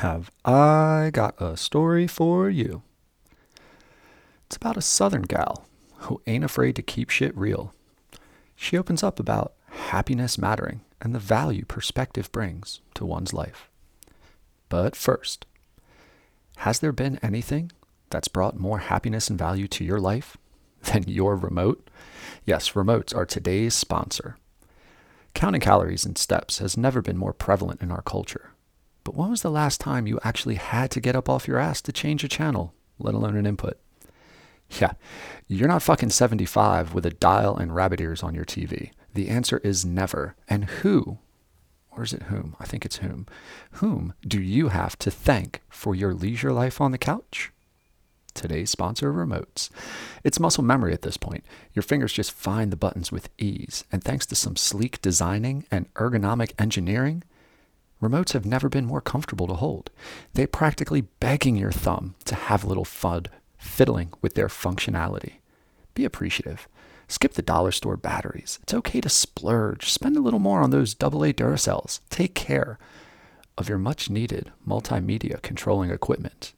have I got a story for you. It's about a southern gal who ain't afraid to keep shit real. She opens up about happiness mattering and the value perspective brings to one's life. But first, has there been anything that's brought more happiness and value to your life than your remote? Yes, remotes are today's sponsor. Counting calories and steps has never been more prevalent in our culture. But when was the last time you actually had to get up off your ass to change a channel, let alone an input? Yeah, you're not fucking 75 with a dial and rabbit ears on your TV. The answer is never. And who, or is it whom? I think it's whom. Whom do you have to thank for your leisure life on the couch? Today's sponsor, remotes. It's muscle memory at this point. Your fingers just find the buttons with ease. And thanks to some sleek designing and ergonomic engineering, remotes have never been more comfortable to hold. They're practically begging your thumb to have a little fun fiddling with their functionality. Be appreciative. Skip the dollar store batteries. It's okay to splurge. Spend a little more on those AA Duracells. Take care of your much needed multimedia controlling equipment.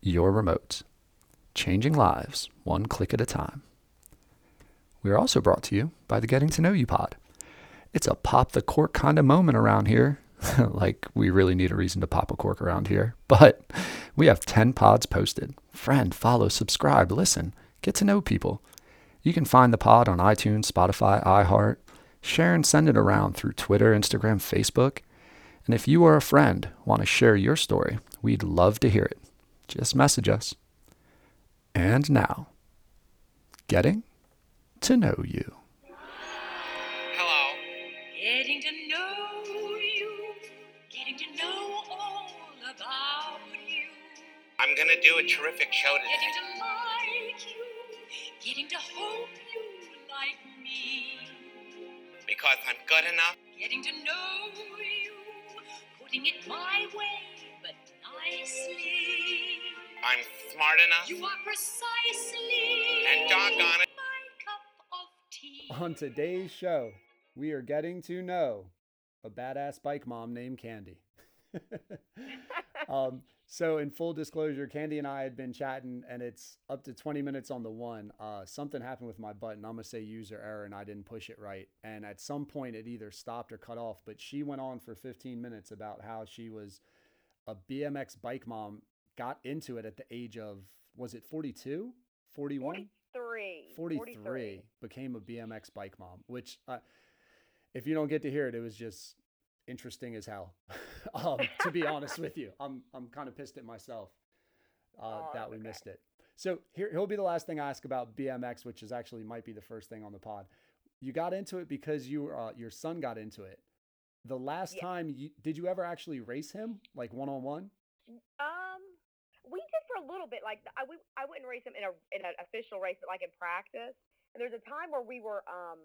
Your remote. Changing lives one click at a time. We are also brought to you by the Getting to Know You pod. It's a pop the cork kind of moment around here. like we really need a reason to pop a cork around here. But we have 10 pods posted. Friend, follow, subscribe, listen, get to know people. You can find the pod on iTunes, Spotify, iHeart. Share and send it around through Twitter, Instagram, Facebook. And if you or a friend want to share your story, we'd love to hear it. Just message us. And now, getting to know you. Hello. Getting to know you, getting to know all about you, I'm going to do a terrific show getting today. to like you, getting to hope you like me, Because I'm good enough. getting to know you, putting it my way, but nicely. I'm smart enough. You are precisely And doggone it. my cup of tea. On today's show, we are getting to know a badass bike mom named Candy. um, so, in full disclosure, Candy and I had been chatting, and it's up to 20 minutes on the one. Uh, something happened with my button. I'm going to say user error, and I didn't push it right. And at some point, it either stopped or cut off. But she went on for 15 minutes about how she was a BMX bike mom, got into it at the age of, was it 42? 41? 43. 43, became a BMX bike mom, which uh, if you don't get to hear it, it was just interesting as hell. um, to be honest with you, I'm I'm kind of pissed at myself uh, Oh, that we okay. missed it. So here he'll be the last thing I ask about BMX, which is actually might be the first thing on the pod. You got into it because you uh, your son got into it. The last Yeah. time you did you ever actually race him like one on one? Um, we did for a little bit. Like I, we, I wouldn't race him in a in an official race, but like in practice. And there's a time where we were um,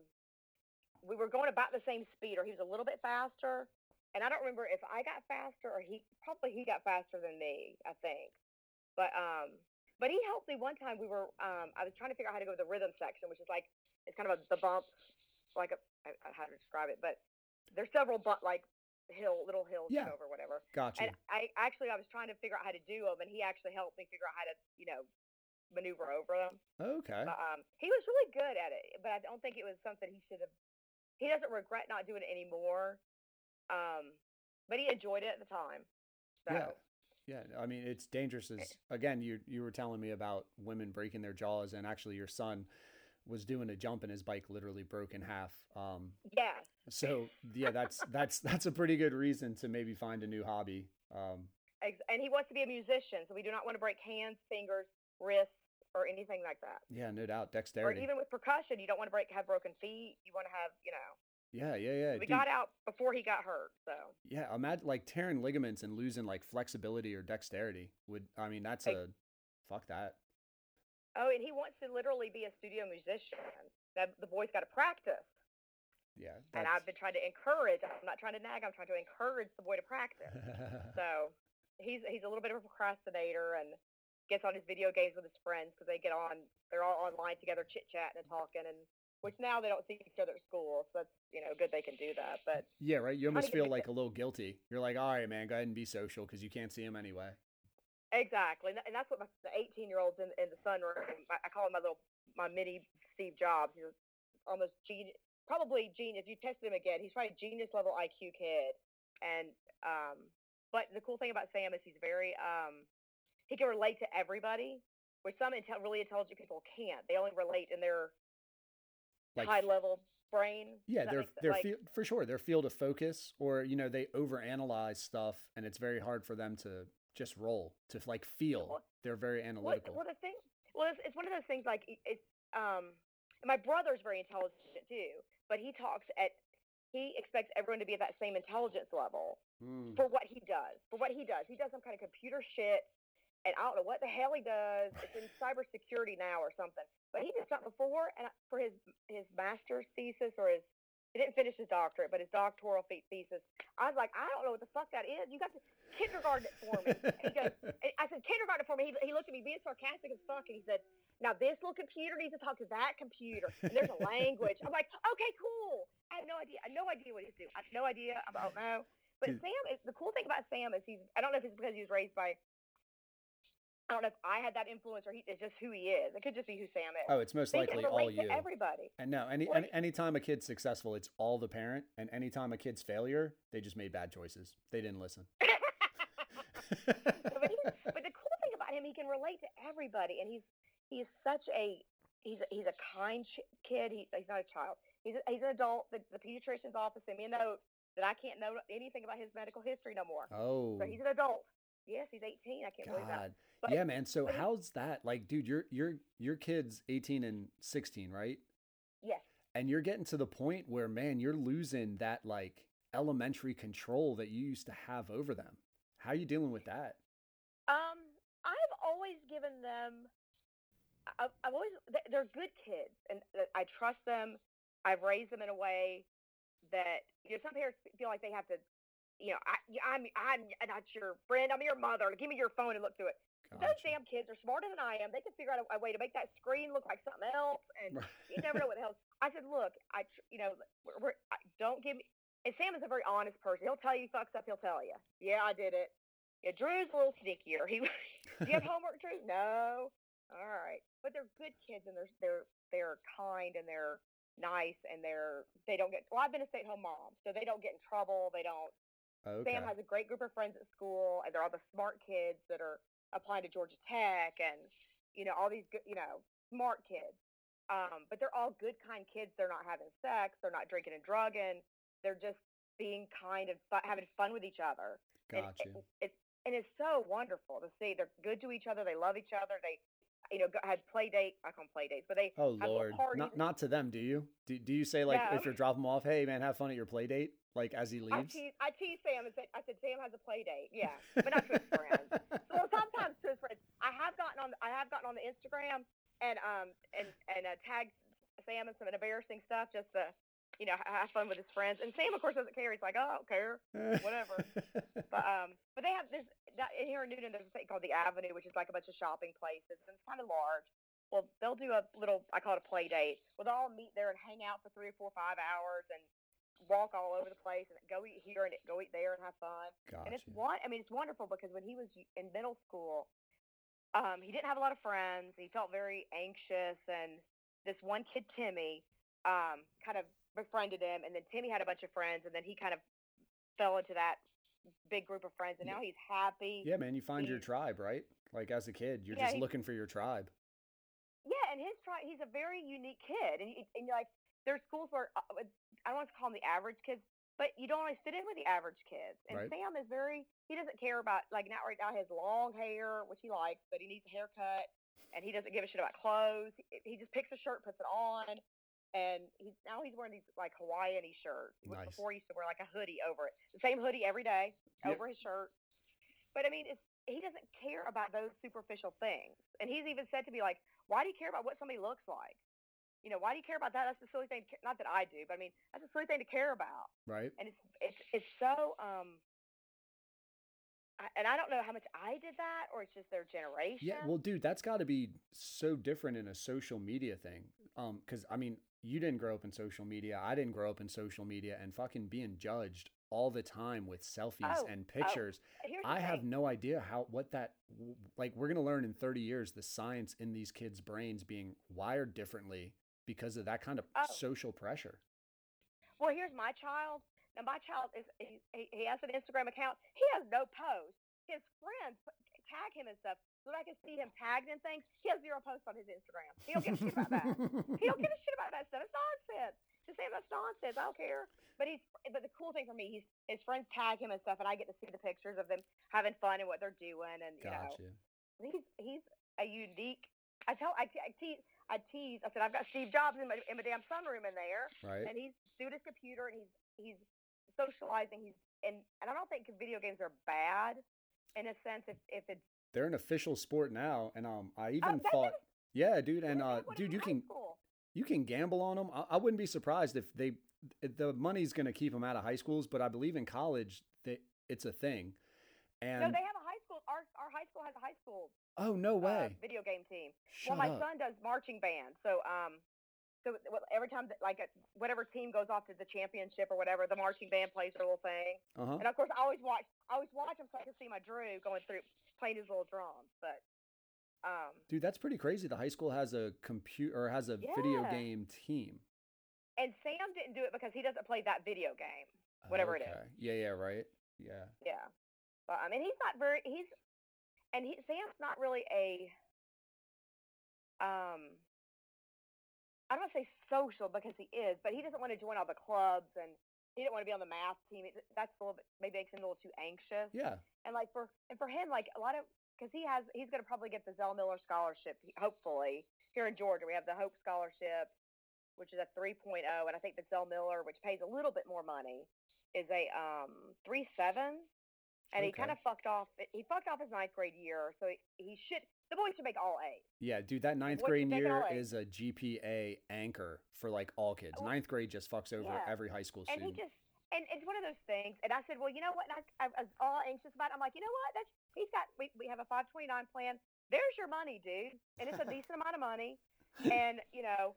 we were going about the same speed, or he was a little bit faster. And I don't remember if I got faster or he probably he got faster than me. I think, but um, but he helped me one time. We were um, I was trying to figure out how to go to the rhythm section, which is like it's kind of a, the bump, like a I, I, how to describe it, but there's several but like hill little hills Yeah. over, whatever. Gotcha. And I actually I was trying to figure out how to do them, and he actually helped me figure out how to you know maneuver over them. Okay. But um, he was really good at it, but I don't think it was something he should have. He doesn't regret not doing it anymore. Um, but he enjoyed it at the time. So Yeah. Yeah, I mean it's dangerous as again you you were telling me about women breaking their jaws and actually your son was doing a jump and his bike literally broke in half. Um yeah, so yeah, that's that's that's a pretty good reason to maybe find a new hobby. Um and he wants to be a musician, so we do not want to break hands, fingers, wrists, or anything like that. yeah, no doubt Dexterity. Or even with percussion, you don't want to break have broken feet. You want to have you know. yeah, yeah, yeah. we dude. got out before he got hurt, so Yeah, imagine like tearing ligaments and losing like flexibility or dexterity would I mean that's Like- a fuck that. oh, and he wants to literally be a studio musician. That the boy's got to practice. Yeah. and I've been trying to encourage. I'm not trying to nag. I'm trying to encourage the boy to practice. So he's he's a little bit of a procrastinator and gets on his video games with his friends because they get on. They're all online together, chit chatting and talking. And which now they don't see each other at school, so that's you know good they can do that. But Yeah, right. You almost feel like a little guilty. You're like, all right, man, go ahead and be social because you can't see him anyway. exactly, and, and that's what my, the 18 year olds in in the sunroom. I, I call him my little my mini Steve Jobs. He's almost genius, probably genius. If you tested him again, he's probably genius level IQ kid. And um, but the cool thing about Sam is he's very um, he can relate to everybody, where some intel- really intelligent people can't. They only relate in their Like, high level brain. Yeah, they're they're like, fie- for sure their field of focus, or you know, they overanalyze stuff, and it's very hard for them to just roll to like feel. Well- They're very analytical. well, the thing, well, it's, it's one of those things. Like it's um, my brother's very intelligent too, but he talks at he expects everyone to be at that same intelligence level Mm. for what he does. For what he does, he does some kind of computer shit, and I don't know what the hell he does. It's in cybersecurity now or something. But he did something before, and for his his master's thesis or his he didn't finish his doctorate, but his doctoral thesis. I was like, I don't know what the fuck that is. You got to kindergarten it for me. And he goes, and I said, kindergarten it for me. He, he looked at me being sarcastic as fuck, and he said, now this little computer needs to talk to that computer. And there's a language. I'm like, okay, cool. I have no idea. I have no idea what he's doing. I have no idea. I don't know. But Sam is the cool thing about Sam is he's. I don't know if it's because he was raised by. I don't know if I had that influence or he, it's just who he is. It could just be who Sam is. oh, it's most likely all you. everybody. And no, any, any anytime a kid's successful, it's all the parent, and anytime a kid's failure, they just made bad choices. They didn't listen. but, he, but the cool thing about him, he can relate to everybody, and he's he's such a he's a, he's a kind ch- kid. He, he's not a child. He's a, he's an adult. The, the pediatrician's office sent me a note that I can't know anything about his medical history no more. oh, So he's an adult. Yes, he's 18. I can't believe that. God. But- yeah, man. So how's that? Like, dude, your your your kid's 18 and 16, right? Yes. And you're getting to the point where, man, you're losing that like elementary control that you used to have over them. How are you dealing with that? Um, I've always given them. I've, I've always they- they're good kids, and I trust them. I've raised them in a way that you know some parents feel like they have to. You know, I, I'm I'm not your friend. I'm your mother. Give me your phone and look through it. Those damn kids are smarter than I am. They can figure out a, a way to make that screen look like something else, and you never know what the hell. I said, look, I, you know, we're, we're, I, don't give me. And Sam is a very honest person. He'll tell you he fucks up. He'll tell you, yeah, I did it. Yeah, Drew's a little sneakier. He, do you have homework, Drew? No. All right, but they're good kids, and they're they're they're kind, and they're nice, and they're they don't get. Well, I've been a stay-at-home mom, so they don't get in trouble. They don't. Okay. Sam has a great group of friends at school, and they're all the smart kids that are applying to Georgia Tech, and you know all these good, you know, smart kids. Um, but they're all good, kind kids. They're not having sex. They're not drinking and drugging. They're just being kind and having fun with each other. And Gotcha. it- it's and it's so wonderful to see. They're good to each other. They love each other. They, you know, had play date. I call them play dates, but they Oh Lord, not not to them, do you? Do, do you say like No. if you're dropping them off, hey man, have fun at your play date, like as he I leaves? tease, I tease Sam and said, I said, Sam has a play date. Yeah, but not to his friends. well, sometimes to his friends. I have gotten on. I have gotten on the Instagram and um and and uh, tagged Sam in some embarrassing stuff just to you know have fun with his friends. And Sam, of course, doesn't care. He's like, oh, I don't care. whatever. But um, but they have this that, here in Newton. There's a thing called the Avenue, which is like a bunch of shopping places, and it's kind of large. Well, they'll do a little. I call it a play date. Well, they'll all meet there and hang out for three or four, five hours, and walk all over the place, and go eat here and go eat there and have fun. And it's one. I mean, it's wonderful because when he was in middle school, um, he didn't have a lot of friends. He felt very anxious, and this one kid, Timmy, um, kind of befriended him, and then Timmy had a bunch of friends, and then he kind of fell into that big group of friends, and Yeah. now he's happy. Yeah, man, you find your tribe, right? Like as a kid, you're Yeah, just he- looking for your tribe. Yeah, and his tribe, he's a very unique kid, and and you're like there's schools where uh, I don't want to call them the average kids, but you don't always fit in with the average kids. And Right. Sam is very he doesn't care about like not right now he has long hair, which he likes, but he needs a haircut, and he doesn't give a shit about clothes. He, he just picks a shirt, puts it on, and he's now he's wearing these like Hawaiian shirts. Nice. Before he used to wear like a hoodie over it, the same hoodie every day Yep. over his shirt. But I mean, it's he doesn't care about those superficial things, and he's even said to me like, "Why do you care about what somebody looks like? You know, why do you care about that? That's a silly thing. Not that I do, but I mean, that's a silly thing to care about." Right? And it's it's it's so um. I, and I don't know how much I did that, or it's just their generation. Yeah, well, dude, that's got to be so different in a social media thing. Um, because I mean, you didn't grow up in social media. I didn't grow up in social media and fucking being judged all the time with selfies Oh, and oh, pictures. The I have thing. no idea how what that like we're going to learn in 30 years the science in these kids' brains being wired differently because of that kind of Oh. social pressure. Well, here's my child. Now, my child is he, he, has an Instagram account. He has no posts. His friends tag him and stuff so that I can see him tagged in things. He has zero posts on his Instagram. He don't give a shit about that. He don't give a shit about that stuff. It's nonsense. Just say that's nonsense. I don't care. But he's but the cool thing for me, he's his friends tag him and stuff, and I get to see the pictures of them having fun and what they're doing, and you know Gotcha. he's he's a unique. I tell I, I tease I tease. I said I've got Steve Jobs in my in my damn sunroom in there, Right? and he's through his computer and he's he's socializing. He's and and I don't think video games are bad in a sense if if it's They're an official sport now and um I oh, even thought yeah, dude, and uh dude, you can school. you can gamble on them. I, I wouldn't be surprised if they the money's going to keep them out of high schools, but I believe in college that it's a thing. And no, they have a high school. Our our high school has a high school oh no uh, way. video game team. Shut well, my up. son does marching band, so um, so every time that, like whatever team goes off to the championship or whatever, the marching band plays their little thing. uh-huh. And of course, I always watch. I always watch him so I can see my Drew going through playing his little drums. But um, Dude, that's pretty crazy. The high school has a computer or has a video game team. and Sam didn't do it because he doesn't play that video game. Whatever it is. Yeah, yeah, right. Yeah. Yeah, but I mean, he's not very. He's and he Sam's not really a. Um, I don't want to say social because he is, but he doesn't want to join all the clubs and he didn't want to be on the math team. It, that's a little bit maybe makes him a little too anxious. Yeah. And like for and for him, like a lot of because he has he's going to probably get the Zell Miller scholarship. Hopefully here in Georgia, we have the Hope Scholarship, which is a 3.0, and I think the Zell Miller, which pays a little bit more money, is a um 3.7. And he kind of fucked off. He fucked off his ninth grade year, so he, he should. The boys should make all A's. Yeah, dude, that ninth grade year is a GPA anchor for like all kids. Well, Ninth grade just fucks over yeah. every high school And he student. just and it's one of those things. And I said, well, you know what? And I, I was all anxious about. it. I'm like, you know what? That's he's got. We, we have a 529 plan. There's your money, dude, and it's a decent amount of money. And you know,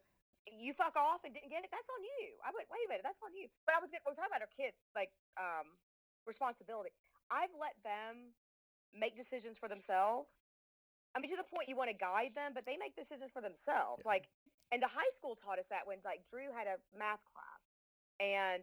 you fuck off and didn't get it. That's on you. I went, wait a minute, that's on you. But I was we were talking about our kids, like um, responsibility. I've let them make decisions for themselves. I mean, to the point you want to guide them, but they make decisions for themselves. Yeah. Like, and the high school taught us that when like Drew had a math class and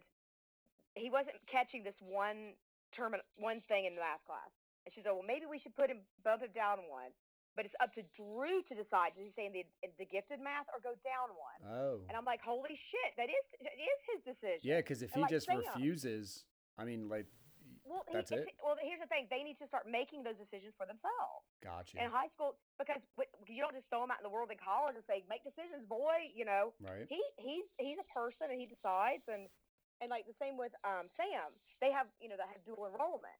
he wasn't catching this one term, one thing in the math class. And she said, well, maybe we should put him, bump him down one. But it's up to Drew to decide. Does he stay in the in the gifted math or go down one? oh. And I'm like, holy shit, that is it is his decision. Yeah, because if and he like just Sam. refuses, I mean, like, Well, That's it's- it? Well, here's the thing: they need to start making those decisions for themselves gotcha. in high school because you don't just throw them out in the world in college and say, "Make decisions, boy." You know, right? he he's he's a person and he decides and and like the same with um Sam. They have you know they have dual enrollment.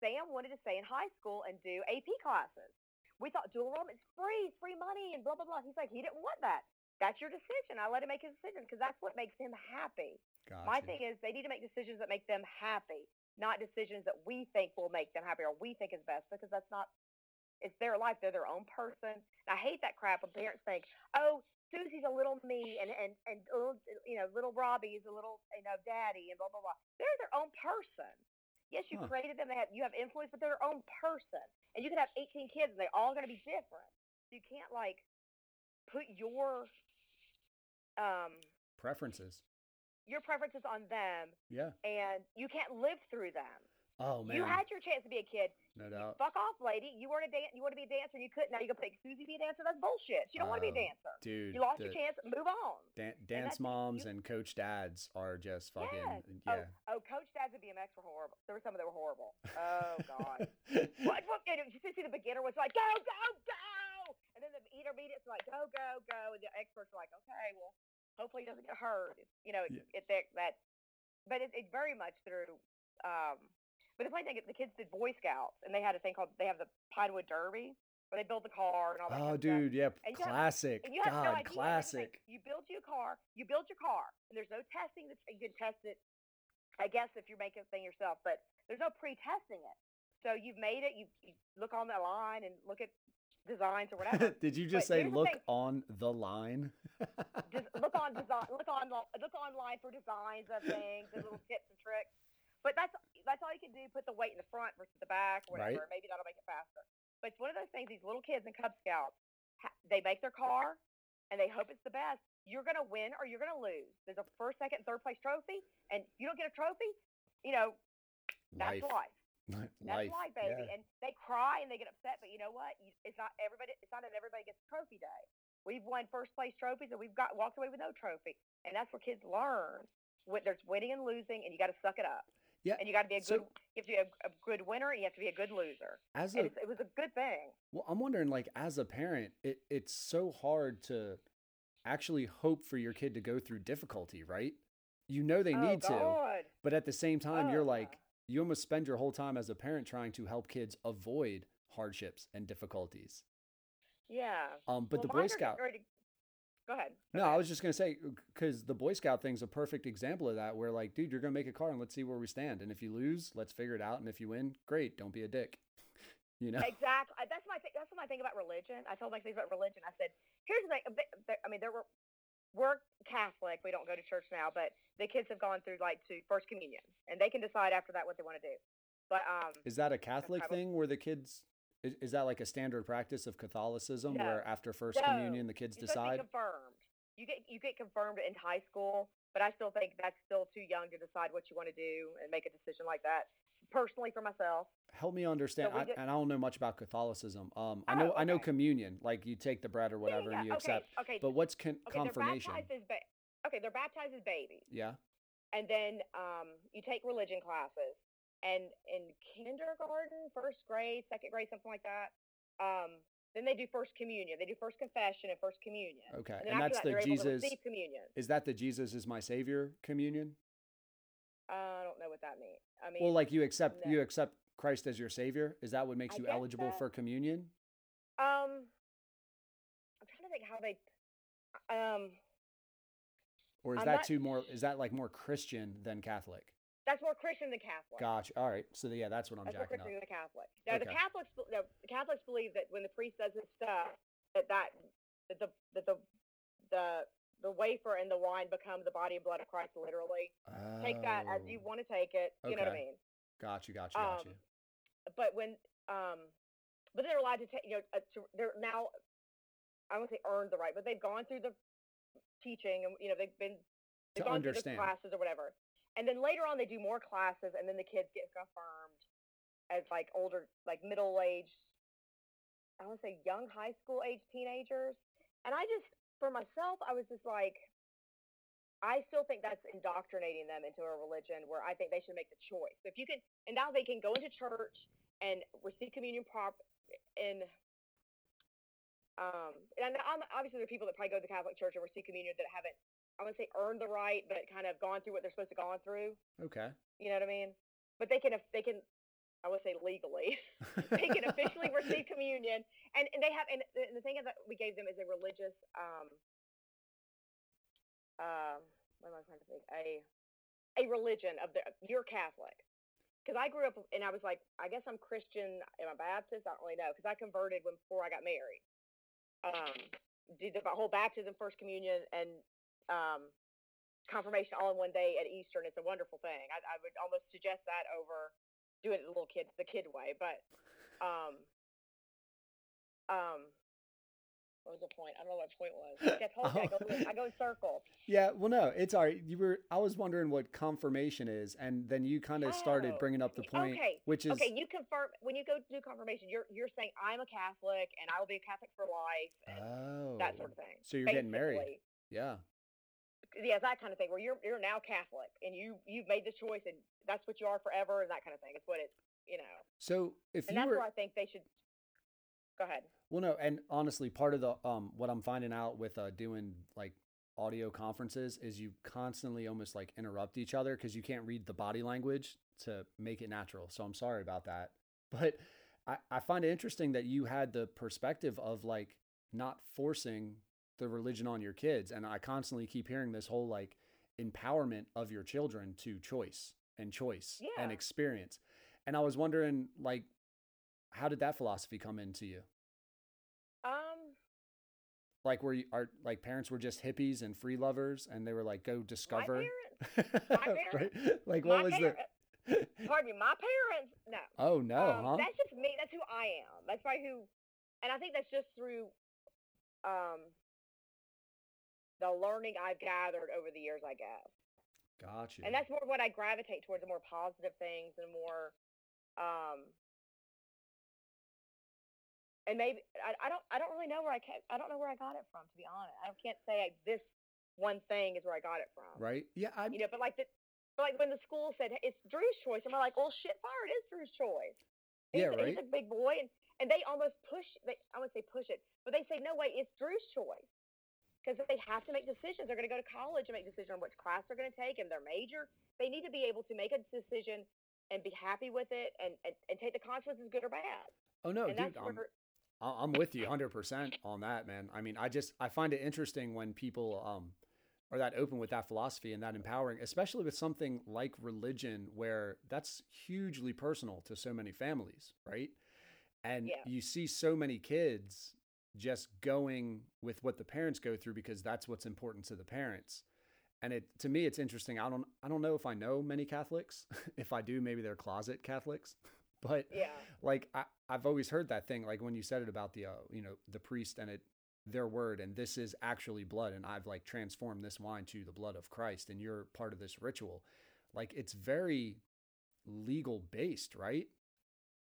Sam wanted to stay in high school and do AP classes. We thought dual enrollment's free, it's free money, and blah blah blah. He's like, he didn't want that. That's your decision. I let him make his decision because that's what makes him happy. Gotcha. My thing is they need to make decisions that make them happy, not decisions that we think will make them happy or we think is best because that's not it's their life. They're their own person. And I hate that crap when parents think, Oh, Susie's a little me and, and, and little you know, little Robbie is a little you know, daddy and blah blah blah. They're their own person. Yes, you Huh. created them, they have you have influence, but they're their own person. And you could have eighteen kids and they're all gonna be different. You can't like put your um Preferences. Your preferences on them Yeah. and you can't live through them. Oh man. You had your chance to be a kid. no doubt. Fuck off, lady. You weren't a dan- You want to be a dancer, and you couldn't. Now you gonna make Susie be a dancer. That's bullshit. She don't want to be a Oh, dancer. Dude, You lost the your chance. Move on. dan- dance it. moms You- and coach dads are just fucking oh, Yes. yeah. Oh, oh, Coach Dads and BMX were horrible. There were some that were horrible. Oh God. what? What? You you see, the beginner was like, go, go, go, and then the intermediates were like, go, go, go, and the experts were like, okay, well, hopefully he doesn't get hurt. You know, it, Yeah. it, that, that, but it, it's very much through. Um, but the funny thing is, the kids did Boy Scouts, and they had a thing called they have the Pinewood Derby, where they build the car and all that. oh of stuff. dude, yeah, And you have- classic. And you have no God, idea. Here's the thing, classic. You build your car. You build your car, and there's no testing. That you can test it. I guess if you're making a thing yourself, but there's no pre-testing it. So you've made it. You, you look on the line and look at designs or whatever. Did you just But say the look on the line? Just look on design, look on look online for designs of things and little tips and tricks. But that's that's all you can do. Put the weight in the front versus the back, or Right. whatever. Maybe that'll make it faster. But it's one of those things. These little kids in Cub Scouts, they make their car, and they hope it's the best. You're gonna win or you're gonna lose. There's a first, second, third place trophy, and you don't get a trophy. You know that's life. Life. That's life. baby. yeah. And they cry and they get upset, but you know what? It's not everybody. It's not that everybody gets a trophy day. We've won first place trophies, and we've got walked away with no trophy. And that's where kids learn. What there's winning and losing, and you got to suck it up. Yeah, And you got to be a so- good. You have to be a, a good winner, and you have to be a good loser. As a it was a good thing. Well, I'm wondering, like, as a parent, it, it's so hard to actually hope for your kid to go through difficulty, right? You know they oh need to, but at the same time, Oh, you're like. You almost spend your whole time as a parent trying to help kids avoid hardships and difficulties. Yeah. Um, but Well, the Boy mine are getting Scout, ready to- Go ahead. Go no, I was just gonna say, because the Boy Scout thing's a perfect example of that. Where like, dude, you're gonna make a car and let's see where we stand. And if you lose, let's figure it out. And if you win, great. Don't be a dick. You know. Exactly. That's my thing. That's my thing about religion. I told my things about religion. I said, here's the thing. a bit- there- I mean, there were we're Catholic. We don't go to church now, but the kids have gone through like to first communion, and they can decide after that what they want to do. But um, Is that a Catholic probably- thing where the kids? Is, is that like a standard practice of Catholicism No. where after first No. communion the kids decide? confirmed. You get you get confirmed in high school, but I still think that's still too young to decide what you want to do and make a decision like that. Personally, for myself, Help me understand. we I, did- and I don't know much about Catholicism. Um, I Oh, know I know communion, like you take the bread or Yeah, yeah, whatever and you yeah. accept. Okay, okay. But what's con- okay, confirmation? They're baptized as ba- okay, they're baptized as babies. Yeah. and then um, you take religion classes. And in kindergarten, first grade, second grade, something like that, um, then they do first communion. They do first confession and first communion. Okay. And, And that's that, the they're able to Jesus. communion. Is that the Jesus is my Savior communion? Uh, I don't know what that means. I mean, Well, like you accept no. you accept Christ as your Savior. Is that what makes I you eligible so. for communion? um, I'm trying to think how they. Um, Or is I'm that not- too more? Is that like more Christian than Catholic? that's more Christian than Catholic. Gotcha. All right. So yeah, that's what I'm That's more jacking up. Christian than the Catholic. Now the Catholics, the Catholics believe that when the priest does his stuff, that that that the that the the the wafer and the wine become the body and blood of Christ, literally. Take that as you Oh, want to take it. You know what I mean? Got you. Got you. Got Um, you. But when um, but they're allowed to take. You know, uh, to, they're now. I won't say earned the right, but they've gone through the teaching, and you know they've been they've To gone through understand. the classes or whatever. And then later on, they do more classes, and then the kids get confirmed as like older, like middle aged. I want to say young high school age teenagers. And I just, for myself, I was just like, I still think that's indoctrinating them into a religion where I think they should make the choice. If you can, and now they can go into church and receive communion prop in. Um, and I'm, obviously there are people that probably go to the Catholic Church and receive communion that haven't, I wouldn't say earned the right, but kind of gone through what they're supposed to gone through. Okay. You know what I mean? But they can, they can, I would say legally, they can officially receive communion, and, and they have, and the, and the thing that we gave them is a religious, um, um, what am I trying to think? A, a religion of the you're Catholic. Because I grew up and I was like, I guess I'm Christian. Am I Baptist? I don't really know. Because I converted when before I got married. Um, did the whole baptism, first communion, and um, confirmation all in one day at Easter, and it's a wonderful thing. I, I would almost suggest that over doing it the little kid, the kid way. But um, um, what was the point? I don't know what point was. Like I told you, I go, in- I go in circles. Yeah, well, no, it's all right. You were, I was wondering what confirmation is, and then you kind of started Oh, bringing up the point, okay, which is Okay, you confirm when you go to do confirmation. You're you're saying I'm a Catholic and I will be a Catholic for life, and oh, that sort of thing. So you're getting married. Yeah. Yeah, that kind of thing. Where you're you're now Catholic and you you've made the choice and that's what you are forever and that kind of thing. It's what it's you know. So if And you that's were, where I think they should. Go ahead. well, no, and honestly, part of the um, what I'm finding out with uh, doing like audio conferences is you constantly almost like interrupt each other because you can't read the body language to make it natural. So I'm sorry about that, but I, I find it interesting that you had the perspective of like not forcing the religion on your kids, and I constantly keep hearing this whole like empowerment of your children to choice and choice and experience. And I was wondering, like, how did that philosophy come into you? Um, like were you are like parents were just hippies and free lovers and they were like go My discover. parents, right? parents- Like my what was the pardon me, my parents, no. Oh no, um, huh? That's just me. That's who I am. That's probably who, and I think that's just through um, the learning I've gathered over the years, I guess. Gotcha. And that's more what I gravitate towards, the more positive things and more, um, and maybe I, I don't I don't really know where I ca- I don't know where I got it from to be honest. I can't say like, this one thing is where I got it from. right? Yeah, I You know, but like the but like when the school said it's Drew's choice, and we're like, well, shit, fire, it is Drew's choice. He's, Yeah, a- right. He's a big boy, and and they almost push. They I wouldn't say push it, but they say no way, it's Drew's choice because they have to make decisions. They're going to go to college and make decisions on which class they're going to take and their major. They need to be able to make a decision and be happy with it and and, and take the consequences, good or bad. Oh no, and dude, I'm, where I'm with you 100% on that, man. I mean, I just I find it interesting when people um are that open with that philosophy and that empowering, especially with something like religion where that's hugely personal to so many families, right? And Yeah. you see so many kids just going with what the parents go through because that's what's important to the parents. And it to me it's interesting. I don't I don't know if I know many Catholics. if I do, maybe they're closet Catholics. But yeah. like I, I've always heard that thing like when you said it about the uh, you know the priest and it their word and this is actually blood and I've like transformed this wine to the blood of Christ and you're part of this ritual like it's very legal based right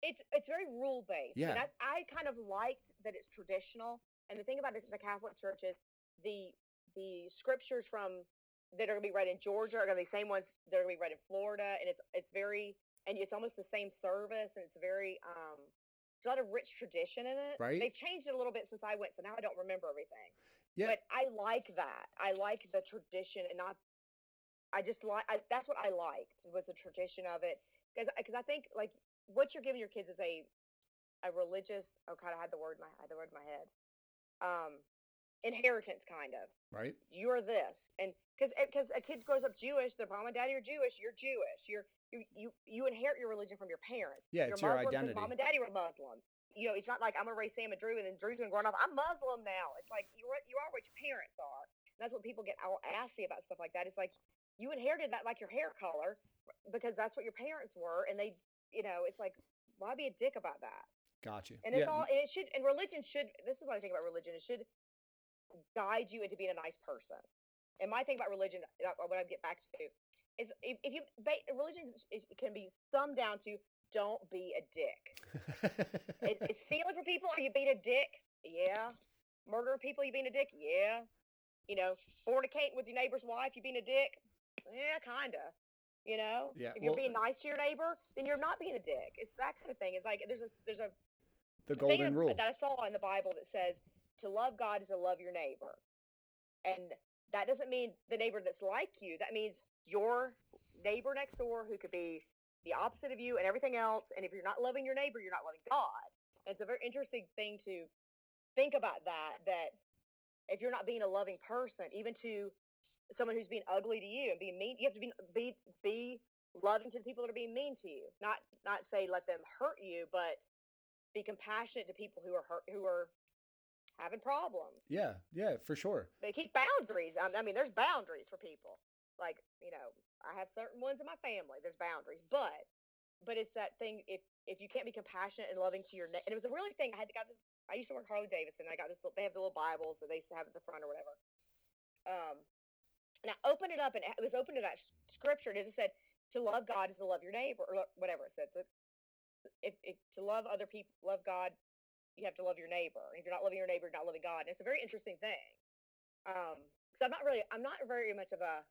it's it's very rule based. Yeah. And I, I kind of liked that it's traditional. And the thing about it, the Catholic Church is the the scriptures from that are going to be read in Georgia are going to be the same ones that are going to be read in Florida, and it's it's very and it's almost the same service, and it's very um a lot of rich tradition in it. Right. They've changed it a little bit since I went, so now I don't remember everything. yeah But I like that. I like the tradition and not. I just like. I, that's what I liked was the tradition of it because because I think like what you're giving your kids is a a religious. Oh God, I had the word in my I had the word in my head. Um, inheritance kind of. right You're this, and because because a kid grows up Jewish, their mom and daddy are Jewish. You're Jewish. You're you you you inherit your religion from your parents. Yeah, You're it's your identity. Mom and daddy were Muslim. You know, it's not like I'm gonna raise Sam and Drew, and then Drew's gonna grow up. I'm Muslim now. It's like you are you are what your parents are. And that's what people get all assy about stuff like that. It's like you inherited that like your hair color because that's what your parents were, and they, you know, it's like why be a dick about that? Got you And it's yeah all and it should and religion should. This is what I think about religion. It should guide you into being a nice person. And my thing about religion, uh, what I get back to, is if, if you religion is, is, can be summed down to don't be a dick. It, it's stealing from people. Are you being a dick? Yeah. Murdering people. You being a dick? Yeah. You know, fornicating with your neighbor's wife. You being a dick? Yeah, kinda. You know. Yeah, If you're well- being nice to your neighbor, then you're not being a dick. It's that kind of thing. It's like there's a there's a the golden rule that I saw in the Bible that says to love God is to love your neighbor, and that doesn't mean the neighbor that's like you. That means your neighbor next door who could be the opposite of you and everything else. And if you're not loving your neighbor, you're not loving God. And it's a very interesting thing to think about that. That if you're not being a loving person, even to someone who's being ugly to you and being mean, you have to be be be loving to the people that are being mean to you. Not not say let them hurt you, but be compassionate to people who are hurt, who are having problems. yeah yeah for sure They keep boundaries. I mean, there's boundaries for people. Like you know, I have certain ones in my family. There's boundaries, but but it's that thing. If if you can't be compassionate and loving to your ne- and it was a really thing. I had to got this. I used to work Harley Davidson. I got this. They have the little Bibles that they used to have at the front or whatever. Um, and I opened it up, and it was open to that scripture, and it said to love God is to love your neighbor, or whatever it said. So if, if to love other people, love God, you have to love your neighbor. And if you're not loving your neighbor, you're not loving God. And it's a very interesting thing. Um, because I'm not really, I'm not very much of a.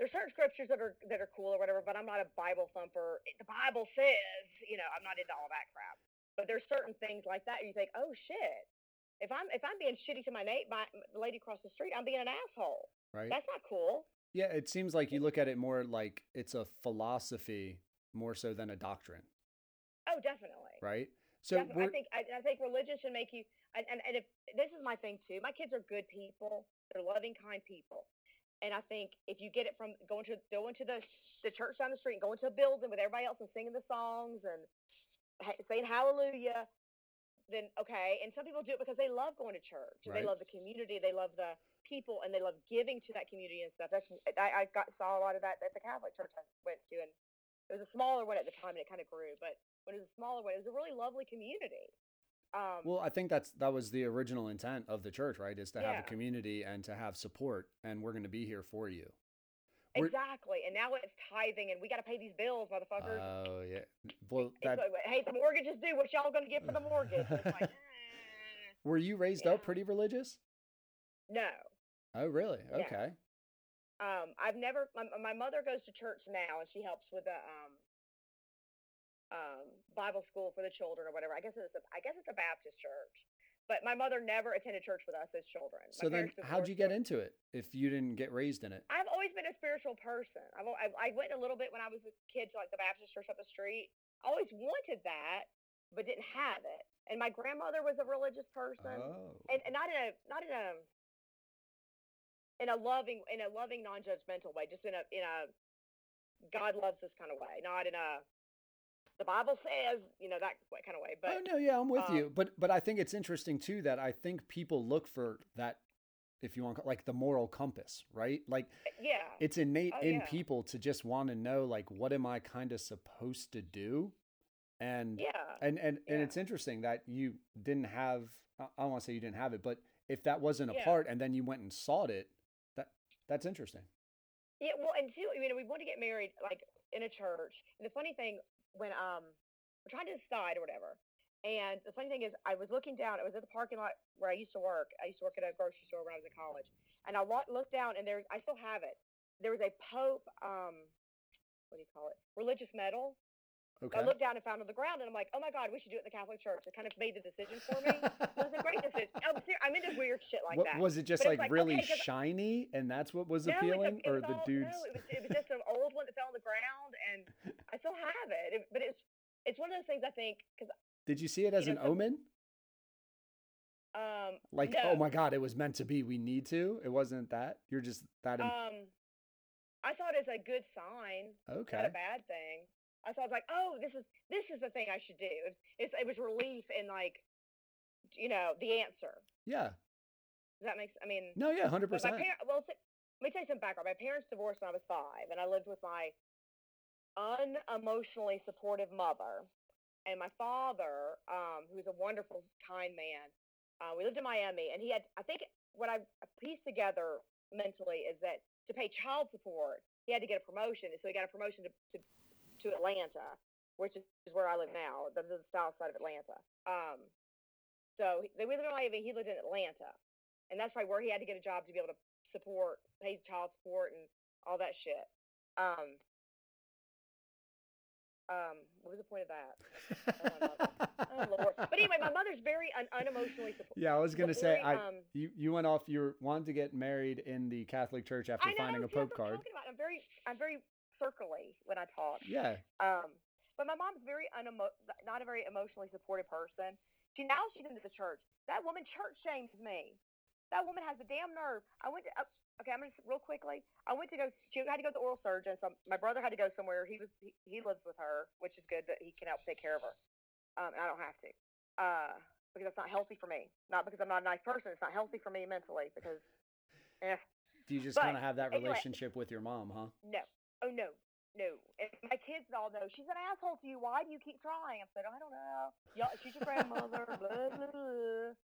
There's certain scriptures that are that are cool or whatever, but I'm not a Bible thumper. The Bible says, you know, I'm not into all that crap. But there's certain things like that you think, oh shit. If I'm if I'm being shitty to my neighbor, my the lady across the street, I'm being an asshole. right That's not cool. yeah it seems like you look at it more like it's a philosophy more so than a doctrine Oh, definitely. right so Definitely. I think I, I think religion should make you and, and, and if this is my thing too. My kids are good people. They're loving, kind people. And I think if you get it from going to going to the the church down the street and going to a building with everybody else and singing the songs and ha- saying hallelujah, then okay. And some people do it because they love going to church. and They love the community. They love the people, and they love giving to that community and stuff. That's I, I got saw a lot of that at the Catholic church I went to, and it was a smaller one at the time, and it kind of grew. But it was a smaller one, it was a really lovely community. Um, Well, I think that's that was the original intent of the church, right? Is to have a community and to have support, and we're going to be here for you. we're- exactly. And now it's tithing, and we got to pay these bills, motherfuckers. Oh yeah. Well, that like, hey, the mortgage is due. What y'all gonna get for the mortgage? Like, were you raised Yeah. up pretty religious? no. Oh, really? Yeah. Okay. Um, I've never. My, my mother goes to church now, and she helps with the um, um, Bible school for the children or whatever. I guess it's a, I guess it's a Baptist church. But my mother never attended church with us as children. My So then, how'd you get into it if you didn't get raised in it? I've always been a spiritual person. I've, I, I went a little bit when I was a kid to like the Baptist church up the street. I always wanted that, but didn't have it. And my grandmother was a religious person, Oh. and, and not in a not in a in a loving in a loving non-judgmental way, just in a in a God loves us kind of way, not in a the Bible says you know that kind of way. But oh no, yeah, I'm with um, you. But but I think it's interesting too that I think people look for that, if you want, like the moral compass, right? Like yeah, it's innate Oh, in yeah. people to just want to know like what am I kind of supposed to do, and yeah, and and and it's interesting that you didn't have. I I don't want to say you didn't have it, but if that wasn't a Yeah. part, and then you went and sought it, that that's interesting. Yeah, well, and too you know, we want to get married like in a church. And the funny thing, when um, we're trying to decide or whatever, and the funny thing is, I was looking down. It was at the parking lot where I used to work. I used to work at a grocery store when I was in college, and I looked down, and there, I still have it. There was a Pope, um, what do you call it? Religious medal. Okay. I looked down and found on the ground, and I'm like, oh my god, we should do it in the Catholic Church. It kind of made the decision for me. it was a great decision. I'm, ser- I'm into weird shit like What- that. was it just like, like, really okay, shiny, and that's what was No, appealing, or was the all- dudes? No, it was, it was just an old one that fell on the ground, and I still have it. it but it's it's one of those things I think because Did you see it as you an know, omen? um Like, no, oh my god, it was meant to be. We need to. It wasn't that. You're just that. um I saw it as a good sign, okay. not a bad thing. I thought I was like, oh, this is this is the thing I should do. It's, it's it was relief and like you know the answer. Yeah. Does that make? I mean, No. Yeah. hundred percent. well, let me tell you some background. My parents divorced when I was five, and I lived with my unemotionally supportive mother and my father, um, who was a wonderful, kind man. Uh, we lived in Miami, and he had, I think, what I pieced together mentally is that to pay child support, he had to get a promotion, and so he got a promotion to to, to Atlanta, which is, is where I live now. Is the south side of Atlanta. Um, so he- they lived in Miami. He lived in Atlanta, and that's probably where he had to get a job to be able to support, pay child support, and all that shit. Um, um, what was the point of that? Oh, Lord. But anyway, my mother's very un- unemotionally supportive. yeah, I was gonna say, I um, you you went off. You wanted to get married in the Catholic Church after know, finding a Pope I'm card. about. I'm very, I'm very circly when I talk. Yeah. Um, but my mom's very unemo- not a very emotionally supportive person. She now she's into the church. That woman church shames me. That woman has the damn nerve. I went to uh, okay. I'm gonna real quickly. I went to go. She had to go to the oral surgeon. So my brother had to go somewhere. He was he, he lives with her, which is good that he can help take care of her. Um, and I don't have to. Uh, because it's not healthy for me. Not because I'm not a nice person. It's not healthy for me mentally because. Eh, Do you just kind of have that anyway- relationship with your mom, huh? no. Oh no. No. And my kids all know she's an asshole to you. Why do you keep trying? I said, I don't know. Y'all, she's your grandmother. blah, blah, blah.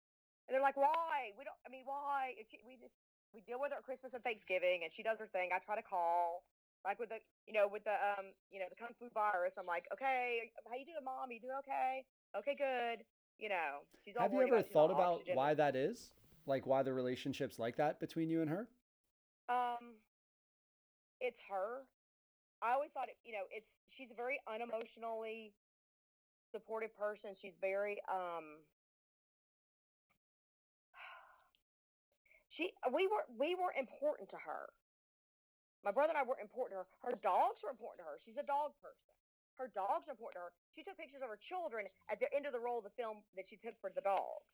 And they're like, why? We don't. I mean, why? She, we just we deal with her at Christmas and Thanksgiving, and she does her thing. I try to call. Like with the, you know, with the, um, you know, the kung fu virus. I'm like, okay, how you doing, mom? You doing okay? Okay, good. You know, she's all Have you ever about, thought about oxygen. why that is? Like why the relationship's like that between you and her? Um, it's her. I always thought, it, you know, it's she's a very unemotionally supportive person. She's very um. She we were we were important to her. My brother and I were important to her. Her dogs were important to her. She's a dog person. Her dogs are important to her. She took pictures of her children at the end of the roll of the film that she took for the dogs.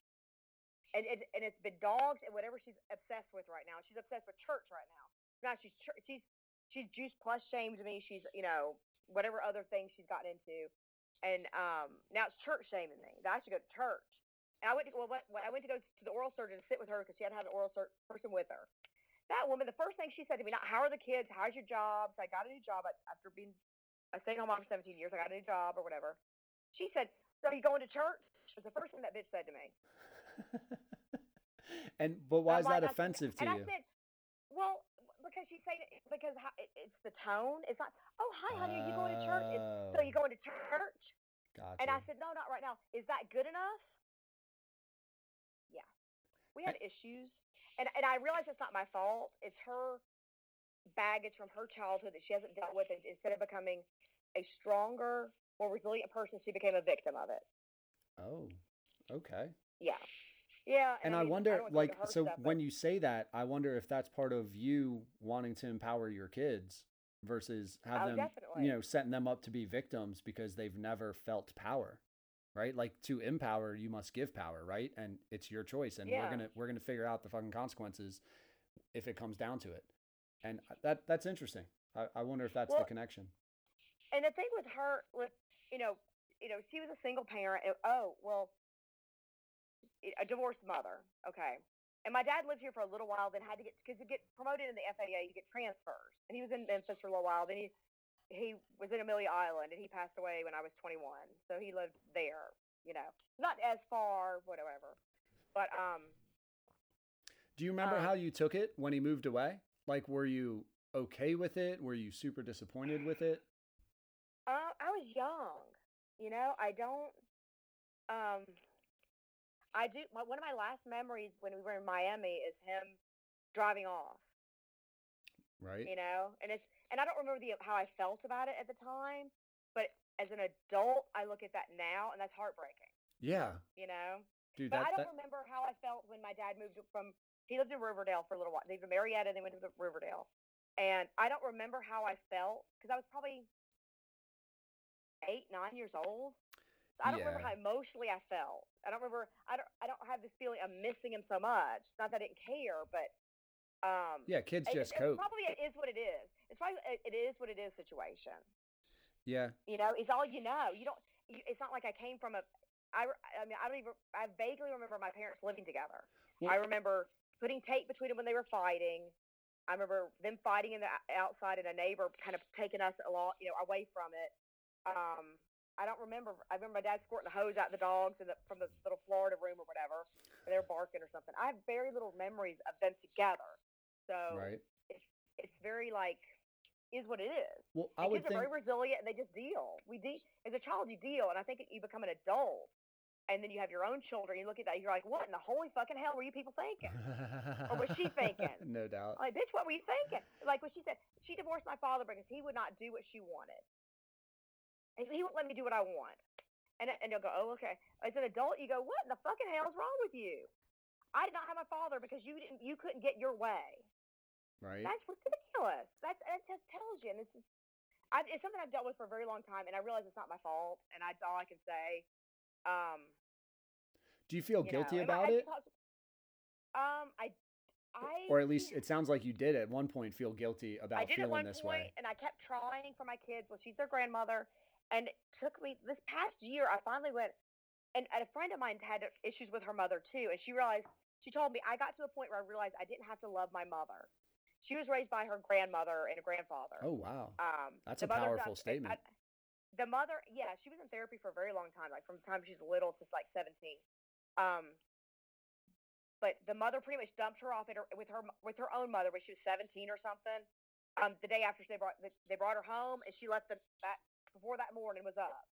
And, and, and it's been dogs and whatever she's obsessed with right now. She's obsessed with church right now now she's she's she's juice plus shamed me. She's you know whatever other things she's gotten into, and um now it's church shaming me. That I should go to church. And I went to well, when I went to go to the oral surgeon to sit with her because she had an oral sur- person with her. That woman, the first thing she said to me, not how are the kids, how's your job? So I got a new job after being a stay-at-home mom for 17 years. I got a new job or whatever. She said, "So are you going to church?" It Was the first thing that bitch said to me. and but why is that like, I offensive to and you? I said, "Well, because she's saying it, because it's the tone. It's not. Oh, hi, honey, are you going to church? It's, so Oh, you going to church?" Gotcha. And I said, "No, not right now. Is that good enough?" Yeah, we had issues, and and I realize it's not my fault. It's her baggage from her childhood that she hasn't dealt with, and instead of becoming a stronger, more resilient person, she became a victim of it. oh, okay. Yeah, yeah. And I, mean, wonder, don't like, so but- when you say that, I wonder if that's part of you wanting to empower your kids versus have Oh, them, definitely. you know, setting them up to be victims because they've never felt power, right? Like to empower, you must give power, right? And it's your choice, and we're gonna we're gonna figure out the fucking consequences if it comes down to it. And that that's interesting. I, I wonder if that's the connection. and the thing with her with you know you know she was a single parent and, oh well i- a divorced mother okay and my dad lived here for a little while then had to get because to get promoted in the faa you get transfers and he was in memphis for a little while then he he was in amelia island and he passed away when i was 21 so he lived there you know not as far whatever but um Do you remember um, how you took it when he moved away? Like, were you okay with it? Were you super disappointed with it? Uh, I was young. You know, I don't. Um, I do. My, one of my last memories when we were in Miami is him driving off. Right? You know, and it's and I don't remember the how I felt about it at the time, but as an adult, I look at that now, and that's heartbreaking. Yeah, You know, dude. but That, I don't that remember how I felt when my dad moved from. He lived in Riverdale for a little while. They lived in Marietta, and they went to Riverdale, and I don't remember how I felt because I was probably eight, nine years old. I don't remember how emotionally I felt. I don't remember. I don't. I don't have this feeling of missing him so much. Not that I didn't care, but um, yeah, kids just it, cope. Probably it is what it is. It's probably it, is what it is situation. Yeah, You know, it's all you know. You don't. You, it's not like I came from a. I. I mean, I don't even. I vaguely remember my parents living together. Well- I remember putting tape between them when they were fighting. I remember them fighting in the outside, and a neighbor kind of taking us a lot, you know, away from it. Um, I don't remember. I remember my dad squirting the hose out the dogs in the, from the little Florida room or whatever, and they were barking or something. I have very little memories of them together. So right. it's it's very like is what it is. Well, I And would kids think. are very resilient and they just deal. We de- as a child you deal, and I think you become an adult, and then you have your own children. You look at that, you're like, what in the holy fucking hell were you people thinking? or was she thinking? no doubt. Like, bitch, what were you thinking? Like when she said she divorced my father because he would not do what she wanted. And he won't let me do what I want. And and you'll go, oh, okay. As an adult, you go, what in the fucking hell is wrong with you? I did not have my father because you didn't. You couldn't get your way. Right. That's ridiculous. That's that just tells you. And is, I, it's something I've dealt with for a very long time, and I realize it's not my fault, and that's all I can say. Um, Do you feel you guilty know, I- about I it? talked- um, I, I, Or at least it sounds like you did at one point feel guilty about I feeling one this point, way. and I kept trying for my kids. Well, she's their grandmother, and it took me this past year. I finally went, and, and a friend of mine had issues with her mother too, and she realized. She told me I got to a point where I realized I didn't have to love my mother. She was raised by her grandmother and a grandfather. Oh wow. Um, That's a powerful statement. I- the mother, yeah, she was in therapy for a very long time, like from the time she's little to like 17. Um, but the mother pretty much dumped her off at her, with her with her own mother when she was 17 or something. Um, the day after they brought they brought her home, and she left the that before that morning was up.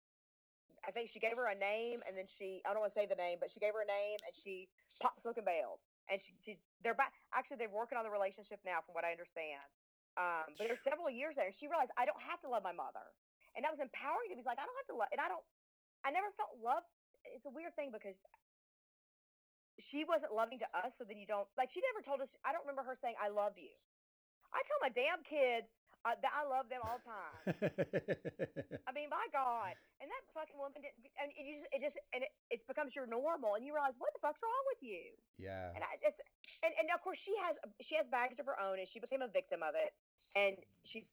I think she gave her a name, and then she I don't want to say the name, but she gave her a name, and she popped hook and bailed. And she, she they're back. Actually, they're working on the relationship now, from what I understand. Um, but there's several years there, she realized I don't have to love my mother, and that was empowering to me. Like I don't have to love, and I don't. I never felt love. It's a weird thing because she wasn't loving to us, so then you don't like. She never told us. I don't remember her saying "I love you." I tell my damn kids uh, I love them all the time. I mean, my God, and that fucking woman did, and it just, it just, and it, it becomes your normal, and you realize what the fuck's wrong with you. yeah. And I, it's, and, and of course she has she has baggage of her own, and she became a victim of it. And she's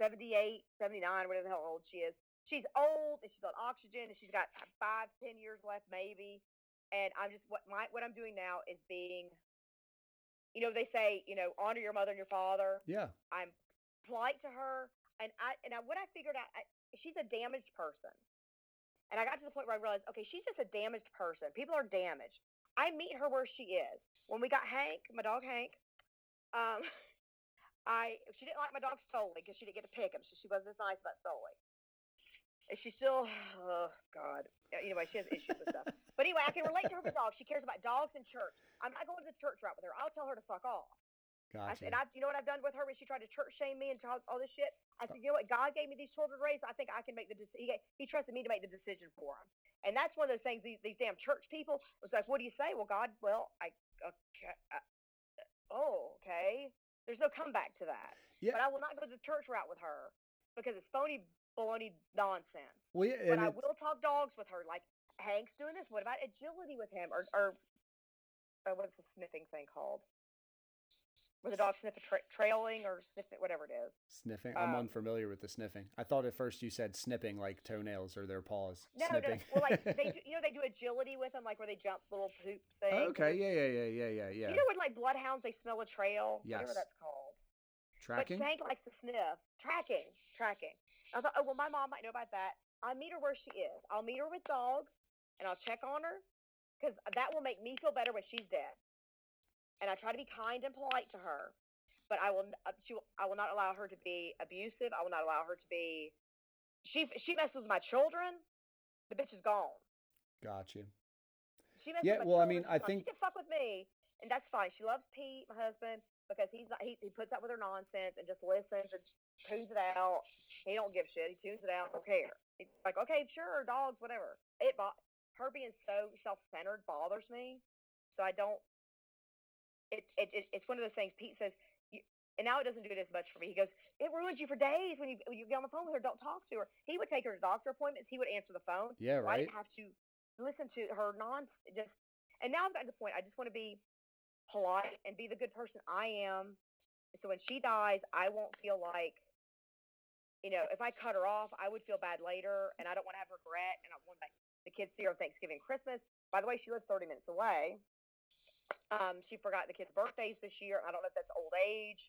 78, 79, whatever the hell old she is. She's old, and she's on oxygen, and she's got five, ten years left, maybe. and I'm just what my what I'm doing now is being, you know, they say you know honor your mother and your father. Yeah. I'm polite to her, and I and I, what I figured out, I, she's a damaged person, and I got to the point where I realized, okay, she's just a damaged person. People are damaged. I meet her where she is. When we got Hank, my dog Hank, um, I she didn't like my dog Stoley because she didn't get to pick him, so she wasn't as nice about Stoley. And she still, oh God. Anyway, she has issues with stuff. But anyway, I can relate to her with dogs. She cares about dogs and church. I'm not going to the church route with her. I'll tell her to fuck off. I said, I, you know what I've done with her when she tried to church shame me and all, all this shit? I said, you know what? God gave me these children to raise. I think I can make the decision. He, he trusted me to make the decision for him. And that's one of those things, these, these damn church people, it's like, what do you say? Well, God, well, I, okay, uh, oh, okay. There's no comeback to that. Yeah. But I will not go the church route with her because it's phony, baloney nonsense. well, yeah, But I will talk dogs with her. Like, Hank's doing this. What about agility with him? Or, or uh, what's the sniffing thing called? Where the dog sniff a tra- trailing or sniffing, whatever it is. Sniffing. I'm Um, unfamiliar with the sniffing. I thought at first you said snipping like toenails or their paws. No, snipping. no. Well, like they, do, you know, they do agility with them, like where they jump little poop things. and okay. Yeah. Yeah. Yeah. Yeah. Yeah. Yeah. You know when like bloodhounds they smell a trail, Yes. whatever that's called. Tracking. But Hank likes to sniff. Tracking. Tracking. I thought, oh well, my mom might know about that. I'll meet her where she is. I'll meet her with dogs, and I'll check on her, because that will make me feel better when she's dead. And I try to be kind and polite to her, but I will. uh, She. I will not allow her to be abusive. I will not allow her to be. She. She messes with my children. The bitch is gone. Got you. She messes Yeah, with my well, I mean, I gone. think- she can fuck with me, and that's fine. She loves Pete, my husband, because he's not, he he puts up with her nonsense and just listens and tunes it out. He don't give shit. He tunes it out. Don't care. He's like, okay, sure, dogs, whatever. It bo- her being so self-centered bothers me, so I don't. It, it, it it's one of those things. Pete says, you, and now it doesn't do it as much for me. He goes, it ruins you for days when you when you get on the phone with her. Don't talk to her. He would take her to doctor appointments. He would answer the phone. Yeah. So I Right. didn't have to listen to her non just and now I've gotten to the point I just want to be polite and be the good person I am. So when she dies, I won't feel like you know, if I cut her off, I would feel bad later and I don't want to have regret and I want the kids see her on Thanksgiving Christmas. By the way, she lives thirty minutes away. Um, she forgot the kids' birthdays this year. I don't know if that's old age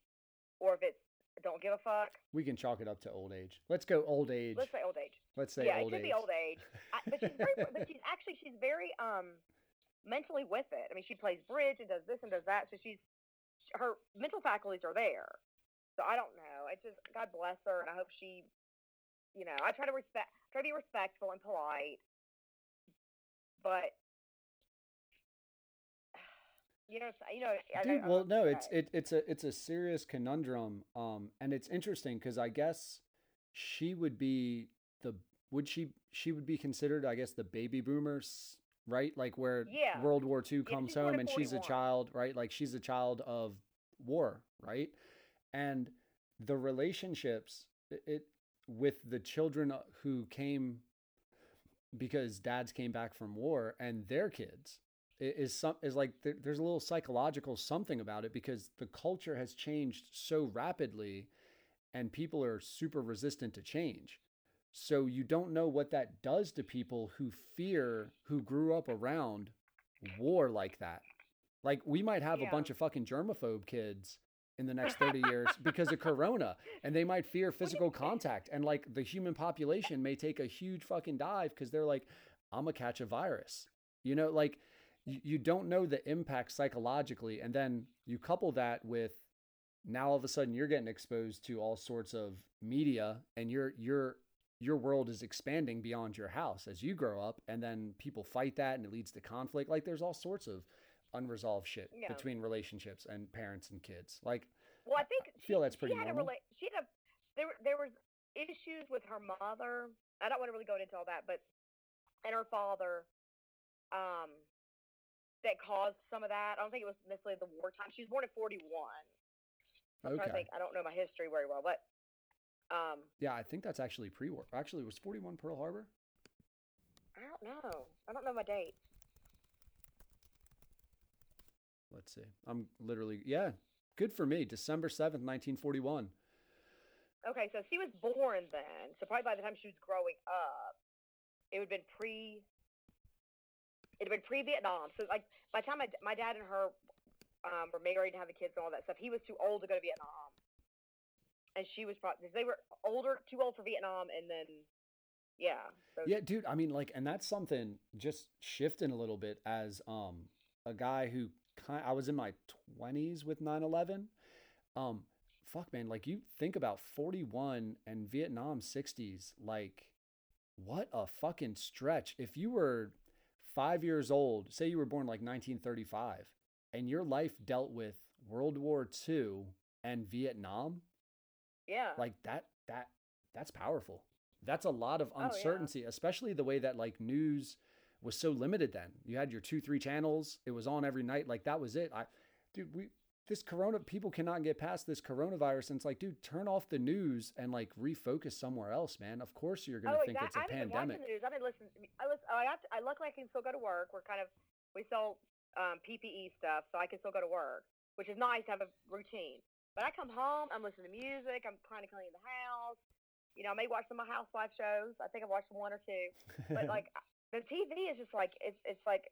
or if it's don't give a fuck. We can chalk it up to old age. Let's go old age. Let's say old age. Let's say yeah, it could age. be old age. I, but she's very, but she's actually she's very um mentally with it. I mean, she plays bridge and does this and does that, so she's her mental faculties are there. So I don't know. I just God bless her, and I hope she, you know, I try to respect, try to be respectful and polite, but. You know, you know. I- I- Dude, I'm well, no, it's it, it's a it's a serious conundrum, um, and it's interesting because I guess she would be the would she she would be considered I guess the baby boomers, right? Like where Yeah. World War II comes born home and she's a child, right? Like she's a child of war, right? And the relationships it, it with the children uh, who came because dads came back from war and their kids is some is like there, there's a little psychological something about it because the culture has changed so rapidly and people are super resistant to change. So you don't know what that does to people who fear who grew up around war like that. Like we might have a bunch of fucking germaphobe kids in the next 30 years because of corona and they might fear physical contact and like the human population may take a huge fucking dive because they're like i'm gonna catch a virus. You know like you, you don't know the impact psychologically and then you couple that with now all of a sudden you're getting exposed to all sorts of media and your your your world is expanding beyond your house as you grow up and then people fight that and it leads to conflict like there's all sorts of unresolved shit Yeah. between relationships and parents and kids like Well, I think feel she, that's pretty she had normal. a rela- she had a there were there was issues with her mother. I don't want to really go into all that, but and her father, um, that caused some of that. I don't think it was necessarily the wartime. She was born in forty one. I'm trying to okay think. I don't know my history very well, but um, yeah i think that's actually pre-war actually it was 41 pearl harbor I don't know. I don't know my date. let's see i'm literally yeah good for me december 7th 1941 Okay, so she was born then. So probably by the time she was growing up, it would have been pre it had been pre-Vietnam. So like by the time my, my dad and her um, were married and having kids and all that stuff, he was too old to go to Vietnam, and she was probably they were older, too old for Vietnam, and then yeah. So Yeah, dude. I mean, like, and that's something just shifting a little bit as um a guy who kind I was in my twenties with 9-11. Um, fuck, man. Like, you think about forty one and Vietnam sixties. Like, what a fucking stretch. If you were five years old, say you were born like nineteen thirty five, and your life dealt with World War II and Vietnam, yeah. like that that that's powerful. That's a lot of Oh, yeah. uncertainty especially the way that like news was so limited then. You had your two three channels. It was on every night. Like that was it. I dude we this corona people cannot get past this coronavirus and it's like dude turn off the news and like refocus somewhere else man of course you're gonna oh, think it's exactly. a I've been pandemic the news. I've been listening. I listen. I have to, I luckily I can still go to work. We're kind of we sell um, PPE stuff, so I can still go to work, which is nice to have a routine. But I come home, I'm listening to music, I'm trying to clean the house. You know, I may watch some of my housewife shows. I think I've watched one or two. But like the TV is just like it's it's like.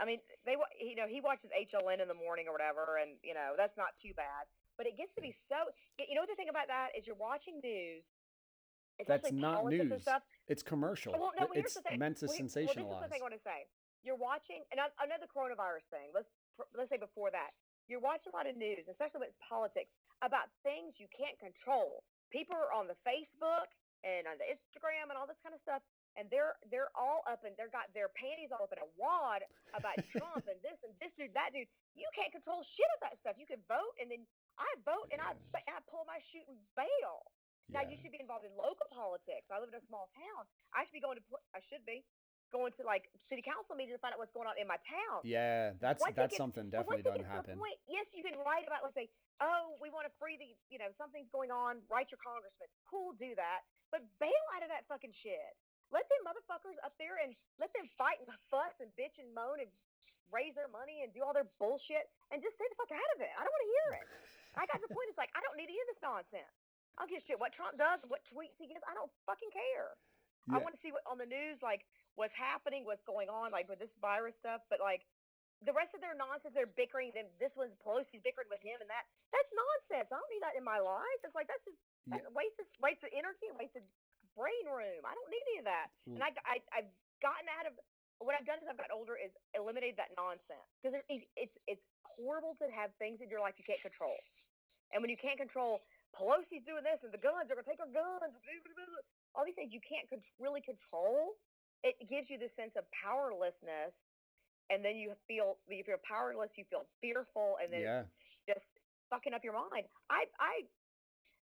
I mean, they you know he watches HLN in the morning or whatever, and you know that's not too bad. But it gets to be so. You know what the thing about that is you're watching news. That's not news. stuff, it's commercial well, no, it's meant to Well, sensationalize Well, this is the thing I want to say. You're watching, and I, I know the coronavirus thing. Let's let's say before that, you're watching a lot of news, especially when it's politics, about things you can't control. People are on the Facebook and on the Instagram and all this kind of stuff, and they're they're all up and they're got their panties all up in a wad about Trump and this and this dude, that dude. You can't control shit of that stuff. You can vote, and then I vote, and I I pull my shoot and bail. Now you should be involved in local politics. I live in a small town. I should be going to. I should be going to like city council meetings to find out what's going on in my town. yeah that's Once that's gets- something definitely doesn't happen Point, yes, you can write about. Let's say, oh, we want to free the. You know, something's going on. Write your congressman. Cool, do that. But bail out of that fucking shit. Let them motherfuckers up there and let them fight and fuss and bitch and moan and raise their money and do all their bullshit and just stay the fuck out of it. I don't want to hear it. I got to the point. It's like I don't need any of this nonsense. I don't give a shit what Trump does, what tweets he gives. I don't fucking care. I want to see what on the news, like what's happening, what's going on, like with this virus stuff. But like the rest of their nonsense, they're bickering. Then this one's Pelosi's bickering with him and that. That's nonsense. I don't need that in my life. It's like that's just Yeah. that's wasted wasted energy wasted brain room. I don't need any of that. And mm. I, I I've gotten out of what I've done as I've gotten older is eliminated that nonsense because it's it's it's horrible to have things in your life you can't control. And when you can't control, Pelosi's doing this, and the guns are going to take our guns. All these things you can't con- really control. It gives you this sense of powerlessness, and then you feel if you're powerless, you feel fearful, and then yeah just fucking up your mind. I I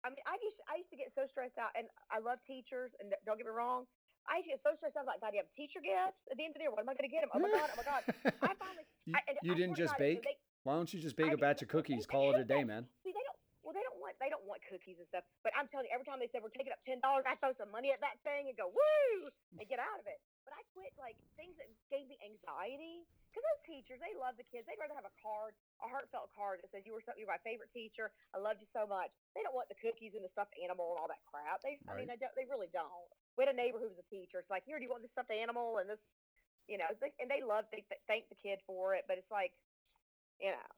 I mean, I used I used to get so stressed out, and I love teachers, and don't get me wrong. I used to get so stressed out, like, God, do you have teacher gifts at the end of the year? What am I going to get them? Oh my god! Oh my god! I finally, you, I, and you I didn't just bake They, why don't you just bake a I did- batch of cookies call it a day man See, they don't. Well, they don't want. They don't want cookies and stuff. But I'm telling you, every time they said we're taking up ten dollars, I throw some money at that thing and go woo and get out of it. But I quit like things that gave me anxiety because those teachers, they love the kids. They'd rather have a card, a heartfelt card that says you were so, you're my favorite teacher. I loved you so much. They don't want the cookies and the stuffed animal and all that crap. They, I mean, Right. they don't. They really don't. We had a neighbor who was a teacher. It's like, here, do you want this stuffed animal and this? You know, they, and they love. They th- thank the kid for it, but it's like, you know.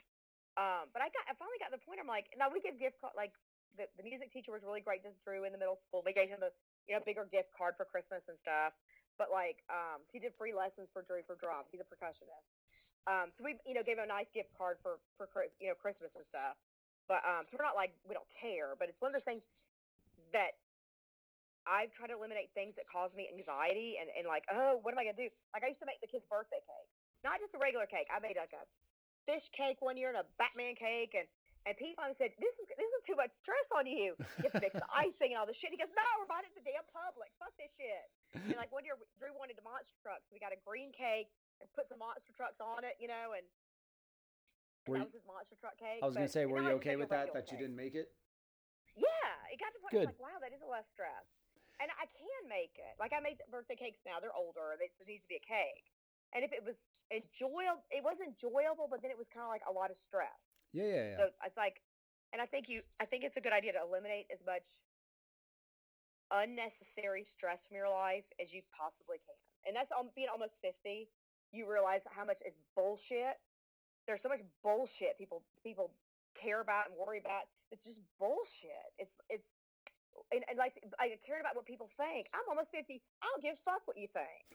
Um, but I got, I finally got to the point. I'm like, now we give gift card. Like the, the music teacher was really great. Just Drew in the middle school. They gave him a you know bigger gift card for Christmas and stuff. But like, um, he did free lessons for Drew for drums. He's a percussionist. Um, so we you know gave him a nice gift card for for you know Christmas and stuff. But um, so we're not like we don't care. But it's one of those things that I've tried to eliminate things that cause me anxiety and, and like, oh, what am I gonna do? Like I used to make the kids' birthday cake, not just a regular cake. I made like a fish cake one year and a Batman cake, and and Pete finally said, "This is this is too much stress on you. You have to mix the icing and all this shit." He goes, "No, we're buying it at the damn Publix. Fuck this shit." And like one year, Drew wanted the monster trucks. We got a green cake and put some monster trucks on it, you know, and Were that was his monster truck cake. i was gonna say were you okay with that that you didn't make it Yeah, it got to the point Good. like, wow, that is a less stress. And I can make it. Like I make birthday cakes now; they're older. It needs to be a cake. And if it was enjoyable, it was enjoyable, but then it was kind of like a lot of stress. Yeah yeah yeah So it's like, and I think you, I think it's a good idea to eliminate as much unnecessary stress from your life as you possibly can. And that's um, being almost fifty. you realize how much it's bullshit. There's so much bullshit people people care about and worry about. It's just bullshit. It's it's and, and like I care about what people think. I'm almost fifty. I don't give a fuck what you think.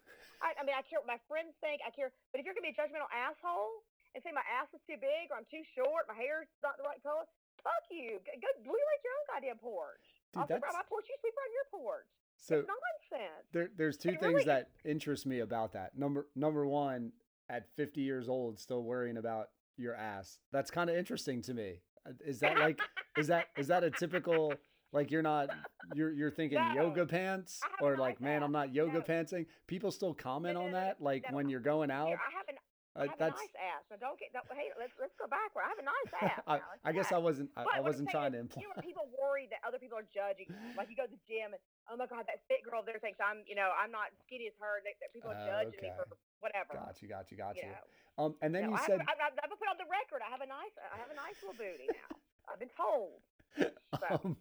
I, I mean, I care what my friends think. I care, but if you're gonna be a judgmental asshole and say my ass is too big or I'm too short, my hair's not the right color, fuck you. Go, like your own goddamn porch. Dude, I'll that's- around my porch. You sweep around your porch. So it's nonsense. there, there's two It things really- that interest me about that. Number number one, at 50 years old, still worrying about your ass. That's kind of interesting to me. Uh, Is that like is that is that a typical like you're not you're you're thinking No. yoga pants I have a or nice like man I'm not yoga No. pantsing. People still comment no, on that like when you're going out. I have Uh, I have that's a nice ass. Now don't get. Don't, hey, let's let's go backward. I have a nice ass. I, now. I guess. I wasn't I, I wasn't trying to imply. You know, people worry that other people are judging. Like you go to the gym and oh my god, that fit girl there thinks I'm, you know, I'm not skinny as her. That, that people are Oh, judging me for whatever. Got you, got you, got you you. know. Um, and then No, you I said have, I, I, I put on the record. I have a nice, I have a nice little booty now. I've been told. So. um,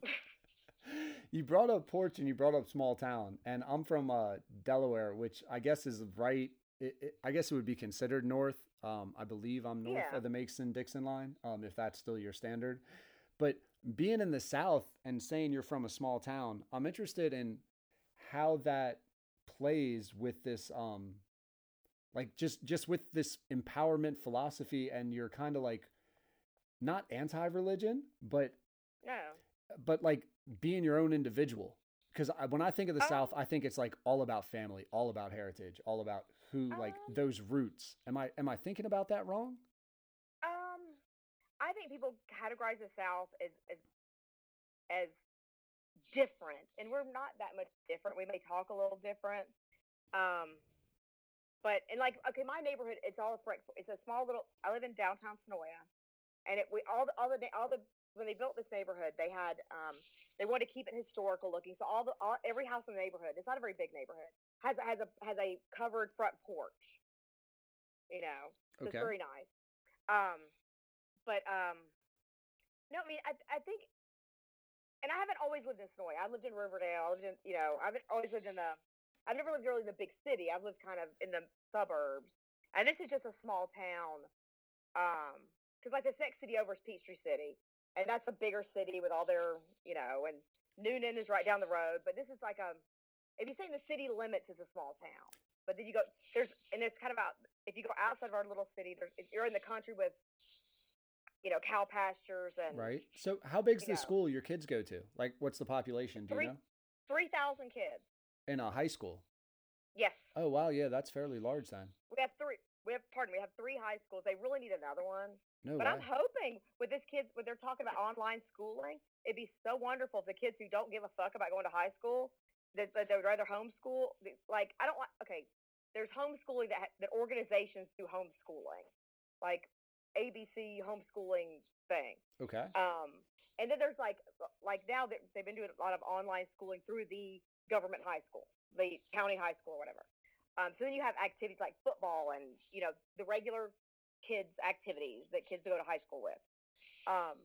you brought up porch and you brought up small town, and I'm from uh, Delaware, which I guess is right. It, it, I guess it would be considered north. Um, I believe I'm north Yeah. of the Mason Dixon line, um, if that's still your standard. But being in the South and saying you're from a small town, I'm interested in how that plays with this, um, like just just with this empowerment philosophy, and you're kind of like not anti-religion, but No. but like being your own individual because when i think of the Oh. south i think it's like all about family all about heritage all about who like Um, those roots am i am i thinking about that wrong Um, I think people categorize the South as as as different, and we're not that much different. We may talk a little different, um, but and like okay, my neighborhood it's all brick. It's a small little. I live in downtown Senoia, and it we all the all the all the when they built this neighborhood, they had um they wanted to keep it historical looking. So all the all, every house in the neighborhood, it's not a very big neighborhood, has has a has a covered front porch. You know, so it's very nice. Um, but um, no, I mean, I I think, and I haven't always lived in Senoia. I lived in Riverdale. I lived in, you know, I've always lived in the. I've never lived really in the big city. I've lived kind of in the suburbs, and this is just a small town. Um, because like the next city over is Peachtree City, and that's a bigger city with all their, you know, and Newnan is right down the road. But this is like a, if you say the city limits, is a small town. But then you go there's, and it's kind of out. If you go outside of our little city, there's if you're in the country with, you know, cow pastures and right so how big's the know. school your kids go to like what's the population do you know three thousand kids. in a high school Yes, oh wow yeah that's fairly large then we have three. We have pardon. We have three high schools. They really need another one. no But way. I'm hoping with this kids, when they're talking about online schooling, it'd be so wonderful if the kids who don't give a fuck about going to high school, that, that they would rather homeschool. Like I don't want. Okay, there's homeschooling that ha- that organizations do homeschooling, like ABC homeschooling thing. okay Um, and then there's like like now that they've been doing a lot of online schooling through the government high school, the county high school or whatever. Um, so then you have activities like football and you know the regular kids activities that kids go to high school with. Um,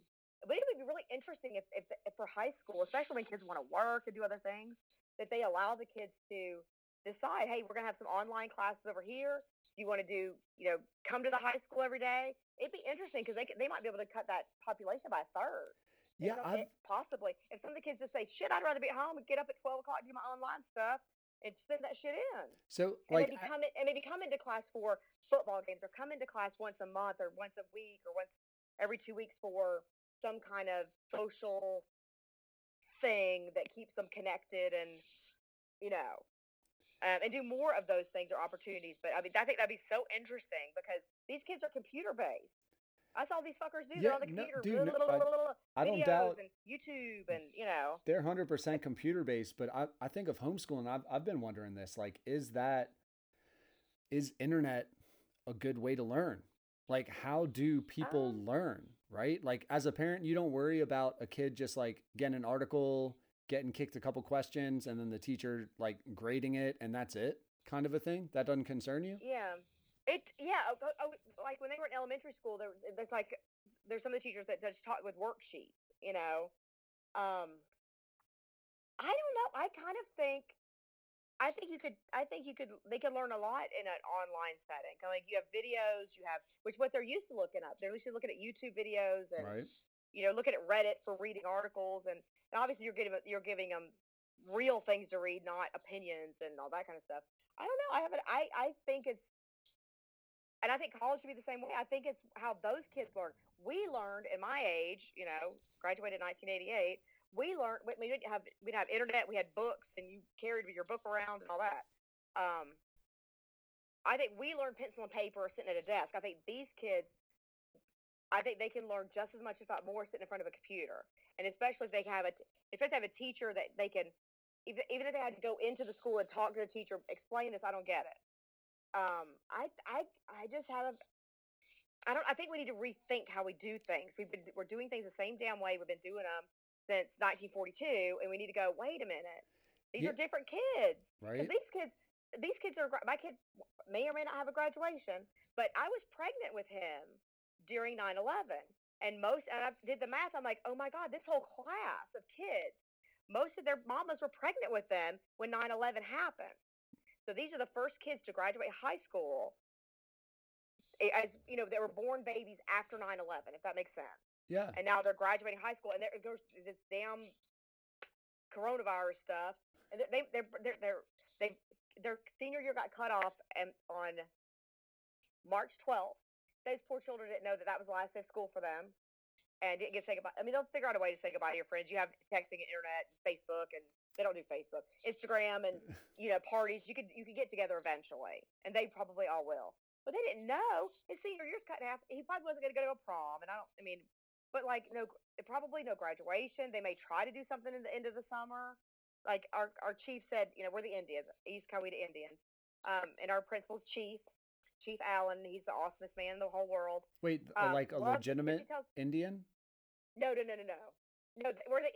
but it would be really interesting if, if, if for high school, especially when kids want to work and do other things, that they allow the kids to decide, hey, we're gonna have some online classes over here. Do you want to do, you know, come to the high school every day? It'd be interesting because they they might be able to cut that population by a third. You yeah know, possibly. If some of the kids just say, "Shit, I'd rather be at home and get up at twelve o'clock and do my online stuff and send that shit in," so and like maybe I- come in, and maybe come into class for football games, or come into class once a month, or once a week, or once every two weeks for some kind of social thing that keeps them connected and you know. Um, and do more of those things or opportunities, but I mean, I think that'd be so interesting because these kids are computer based. I saw these fuckers do. Yeah, They're on the no- computer, dude, no, blah, I- I don't doubt- and YouTube and you know. they're 100% computer based but I, I think of homeschooling I've, I've been wondering this like is that is internet a good way to learn like how do people Um, learn right like as a parent you don't worry about a kid just like getting an article getting kicked a couple questions and then the teacher like grading it and that's it kind of a thing that doesn't concern you Yeah. It yeah, oh, oh, oh, like when they were in elementary school, there there's like there's some of the teachers that just taught with worksheets, you know. Um I don't know. I kind of think I think you could. I think you could. They could learn a lot in an online setting. Like you have videos, you have which what they're used to looking up. They're used to looking at YouTube videos and Right. you know looking at Reddit for reading articles and, and obviously you're giving you're giving them real things to read, not opinions and all that kind of stuff. I don't know. I haven't. I I think it's. And I think college should be the same way. I think it's how those kids learn. We learned in my age, you know, graduated in 1988 we learned we, we didn't have we didn't have internet we had books and you carried your book around and all that. Um i think we learned pencil and paper sitting at a desk. I think these kids i think they can learn just as much if not more sitting in front of a computer. And especially if they have a if they have a teacher that they can even, even if they had to go into the school and talk to the teacher explain this i don't get it. Um i i i just have I don't. I think we need to rethink how we do things. We've been we're doing things the same damn way. We've been doing them since 1942, and we need to go. Wait a minute. These Yeah. are different kids. Right. These kids. These kids are. My kid may or may not have a graduation, but I was pregnant with him during 9/11, and most. And I did the math. I'm like, oh my god, this whole class of kids. Most of their mamas were pregnant with them when 9/11 happened. So these are the first kids to graduate high school as you know, they were born babies after 9/11, if that makes sense. Yeah. And now they're graduating high school, and there goes this damn coronavirus stuff, and they they they're, they're, they're they their senior year got cut off and on March 12th. Those poor children didn't know that that was the last day of school for them, and didn't get to say goodbye. I mean, they'll figure out a way to say goodbye to your friends. You have texting and internet, and Facebook, and they don't do Facebook, Instagram, and you know parties. You could you could get together eventually, and they probably all will. But they didn't know his senior year's cut in half. He probably wasn't going to go to a prom, and I don't. I mean, but like no, probably no graduation. They may try to do something in the end of the summer. Like our our chief said, you know, we're the Indians, East Coweta Indians, um, and our principal's chief, Chief Allen. He's the awesomest man in the whole world. Wait, Um, like a loves- legitimate tell- Indian? No, no, no, no, no. No, we're the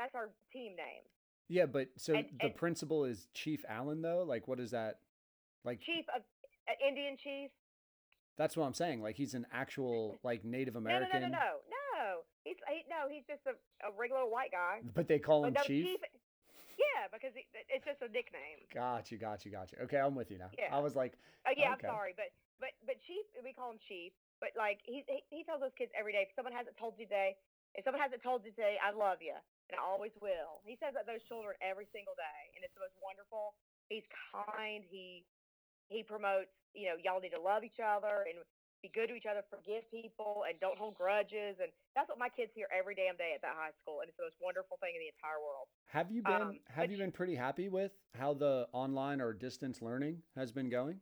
that's our team name. Yeah, but so And- the and- principal is Chief Allen though? Like what is that? Like Chief of uh, Indian chief. that's what I'm saying. Like he's an actual like Native American. no, no, no, no, no. He's he, no, he's just a, a regular white guy. But they call him no, Chief? Yeah, because he, it's just a nickname. Got you, got you, got you. Okay, I'm with you now. Yeah. I was like, Oh yeah, Okay. I'm sorry, but but but chief, we call him chief. But like he he, he tells those kids every day. If someone hasn't told you today, if someone hasn't told you today, I love you, and I always will. He says that to those children every single day, and it's the most wonderful. He's kind. He he promotes. You know, y'all need to love each other and be good to each other, forgive people, and don't hold grudges. And that's what my kids hear every damn day at that high school, and it's the most wonderful thing in the entire world. have you been Um, have you been pretty happy with how the online or distance learning has been going?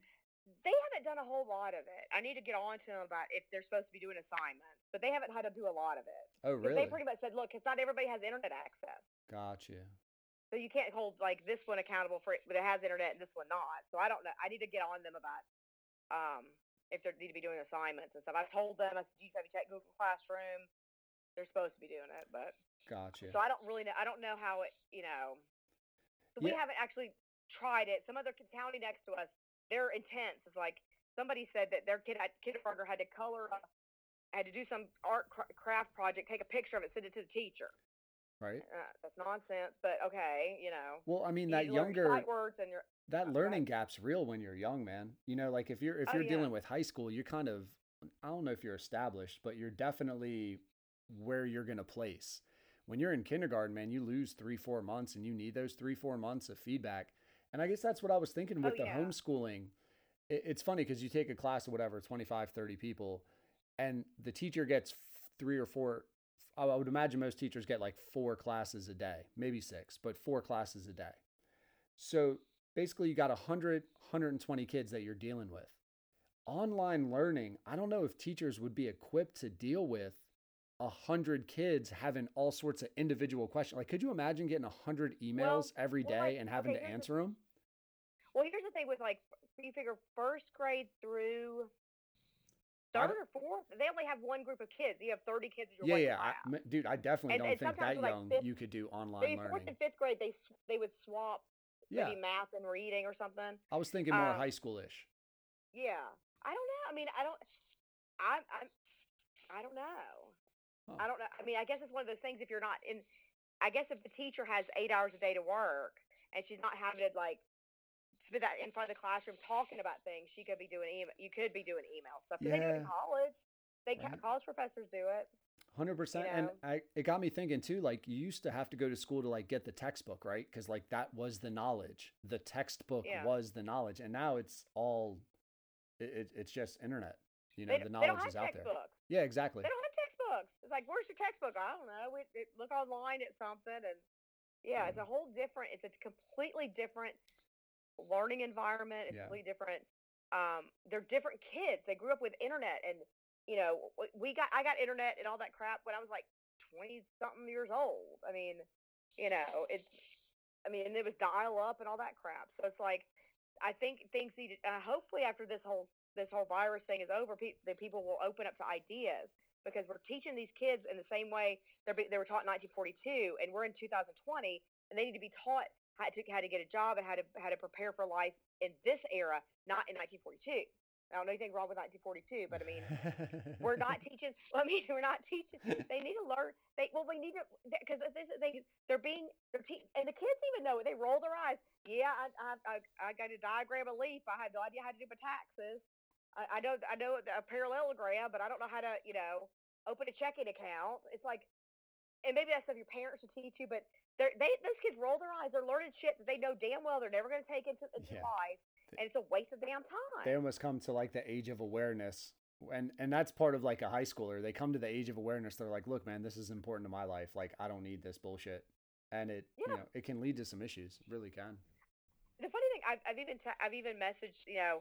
they haven't done a whole lot of it. I need to get on to them about if they're supposed to be doing assignments, but they haven't had to do a lot of it. Oh really? They pretty much said, look, because not everybody has internet access, Gotcha. so you can't hold like this one accountable for it, but it has internet and this one not. So I don't know. I need to get on them about um if they need to be doing assignments and stuff. I told them, I said, you have you checked Google Classroom? They're supposed to be doing it, but Gotcha. so I don't really know. I don't know how it, you know. So we Yeah. haven't actually tried it. Some other county next to us, they're intense. It's like somebody said that their kid at kindergarten had to color, a, had to do some art craft project, take a picture of it, send it to the teacher. Right? Uh, that's nonsense, but okay, you know. Well, I mean You that need to learn your younger words and your that learning right. gap's real when you're young, man. You know, like if you're if Oh, you're yeah. dealing with high school, you're kind of I don't know if you're established, but you're definitely where you're gonna place. When you're in kindergarten, man, you lose three, four months and you need those three, four months of feedback. And I guess that's what I was thinking with Oh, the yeah. homeschooling. It, it's funny because you take a class of whatever, 25, 30 people, and the teacher gets three or four. I would imagine most teachers get like four classes a day, maybe six, but four classes a day. So basically, you got 100, 120 kids that you're dealing with. Online learning, I don't know if teachers would be equipped to deal with a hundred kids having all sorts of individual questions. Like, could you imagine getting a hundred emails every day well, like, and having okay, to the- answer them? Well, here's the thing with like you figure first grade through third or fourth, they only have one group of kids. You have 30 kids in your Yeah, yeah, I, dude, I definitely And- don't and think that like, young fifth- you could do online Maybe fourth learning. and fifth grade, they they would swap Yeah, maybe math and reading or something. I was thinking more um, high schoolish. Yeah, I don't know. I mean, I don't. I'm. I'm. I don't know. Huh. I don't know. I mean, I guess it's one of those things. If you're not in, I guess if the teacher has eight hours a day to work and she's not having to like spend that in front of the classroom talking about things. She could be doing email. You could be doing email stuff. 'Cause They do it in Yeah. college. They Right. college professors do it. Hundred percent, and know? I it got me thinking too. Like you used to have to go to school to like get the textbook, right? Because like that was the knowledge. The textbook Yeah. was the knowledge, and now it's all it, it, it's just internet. You know, They, the d- they don't knowledge have is out there. Yeah, exactly. They don't have textbooks. It's like, where's your textbook? I don't know. We it, look online at something, and yeah, it's a whole different. It's a completely different learning environment. It's Yeah. completely different. Um, they're different kids. They grew up with internet, and you know, we got I got internet and all that crap when I was like twenty something years old. I mean, you know, it's. I mean, and it was dial up and all that crap. So it's like, I think things need. to- Uh, hopefully, after this whole this whole virus thing is over, pe- the people will open up to ideas because we're teaching these kids in the same way they're be, they were taught in 1942, and we're in 2020, and they need to be taught how to how to get a job and how to how to prepare for life in this era, not in 1942. I don't know anything wrong with 1942, but I mean, we're not teaching. I mean, we're not teaching. They need to learn. They well, we need to because this they they're being they're te- and the kids even know it. They roll their eyes. Yeah, I I I, I got to diagram a leaf. I have no idea how to do my taxes. I, I know I know a parallelogram, but I don't know how to you know open a checking account. It's like, and maybe that's stuff your parents should teach you, but they're, they those kids roll their eyes. They're learning shit that they know damn well they're never going to take into, into Yeah. life, and it's a waste of damn time. they almost come to like the age of awareness and and that's part of like a high schooler they come to the age of awareness they're like look man this is important to my life like i don't need this bullshit and it you Yeah. know it can lead to some issues it really can the funny thing, I've, I've even t- I've even messaged you know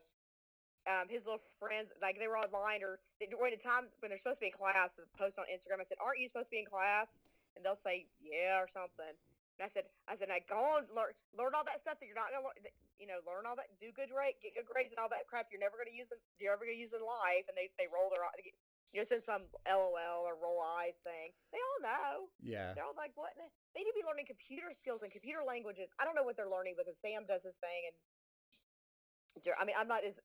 um, his little friends like they were online or they, during the time when they're supposed to be in class. to Post on Instagram. I said, "Aren't you supposed to be in class?" And they'll say, "Yeah" or something. And I said, "I said, now go on, learn learn all that stuff that you're not gonna learn. You know, learn all that, do good rate, get good grades, and all that crap. You're never gonna use it. You're never gonna use in life." And they they roll their eyes. You know, send some LOL or roll eyes thing. They all know. yeah They're all like, what? They need to be learning computer skills and computer languages. I don't know what they're learning because Sam does his thing, and I mean, I'm not as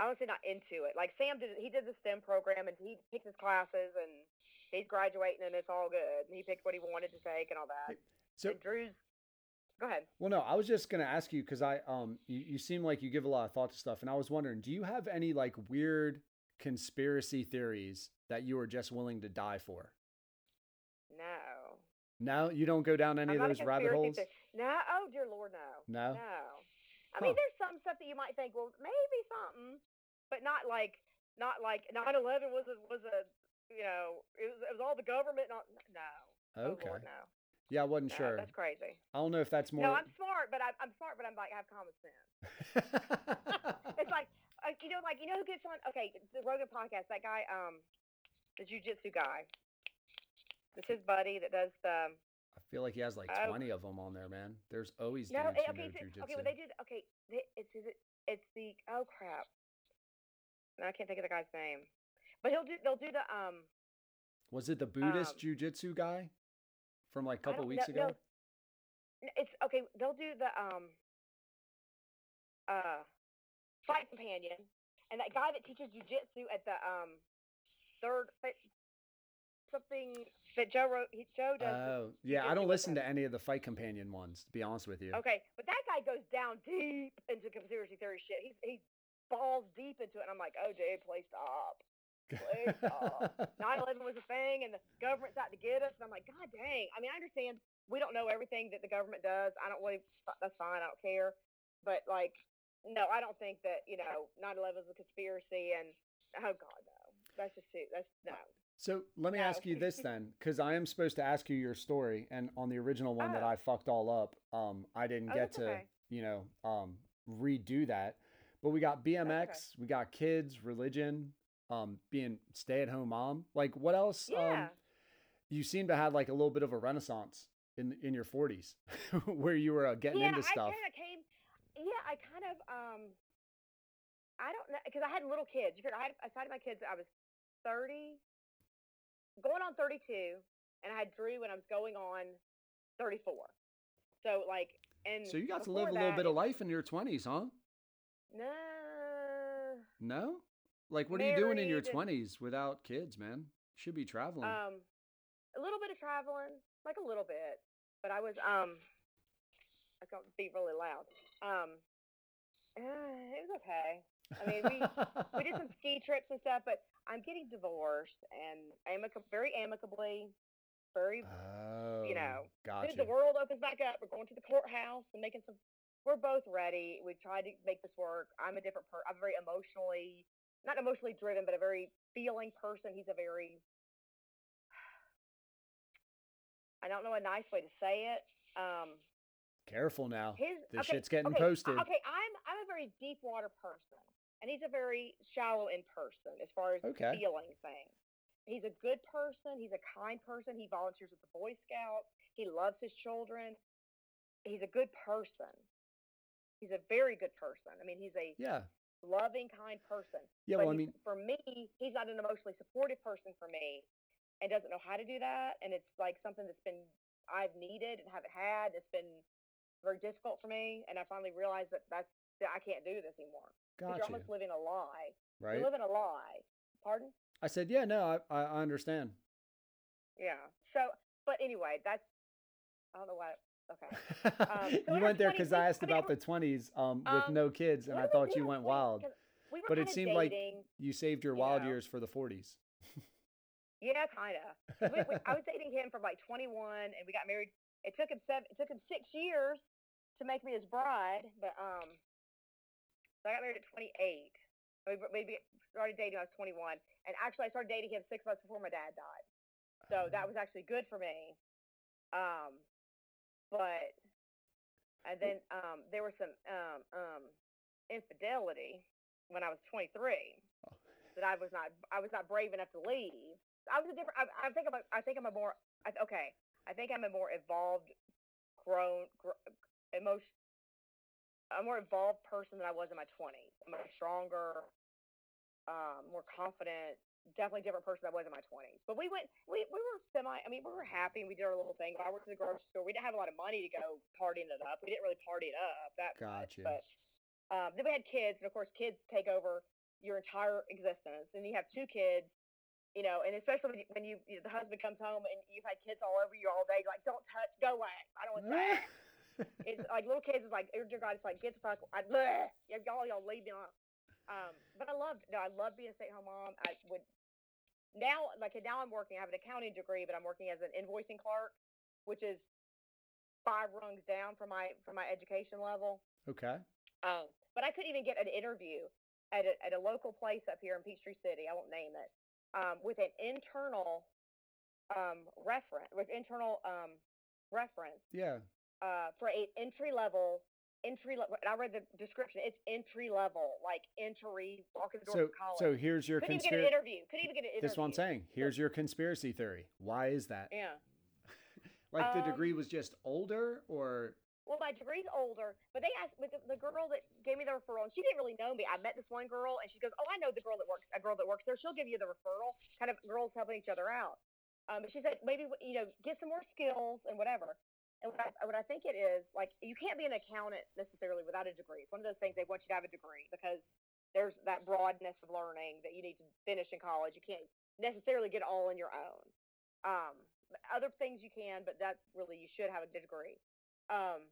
I don't say not into it. Like Sam did, he did the STEM program, and he picked his classes, and he's graduating, and it's all good. And he picked what he wanted to take and all that. so and Drew's, go ahead. well no i was just gonna ask you because i um you, you seem like you give a lot of thought to stuff and i was wondering do you have any like weird conspiracy theories that you are just willing to die for No. no you don't go down any I'm of those rabbit holes No. Oh dear Lord, no. No? No. I Huh. mean, there's some stuff that you might think, well, maybe something, but not like, not like 9/11 was a was a, you know, it was, it was all the government. Not no. Oh, okay Lord, no. yeah i wasn't No, sure That's crazy. i don't know if that's more No, I'm smart, but I, I'm smart, but I'm like I have common sense. It's like, you know, like you know who gets on? Okay, the Rogan podcast. That guy, um, the jujitsu guy. It's his buddy that does the. I feel like he has like Oh. 20 of them on there, man. There's always No, eh, okay, know so, okay. Well, they did. Okay, they, it's is it, it's the oh crap. No, I can't think of the guy's name, but he'll do. They'll do the um. Was it the Buddhist um, jujitsu guy from like a couple weeks know- ago? no, It's okay. They'll do the um. Uh, fight companion, and that guy that teaches jujitsu at the um, third something that Joe wrote. He, Joe does. Oh, yeah. I don't listen to any of the fight companion ones, to be honest with you. Okay, but that guy goes down deep into conspiracy theory shit. He's he balls deep into it. And I'm like, oh, dude, please stop. Please stop. 9/11 was a thing, and the government's out to get us. And I'm like, God dang. I mean, I understand we don't know everything that the government does. I don't really. That's fine. I don't care. But like, no, I don't think that you know 9/11 was a conspiracy. And oh God, no. That's just too. That's no. So let me No. ask you this then, because I am supposed to ask you your story, and on the original one that Oh. I fucked all up, um, I didn't Oh, get to, okay. you know, um, redo that. But we got BMX, we got kids, religion, um, being stay-at-home mom. Like, what else? Yeah. Um, you seem to have like a little bit of a renaissance in in your 40s, where you were uh, getting yeah, into I stuff. kind of came. Yeah, I kind of um. I don't know because I had little kids. You figure I had I my kids. I was thirty, going on thirty-two, and I had Drew when I was going on thirty-four. So like, and So you got to live a little that, bit of life in your 20s, huh? No. No? Like, what are you doing in your 20s without kids, man? Should be traveling. Um, a little bit of traveling, like a little bit, but I was um, I can't be really loud. Um, uh, it was okay. I mean, we we did some ski trips and stuff, but I'm getting divorced and amic- very amicably, very oh, you know, as gotcha. soon as the world opens back up, we're going to the courthouse and making some. We're both ready. We tried to make this work. I'm a different person. I'm very emotionally, not emotionally driven, but a very feeling person. He's a very. I don't know a nice way to say it. Um, Careful now. his This okay, shit's getting okay, posted. Okay, I'm I'm a very deep water person, and he's a very shallow in person as far as Okay. feeling things. He's a good person. He's a kind person. He volunteers with the Boy Scouts. He loves his children. He's a good person. He's a very good person. I mean, he's a Yeah. Loving, kind person. Yeah. but Well, I mean, for me, he's not an emotionally supportive person for me, and doesn't know how to do that. And it's like something that's been I've needed and haven't had. It's been very difficult for me, and I finally realized that that's that I can't do this anymore. 'Cause You're almost living a lie. Right. You're living a lie. Pardon? I said, yeah. No, I I understand. Yeah. So, but anyway, that's I don't know why. Okay. you in our went there because I asked I mean, about the twenties um, with Um, no kids, and I thought you went wild. We But it seemed like. You saved your you wild know. years for the forties. Yeah, kind of. I was dating him from like 21, and we got married. It took him seven. It took him six years to make me his bride, but um, so I got married at 28. We started dating when I was 21, and actually I started dating him six months before my dad died. So that was actually good for me. Um, but and then um, there was some um um infidelity when I was 23 Oh. that I was not I was not brave enough to leave. I was a different. I, I think I'm. A, I think I'm a more. I, okay, I think I'm a more evolved, grown, gr- emotion. A more evolved person than I was in my 20s. I'm a stronger, um, more confident, definitely different person I was in my 20s. But we went. We we were semi. I mean, we were happy. and We did our little thing. But I worked at the grocery store. We didn't have a lot of money to go partying it up. We didn't really party it up that much. Gotcha. But um, then we had kids, and of course, kids take over your entire existence. And you have two kids, you know, and especially when, you, you, you the husband comes home and you've had kids all over you all day, you're like, don't touch, go away. I don't want that. it's like little kids is like, oh dear God, it's like, get the fuck, I, bleh, y'all, y'all leave me alone. Um, but I loved, no, I love being a stay-at-home mom. I would now, like now I'm working. I have an accounting degree, but I'm working as an invoicing clerk, which is five rungs down from my from my education level. okay. Um, but I couldn't even get an interview at a, at a local place up here in Peachtree City. I won't name it. Um, with an internal um, reference, with internal um, reference Yeah. uh, for a entry level entry level. I read the description. It's entry level, like entry, the So college. so here's your couldn't even get an conspiracy. interview. Couldn't even get an interview. This is what I'm saying. Here's your conspiracy theory. Why is that? Yeah. Like the Um, degree was just older, or Well, my degree's older, but they asked but the, the girl that gave me the referral, and she didn't really know me. I met this one girl, and she goes, "Oh, I know the girl that works, a girl that works there. She'll give you the referral." Kind of girls helping each other out. Um, but she said maybe you know get some more skills and whatever. And what I, what I think it is like you can't be an accountant necessarily without a degree. It's one of those things they want you to have a degree because there's that broadness of learning that you need to finish in college. You can't necessarily get all on your own. Um, other things you can, but that's really you should have a degree. Um,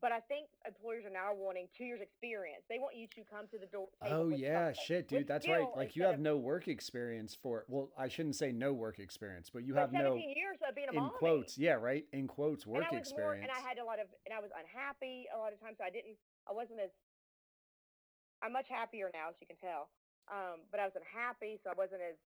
but I think employers are now wanting two years experience. They want you to come to the door. oh yeah, something, shit, with dude, that's right. Like you have of- no work experience for. Well, I shouldn't say no work experience, but you have no 17 years of being a in mommy. quotes. Yeah, right. In quotes, and work I was more, experience. and I had a lot of, and I was unhappy a lot of times. So I didn't, I wasn't as, I'm much happier now, as you can tell. Um, but I was unhappy, so I wasn't as,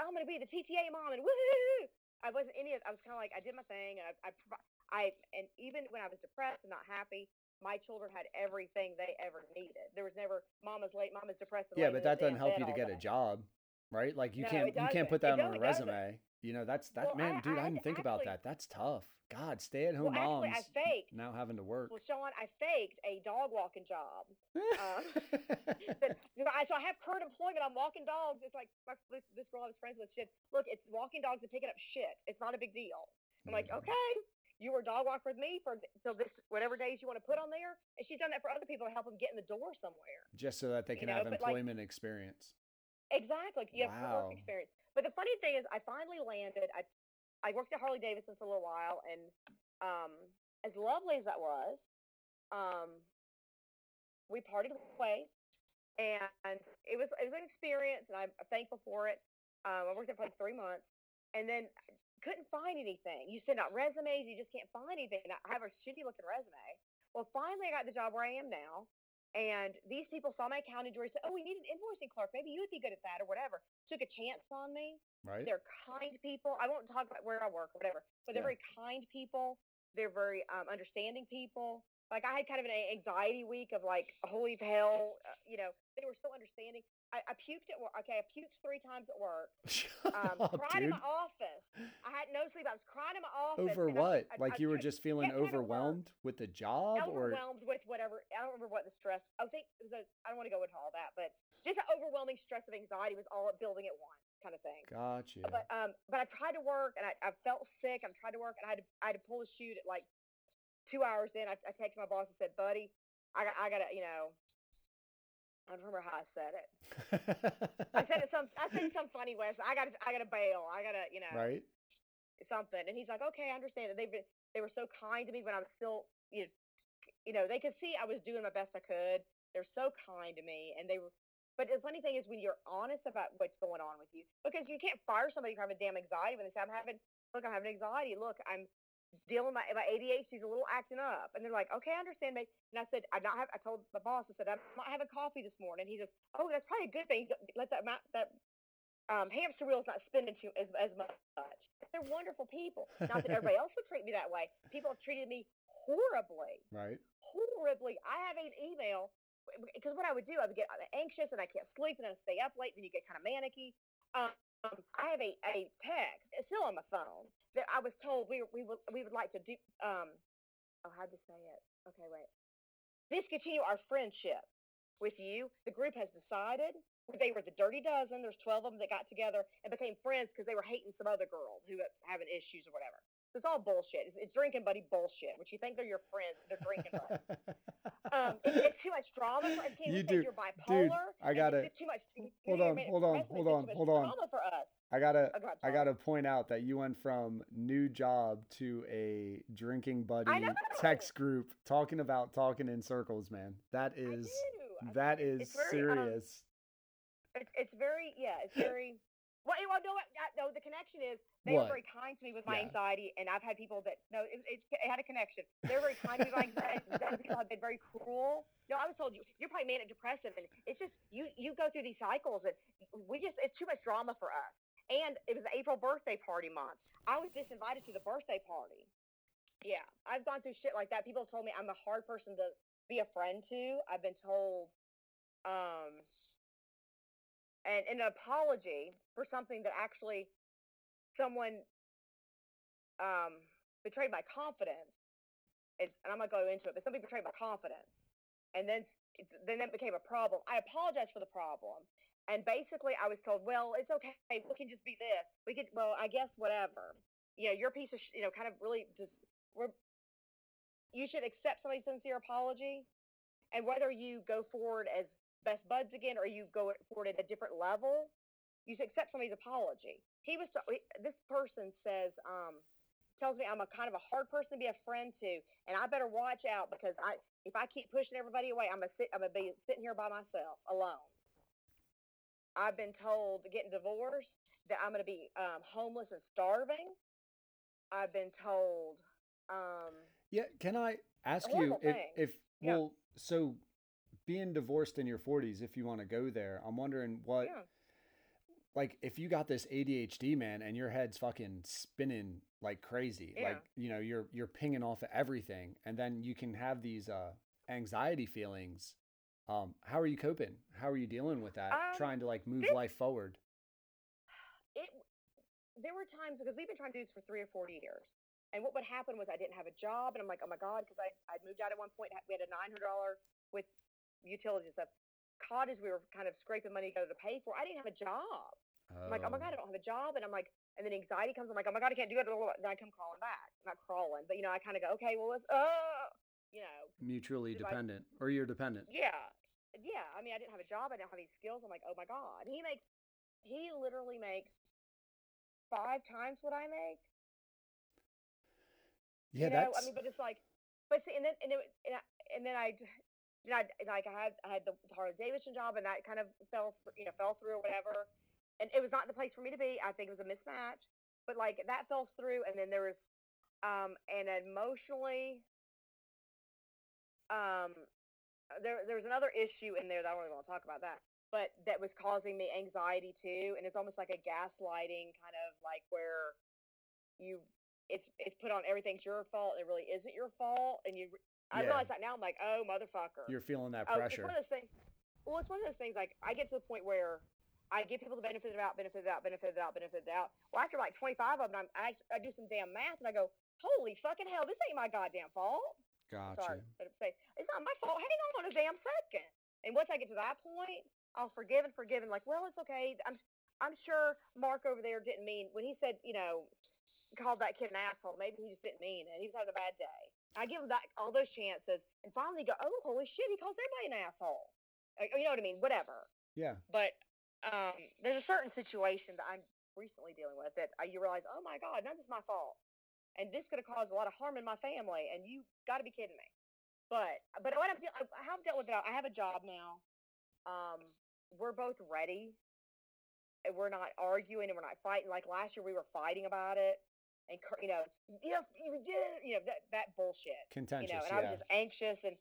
I'm gonna be the PTA mom and woohoo. I wasn't any of. I was kind of like I did my thing, and I, I, I, and even when I was depressed and not happy, my children had everything they ever needed. There was never mama's late, mama's depressed. Yeah, but that doesn't help you to get a job, right? Like you No, can't you can't put that on a doesn't. resume. You know, that's that Well, man, I- dude. I, I didn't think about that. That's tough. God, stay at home Well, actually, I moms faked. now having to work. Well, Sean, I faked a dog walking job. uh, But, you know, I, so I have current employment. I'm walking dogs. It's like my, this, this girl I was friends with. She said, "Look, it's walking dogs and picking up shit. It's not a big deal." I'm like, Mhm. "Okay, you were dog walker with me for so this whatever days you want to put on there." And she's done that for other people to help them get in the door somewhere. Just so that they you can know, have but, like- employment experience. Exactly. You have work experience. But the funny thing is, I finally landed. I I worked at Harley Davidson for a little while, and um, as lovely as that was, um, we parted ways, and it was it was an experience, and I'm thankful for it. Um, I worked there for like three months, and then couldn't find anything. You send out resumes, you just can't find anything. I have a shitty looking resume. Well, finally, I got the job where I am now. And these people saw my accounting degree, said, "Oh, we need an invoicing clerk. Maybe you would be good at that, or whatever." Took a chance on me. Right. They're kind people. I won't talk about where I work or whatever, but they're Yeah. very kind people. They're very um, understanding people. Like I had kind of an anxiety week of like, holy hell, uh, you know. They were so understanding. I, I puked at work. Okay, I puked three times at work. Um, up, cried in my office. I had no sleep. I was crying in my office. Over and I- what? I- Like you were just feeling kept having to overwhelmed with the job, or overwhelmed with whatever. I don't remember what the stress. I think it was a, I don't want to go into all that, but just an overwhelming stress of anxiety was all building at once, kind of thing. gotcha. But um, but I tried to work and I, I felt sick. I tried to work and I had to I had to pull a chute at like two hours in. I, I texted my boss and said, "Buddy, I got I gotta you know." I don't remember how I said it. I said it some I said some funny way. I, I gotta I gotta bail. I gotta you know right. something. And he's like, okay, I understand it. They've been, they were so kind to me when I was still, you know, you know, they could see I was doing my best I could. They're so kind to me, and they were. But the funny thing is when you're honest about what's going on with you, because you can't fire somebody who having damn anxiety when they say I'm having, look, I'm having anxiety. Look, I'm dealing with my my ADHD's a little acting up, and they're like, okay, I understand, mate. And I said, I'm not have. I told my boss, I said, I'm not having coffee this morning. He says, oh, that's probably a good thing. Let that ma- that um, hamster wheel's not spinning too as as much. They're wonderful people. Not that everybody else would treat me that way. People have treated me horribly, Right. horribly. I have an email because what I would do, I would get anxious and I can't sleep and I stay up late. Then you get kind of manicky. Um, I have a, a text. It's still on my phone that I was told we we would we would like to do. Um, oh, how'd you say it? Okay, wait. Discontinue our friendship with you. The group has decided they were the dirty dozen. There's 12 of them that got together and became friends because they were hating some other girl who was having issues or whatever. It's all bullshit. It's, it's drinking buddy bullshit, which you think they're your friends, they're drinking buddies. Um, it's, it's too much drama. For, can You do- you're bipolar? Dude, I It's just too much. Hold on, hold on, hold on, hold on. For us. I gotta, Oh, God, I gotta point out that you went from new job to a drinking buddy text group talking about talking in circles, man. That I do. I that is It's very, um, serious. It's, it's very, yeah, it's very. Well, well, no, no. The connection is they What? were very kind to me with my Yeah. anxiety, and I've had people that no, it, it, it had a connection. They were very kind to me with my anxiety. People have been very cruel. No, I was told you you're probably manic depressive, and it's just you you go through these cycles, and we just it's too much drama for us. And it was April birthday party month. I was disinvited to the birthday party. Yeah, I've gone through shit like that. People have told me I'm a hard person to be a friend to. I've been told, um, and an apology for something that actually someone um, betrayed my confidence. It's, and I'm gonna go into it, but somebody betrayed my confidence, and then then that became a problem. I apologized for the problem, and basically I was told, well, it's okay. We can just be this. We could, well, I guess whatever. You know, your piece of, sh- you know, kind of really just. We're, you should accept somebody's sincere apology, and whether you go forward as best buds again or you go forward at a different level, you accept somebody's apology. He was this person says um tells me I'm a kind of a hard person to be a friend to, and I better watch out because I if I keep pushing everybody away, I'm gonna sit I'm gonna be sitting here by myself alone. I've been told getting divorced that I'm gonna be um, homeless and starving. I've been told um, Yeah, can I ask you if, if Yeah. well, so being divorced in your 40s, if you want to go there, I'm wondering what, yeah. like, if you got this ADHD, man, and your head's fucking spinning like crazy, Yeah. like, you know, you're you're pinging off of everything, and then you can have these uh, anxiety feelings. Um, how are you coping? How are you dealing with that? Um, Trying to like move this- life forward. it there were times because we've been trying to do this for three or four years and what would happen was i didn't have a job and i'm like oh my god because i i'd moved out at one point we had a nine hundred dollar with utilities and stuff. Cottage we were kind of scraping money together to pay for. I didn't have a job. I'm like oh my god i don't have a job. And i'm like and then anxiety comes. I'm like oh my god i can't do it. Then i come crawling back. Not crawling but you know i kind of go okay well let's uh you know. Mutually Did I- dependent, or you're dependent. yeah. Yeah. I mean i didn't have a job. I didn't have any skills. I'm like oh my god. He makes he literally makes five times what i make. Yeah, you know, that's I mean, but it's like but see, and then and, it, and, I, and then I, you know, I, like I had I had the Harley Davidson job, and that kind of fell, you know, fell through or whatever. And it was not the place for me to be. I think it was a mismatch. But like that fell through, and then there was, um, and emotionally, um, there there was another issue in there that I don't even want to talk about that, but that was causing me anxiety too. And it's almost like a gaslighting kind of like where you it's it's put on everything's your fault. It really isn't your fault, and you. I Yeah. realize that now. I'm like, oh motherfucker. You're feeling that Oh, pressure. It's one of those things. Well, it's one of those things. Like I get to the point where I give people the benefit of the doubt, benefit of the doubt, benefit of the doubt, benefit of the doubt. Well, after like 25 of them, I'm, I I do some damn math and I go, holy fucking hell, this ain't my goddamn fault. Gotcha. Sorry, but it's it's not my fault. Hang on a damn second. And once I get to that point, I'll forgive and forgive and like, well, it's okay. I'm I'm sure Mark over there didn't mean when he said, you know, called that kid an asshole. Maybe he just didn't mean it. He was having a bad day. I give him that all those chances, and finally go, oh holy shit, he calls everybody an asshole. You know what I mean? Whatever. Yeah. But um, there's a certain situation that I'm recently dealing with that uh, you realize, oh my God, none of this is my fault, and this could have caused a lot of harm in my family, and you got to be kidding me. But but what I'm deal- I I have dealt with it. I have a job now. Um, we're both ready. And we're not arguing and we're not fighting. Like last year, we were fighting about it, and you know, you know, you did- you know that that bullshit Contentious. you know, and. I was just anxious, and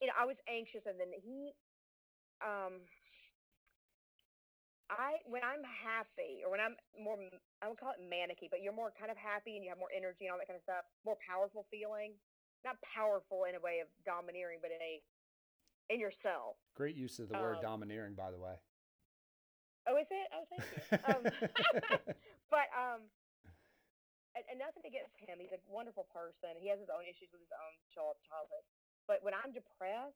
you know, I was anxious, and then he, um, I when I'm happy, or when I'm more, I would call it manicky, but you're more kind of happy, and you have more energy and all that kind of stuff, more powerful feeling, not powerful in a way of domineering, but in a in yourself. Great use of the word um, domineering, by the way. Oh, is it? Oh, thank you. Um, but um, and, and nothing against him. He's a wonderful person. He has his own issues with his own child childhood. But when I'm depressed,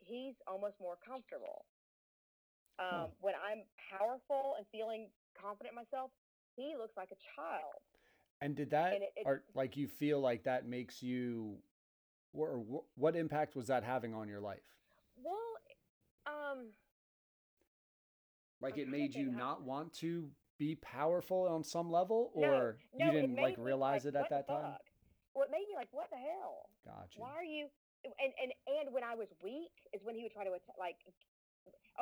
he's almost more comfortable. Um, When I'm powerful and feeling confident in myself, he looks like a child. And did that, And it- it- or like you feel like that makes you, or wh- what impact was that having on your life? Well, um, Like I'm it made you not want to be powerful on some level, or no, you didn't like realize it at that time? fuck?" Well, it made me like, what the hell? Gotcha. Why are you? And and and when I was weak is when he would try to atta- like.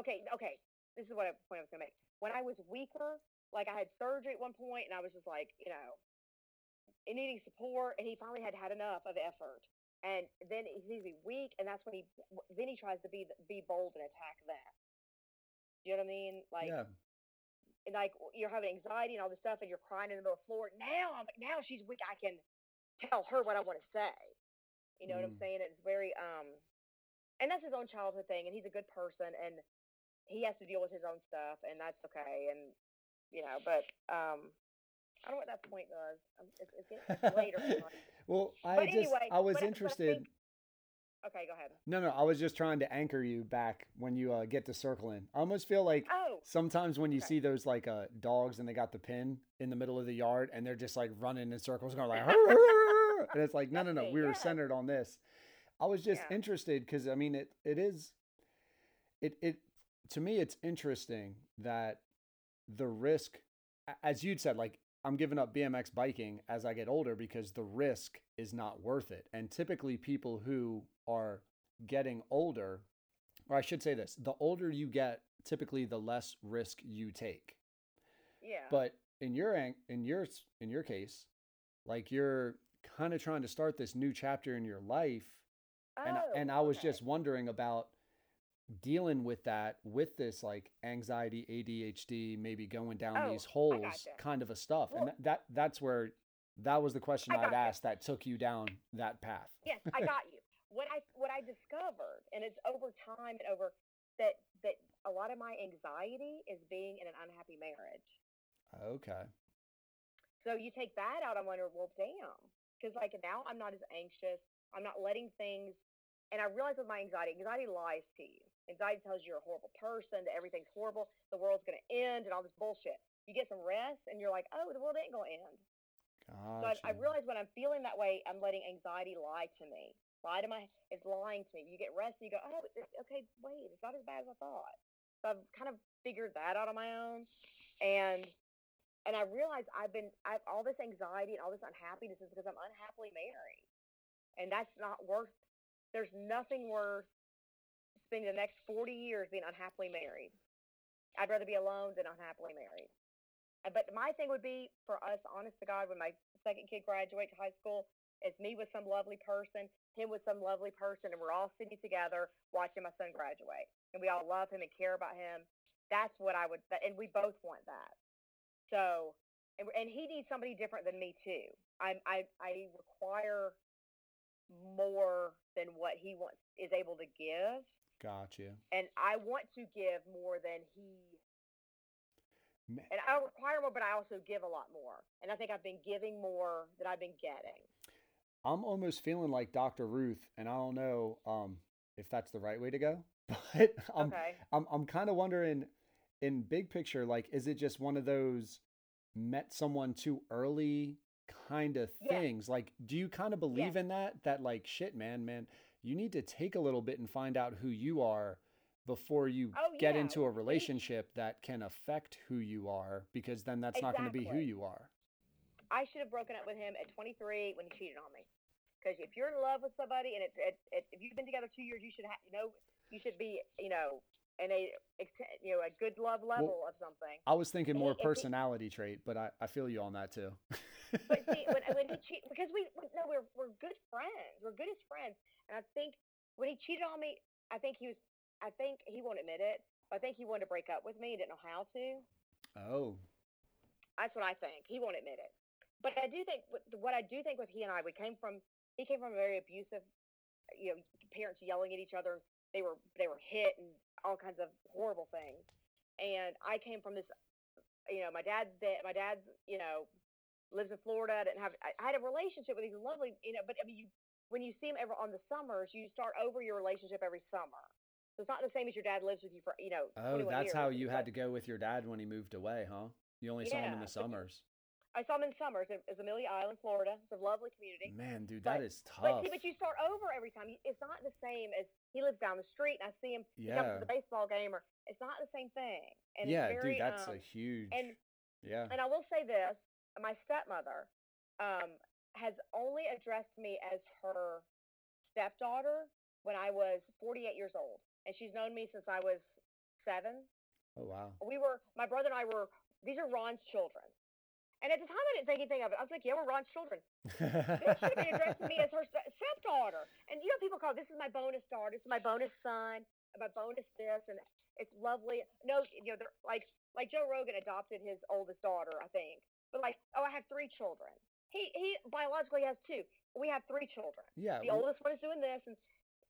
Okay, okay. This is what I, point I was gonna make. When I was weaker, like I had surgery at one point, and I was just like, you know, needing support, and he finally had had enough of effort, and then he sees me weak, and that's when he then he tries to be be bold and attack that. You know what I mean? Like, yeah. And like you're having anxiety and all this stuff, and you're crying in the middle of the floor. Now I'm like, now she's weak. I can tell her what I want to say. You know what I'm Mm. saying? It's very um, and that's his own childhood thing, and he's a good person, and he has to deal with his own stuff, and that's okay. And you know, but um, I don't know what that point was. Um, It's, it's, it's later. well, I But just, anyway, I was I- I interested. think- okay, go ahead. No, no, I was just trying to anchor you back when you uh, get to circling. I almost feel like Oh, sometimes when you okay. see those like uh, dogs and they got the pin in the middle of the yard and they're just like running in circles, going like, and it's like, no, no, no, we were yes. centered on this. I was just Yeah. interested because I mean, it it is, it it to me, it's interesting that the risk, as you'd said, like I'm giving up BMX biking as I get older because the risk is not worth it. And typically, people who are getting older, or I should say this, the older you get, typically the less risk you take. yeah. But in your in your in your case, like you're kind of trying to start this new chapter in your life, and oh, and I was okay. just wondering about dealing with that with this like anxiety, ADHD, maybe going down Oh, these holes kind of a stuff. Well- and that, that that's where that was the question I'd gotcha. asked that took you down that path. Yes, I got you. What I what I discovered, and it's over time and over that that a lot of my anxiety is being in an unhappy marriage. Okay. So you take that out, I'm wondering, well, damn, because like now I'm not as anxious. I'm not letting things, and I realize with my anxiety, anxiety lies to you. Anxiety tells you you're a horrible person, that everything's horrible, the world's gonna end, and all this bullshit. You get some rest, and you're like, oh, the world ain't gonna end. So I, I realize when I'm feeling that way, I'm letting anxiety lie to me. Lie to my, it's lying to me. You get rest and you go, oh, okay, wait, it's not as bad as I thought. So I've kind of figured that out on my own, and and I realize I've been, I've all this anxiety and all this unhappiness is because I'm unhappily married, and that's not worth. There's nothing worth spending the next 40 years being unhappily married. I'd rather be alone than unhappily married. But my thing would be for us, honest to God, when my second kid graduates high school, it's me with some lovely person, him with some lovely person, and we're all sitting together watching my son graduate, and we all love him and care about him. That's what I would, and we both want that. So, and, and he needs somebody different than me too. I'm, I, I require more than what he wants is able to give Gotcha. and I want to give more than he and I require more, but I also give a lot more. And I think I've been giving more than I've been getting. I'm almost feeling like Dr. Ruth, and I don't know um, if that's the right way to go, but I'm okay. I'm I'm kind of wondering, in big picture, like, is it just one of those met someone too early kind of things? Like, do you kind of believe in that? That like, shit, man, man, you need to take a little bit and find out who you are before you Oh, get yeah, into a relationship that can affect who you are, because then that's not going to be who you are. I should have broken up with him at 23 when he cheated on me. Because if you're in love with somebody and it's, if you've been together two years, you should have, you know, you should be, you know, in a, you know, a good love level of something. I was thinking more he- if he- personality trait, but I, I feel you on that too. But see, when, when he cheated, because we, we no, we're we're good friends. We're good as friends. And I think when he cheated on me, I think he was, I think he won't admit it, but I think he wanted to break up with me. He didn't know how to. oh, That's what I think. He won't admit it. But I do think what- what I do think with he and I, we came from he came from a very abusive, you know, parents yelling at each other. They were they were hit and all kinds of horrible things. And I came from this, you know, my dad's. My dad's, you know, lives in Florida. I didn't have. I, I had a relationship with these lovely, you know. But I mean, you when you see him ever on the summers, you start over your relationship every summer. So it's not the same as your dad lives with you for, you know. oh, that's years. how you had to go with your dad when he moved away, huh? You only saw him in the summers. I saw him in summers. It- It's Amelia Island, Florida. It's a lovely community. Man, dude, But- that is But tough. see, but you start over every time. It's not the same as he lives down the street and I see him. He comes Yeah. to the baseball game, or it's not the same thing. And yeah, very, dude, that's um, a huge. and yeah. and I will say this: my stepmother um, has only addressed me as her stepdaughter when I was 48 years old, and she's known me since I was seven. oh wow. We were my brother and I were. These are Ron's children. And at the time, I didn't think anything of it. I was like, "Yeah, we're Ron's children." This should have been addressing me as her stepdaughter. And you know, people call this is my bonus daughter, this is my bonus son, my bonus this, and it's lovely. No, you know, they're like like Joe Rogan adopted his oldest daughter, I think. But like, oh, I have three children. He he biologically has two. We have three children. yeah. The oldest one is doing this, and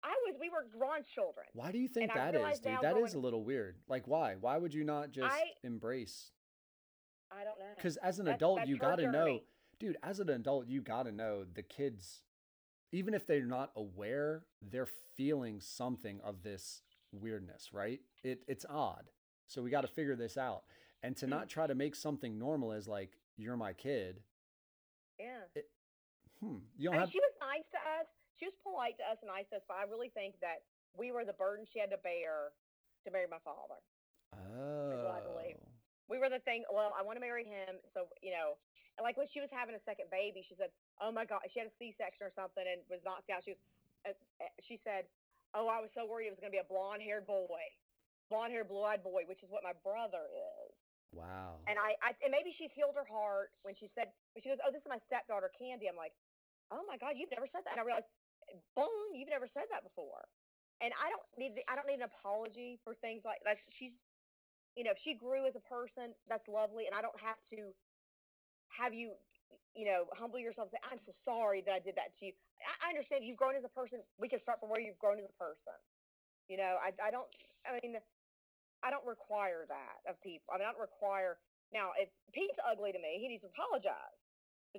I was we were Ron's children. Why do you think I that is, dude? That is going- a little weird. Like, why? Why would you not just I- embrace? I don't know. Because as an That's- adult, that's you got to know, dude. As an adult, you got to know the kids, even if they're not aware, they're feeling something of this weirdness, right? It it's odd. So we got to figure this out, and to Mm. not try to make something normal as like you're my kid. Yeah. Hmm. You don't And have. she was nice to us. She was polite to us and nice to us, but I really think that we were the burden she had to bear to marry my father. what I believe. Oh. We were the thing. Well, I want to marry him, so you know. And like when she was having a second baby, she said, "Oh my God," she had a C-section or something and was knocked out. She was, uh, uh, she said, "Oh, I was so worried it was going to be a blonde-haired boy, blonde-haired, blue-eyed boy, which is what my brother is." Wow. And I, I and maybe she's healed her heart when she said when she goes, "Oh, this is my stepdaughter Candy." I'm like, "Oh my God, you've never said that." And I realized, boom, you've never said that before. And I don't need I don't need an apology for things like that. she's, you know, if she grew as a person, that's lovely, and I don't have to have you, you know, humble yourself and say, "I'm so sorry that I did that to you." I, I understand you've grown as a person. We can start from where you've grown as a person. You know, I I don't. I mean, I don't require that of people. I mean, I don't require. Now, if Pete's ugly to me, he needs to apologize.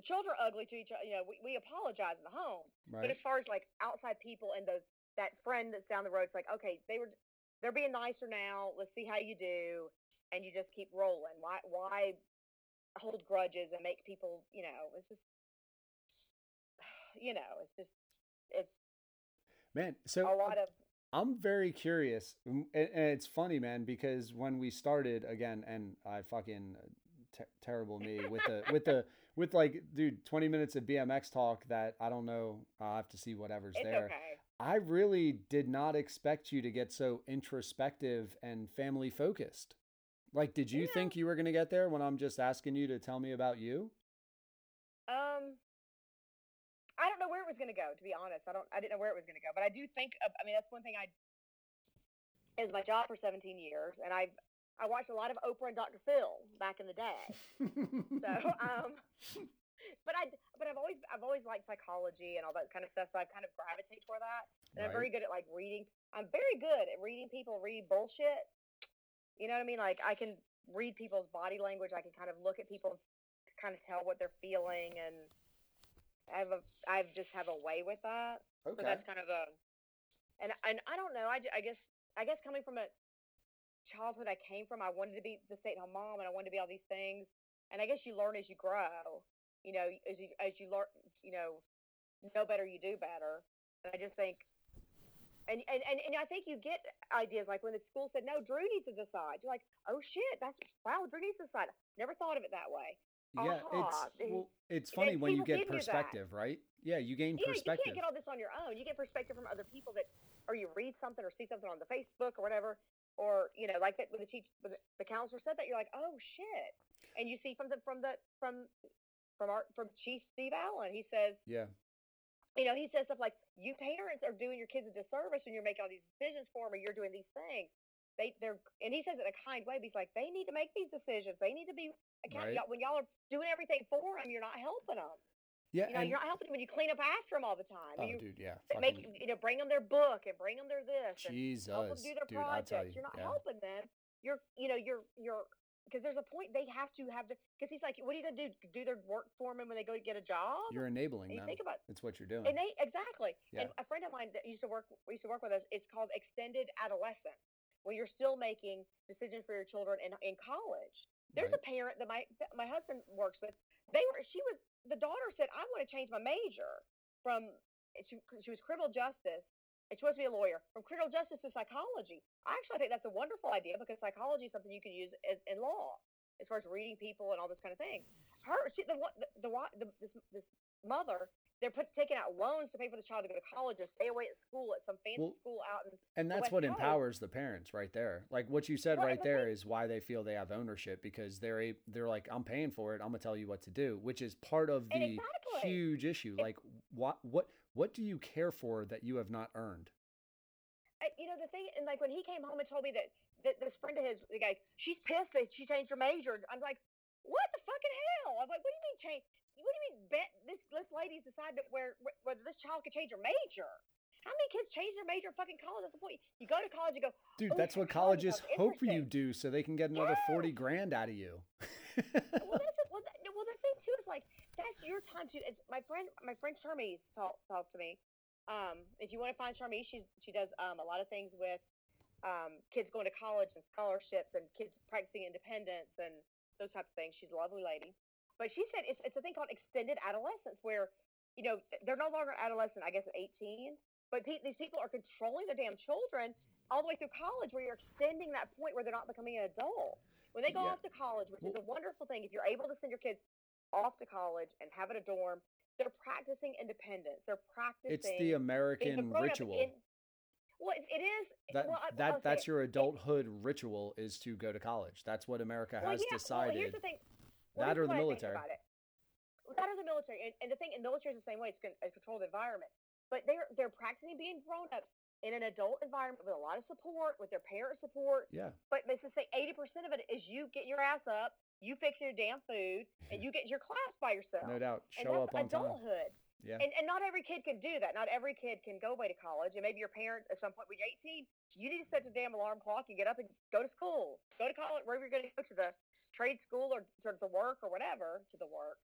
The children are ugly to each other. You know, we, we apologize in the home. But as far as like outside people and those that friend that's down the road, it's like, okay, they were they're being nicer now. Let's see how you do, and you just keep rolling. Why why hold grudges and make people? You know, it's just you know, it's just it's Man, so a lot of I'm very curious, and, it's funny, man, because when we started again, and I fucking uh, terrible me with the with the with like, dude, 20 minutes of BMX talk that I don't know. I'll have to see whatever's It's there. okay. I really did not expect you to get so introspective and family focused. Like, did you Yeah. think you were going to get there when I'm just asking you to tell me about you? Was going to go. To be honest, I don't. I didn't know where it was going to go, but I do think. Of, I mean, that's one thing I. It was my job for 17 years, and I I watched a lot of Oprah and Dr. Phil back in the day. So, um, but I but I've always I've always liked psychology and all that kind of stuff. So I kind of gravitate toward that, and I'm very good at like reading. I'm very good at reading people read bullshit. You know what I mean? Like I can read people's body language. I can kind of look at people, and kind of tell what they're feeling, and I have a I just have a way with that. So that's kind of a, and and I don't know. I, I guess I guess coming from a childhood I came from, I wanted to be the stay at home mom, and I wanted to be all these things. And I guess you learn as you grow. You know, as you as you learn, you know, know better, you do better. And I just think, and and and, and I think you get ideas like when the school said no, Drew needs to decide. You're like, oh shit, that's wow, Drew needs to decide. Never thought of it that way. Yeah, aha, it's well, it's funny when you get give you that. perspective, right? Yeah, you gain Yeah, you can't get all this on your own. You get perspective from other people that, or you read something or see something on the Facebook or whatever, or you know, like that when the teach, when the, counselor said that, you're like, oh shit, and you see from the from the from from our from Chief Steve Allen, he says, yeah, you know, he says stuff like, you parents are doing your kids a disservice and you're making all these decisions for them, or you're doing these things. They they're and he says it in a kind way. But he's like, they need to make these decisions. They need to be account- Right. when y'all are doing everything for them, you're not helping them. yeah. You know, and, you're not helping them when you clean up after them all the time. oh, you, dude, yeah. make you know bring them their book and bring them their this and Jesus, help them do their dude, projects. you, You're not yeah. helping them. You're you know you're you're because there's a point they have to have the because he's like, what are you gonna do? Do their work for them when they go to get a job? You're enabling and you them. think about It's what you're doing. and they exactly. And a friend of mine that used to work used to work with us. It's called extended adolescence, when you're still making decisions for your children in in college. There's Right. a parent that my my husband works with. They were she was the daughter said I want to change my major from she, she was criminal justice. and She wants to be a lawyer from criminal justice to psychology. I actually think that's a wonderful idea because psychology is something you can use as, in law as far as reading people and all this kind of thing. Her she, the, the, the, the this, this mother they're put, taking out loans to pay for the child to go to college or stay away at school at some fancy Well, school out in and that's what Coast. empowers the parents right there. Like what you said Well, right the there thing- is why they feel they have ownership because they're a, they're like I'm paying for it. I'm gonna tell you what to do, which is part of the exactly. huge issue. It- Like what what what do you care for that you have not earned? I, you know the thing, and like when he came home and told me that, that this friend of his, the guy, she's pissed that she changed her major. I'm like, what the fucking hell? I'm like, what do you mean change? What do you mean bet this this lady's decided where where- whether this child could change her major? How many kids change their major in fucking college? That's the point. You go to college, you go, Dude, "Oh, that's what colleges hope you do so they can get another 40 Yes. grand out of you. well, that's. Well, that, well, the thing too is like that's your time to. It's, my friend, my friend Shermie talked talked to me. Um, if you want to find Shermie, she she does um, a lot of things with um, kids going to college and scholarships and kids practicing independence and those types of things. She's a lovely lady. But she said it's, it's a thing called extended adolescence where, you know, they're no longer adolescent, I guess, at 18. But pe- these people are controlling their damn children all the way through college where you're extending that point where they're not becoming an adult. When they go Yeah. off to college, which is a wonderful thing, if you're able to send your kids off to college and have it a dorm, they're practicing independence. They're practicing it's the American ritual. in- well, it, it is. that well, I- that that's it. your It- adulthood ritual is to go to college. That's what America well, has yeah, decided. Well, here's the thing. Well, That or the what I think military. About it. That or the military, and, and the thing, and military is the same way. It's a controlled environment, but they're they're practicing being grown up in an adult environment with a lot of support, with their parent support. yeah. But let's just say eighty percent of it is you getting your ass up, you fixing your damn food, and you get your class by yourself. No doubt. Show up on time. Yeah. And, and not every kid can do that. Not every kid can go away to college. And maybe your parents, at some point when you're 18, you need to set the damn alarm clock and get up and go to school. Go to college, wherever you're going to go to the trade school or to the work or whatever, to the work.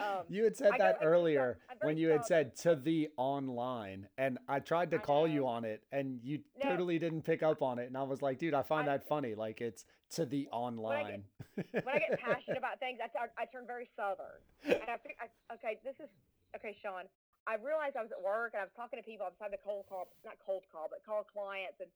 Um, you had said I that earlier I'm when you had said to the online, and I tried to I call you on it, and you No. totally didn't pick up on it, and I was like, dude, I find I- that funny. Like it's to the online. when I get passionate about things, I, I, I turn very southern. And I, I okay, this is okay, Sean. I realized I was at work and I was talking to people. I was having to cold call, not cold call, but call clients and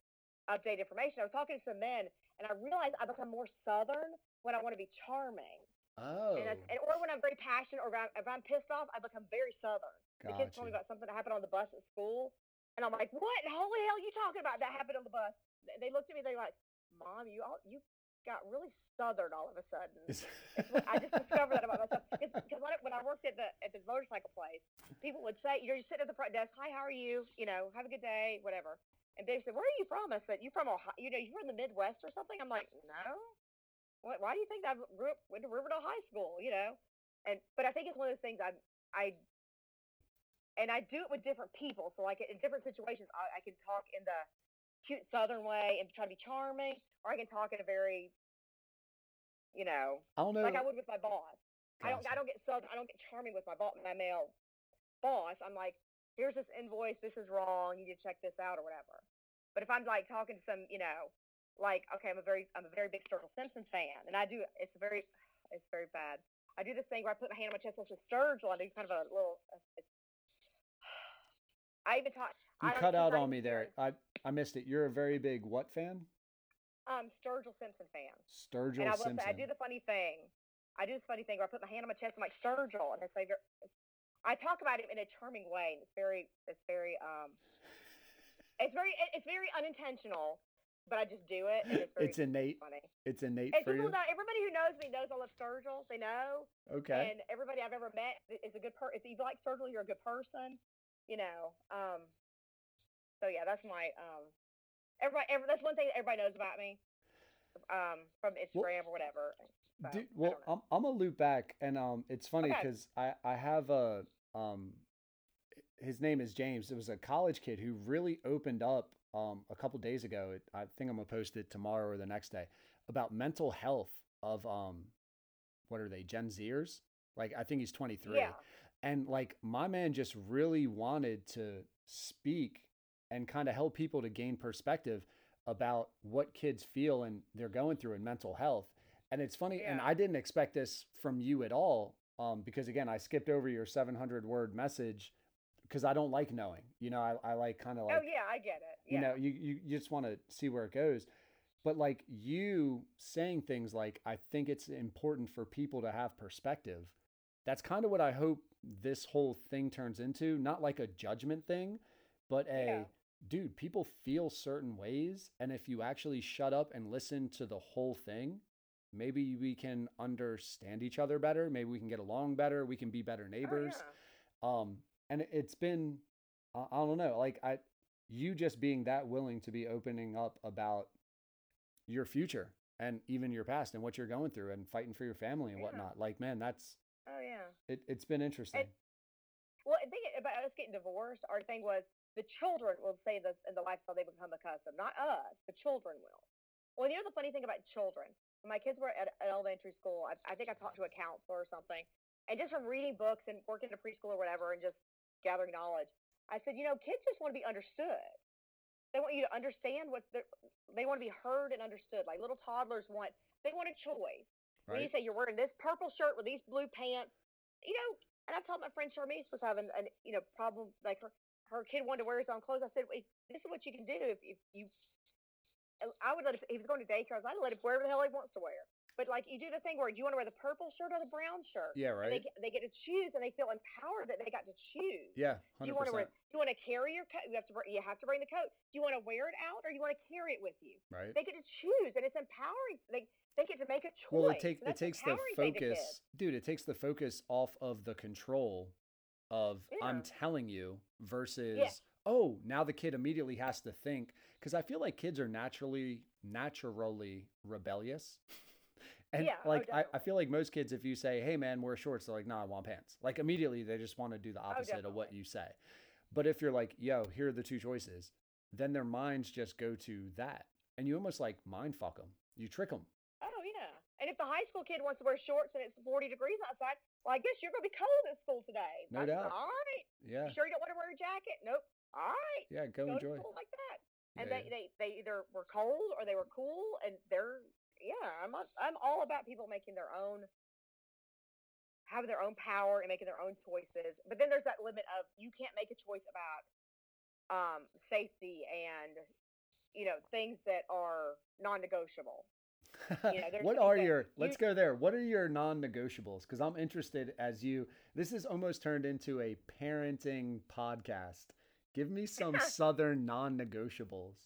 update information. I was talking to some men, and I realized I become more southern when I want to be charming. Oh, And, and or when I'm very passionate or if I'm, if I'm pissed off, I become very southern. The kids told me about something that happened on the bus at school, and I'm like, "What holy hell are you talking about? That happened on the bus." They- They looked at me. They're like, "Mom, you all you got really southern all of a sudden." I just discovered that about myself because when, I- when I worked at the at the motorcycle place, people would say, you know, you sit at the front desk, "Hi, how are you? You know, have a good day, whatever." And they said, "Where are you from?" I said, "You from Ohio? You know, you from the Midwest or something?" I'm like, "No." What, why do you think I grew up went to Riverdale High School? You know, and but I think it's one of those things I I and I do it with different people. So like in different situations, I, I can talk in the cute Southern way and try to be charming, or I can talk in a very, you know, I don't know. like I would with my boss. I don't I don't get southern I don't get charming with my boss my male boss. I'm like, here's this invoice, this is wrong, you need to check this out or whatever. But if I'm like talking to some, you know, like okay, I'm a very I'm a very big Sturgill Simpson fan, and I do it's very it's very bad. I do this thing where I put my hand on my chest, listen to Sturgill, I do kind of a little. uh, It's, I even taught. You I cut out on me there. I I missed it. You're a very big what fan? Um, Sturgill Simpson fan. Sturgill and I will Simpson. say, I do the funny thing. I do this funny thing where I put my hand on my chest. I'm like Sturgill, and I say, I talk about him in a charming way. And it's very, it's very, um, it's very, it's very unintentional, but I just do it. And it's very It's innate. funny. It's innate And for people you. know, everybody who knows me knows I love Sturgill. They know, Okay. and everybody I've ever met is a good person. If you like Sturgill, you're a good person. You know. Um. So yeah, that's my um. Everybody, every, that's one thing that everybody knows about me. Um, from Instagram or whatever. So, Dude, well. I'm I'm gonna loop back, and um, it's funny Okay. because I I have a um, his name is James. It was a college kid who really opened up um a couple days ago. It, I think I'm gonna post it tomorrow or the next day about mental health of um, what are they Gen Zers? Like I think he's 23, Yeah. and like my man just really wanted to speak and kind of help people to gain perspective about what kids feel and they're going through in mental health. And it's funny, and I didn't expect this from you at all, um, because again, I skipped over your 700 word message because I don't like knowing. You know, I, I like kind of like oh yeah, I get it. Yeah. you know, you, you you just want to see where it goes. But like you saying things like, I think it's important for people to have perspective. That's kind of what I hope this whole thing turns into. Not like a judgment thing, but a Yeah. Dude, people feel certain ways. And if you actually shut up and listen to the whole thing, maybe we can understand each other better. Maybe we can get along better. We can be better Oh, neighbors yeah. um and it's been I, don't know like i you just being that willing to be opening up about your future and even your past and what you're going through and fighting for your family and Yeah. whatnot like man that's Oh yeah. it, it's been interesting Well, the thing about us getting divorced, our thing was the children will say this in the lifestyle they become accustomed, not us. The children will. Well, you know the funny thing about children. When my kids were at, at elementary school, I, I think I talked to a counselor or something, and just from reading books and working in a preschool or whatever, and just gathering knowledge, I said, you know, kids just want to be understood. They want you to understand what they want to be heard and understood. Like little toddlers want, they want a choice. When you say you're wearing this purple shirt with these blue pants, you know, and I told my friend Charmise was having an, you know, problem, like her, her kid wanted to wear his own clothes. I said, "Wait, this is what you can do if, if you, I would let him, if he was going to daycare, I would let him wear whatever the hell he wants to wear. But like you do the thing where do you want to wear the purple shirt or the brown shirt? yeah And they, right get- they get to choose and they feel empowered that they got to choose. yeah 100% You want to wear, you want to carry your coat. You have to, br- you have to bring the coat. Do you want to wear it out or you want to carry it with you? right They get to choose, and it's empowering. They they get to make a choice. well it takes it takes the empowering thing to kids. focus dude it takes the focus off of the control of i'm telling you versus oh now the kid immediately has to think. Because i feel like kids are naturally naturally rebellious. And Yeah, oh, like I, I feel like most kids if you say hey man wear shorts they're like no i want pants. Like immediately they just want to do the oh, opposite of what Oh, you say. But if you're like yo here are the two choices then their minds just go to that. And you almost like mind fuck them you trick them Oh yeah. And if the high school kid wants to wear shorts and it's 40 degrees outside, well, I guess you're going to be cold at school today. No That's doubt. All right. yeah You sure you don't want to wear a jacket? Nope. All right. yeah go Go enjoy like that. And Yeah, they, they they either were cold or they were cool, and they're yeah. I'm not, I'm all about people making their own having their own power and making their own choices. But then there's that limit of you can't make a choice about um, safety and you know things that are non-negotiable. You know, what are that your let's go there. What are your non-negotiables? Because I'm interested as you this is almost turned into a parenting podcast. Give me some southern non-negotiables.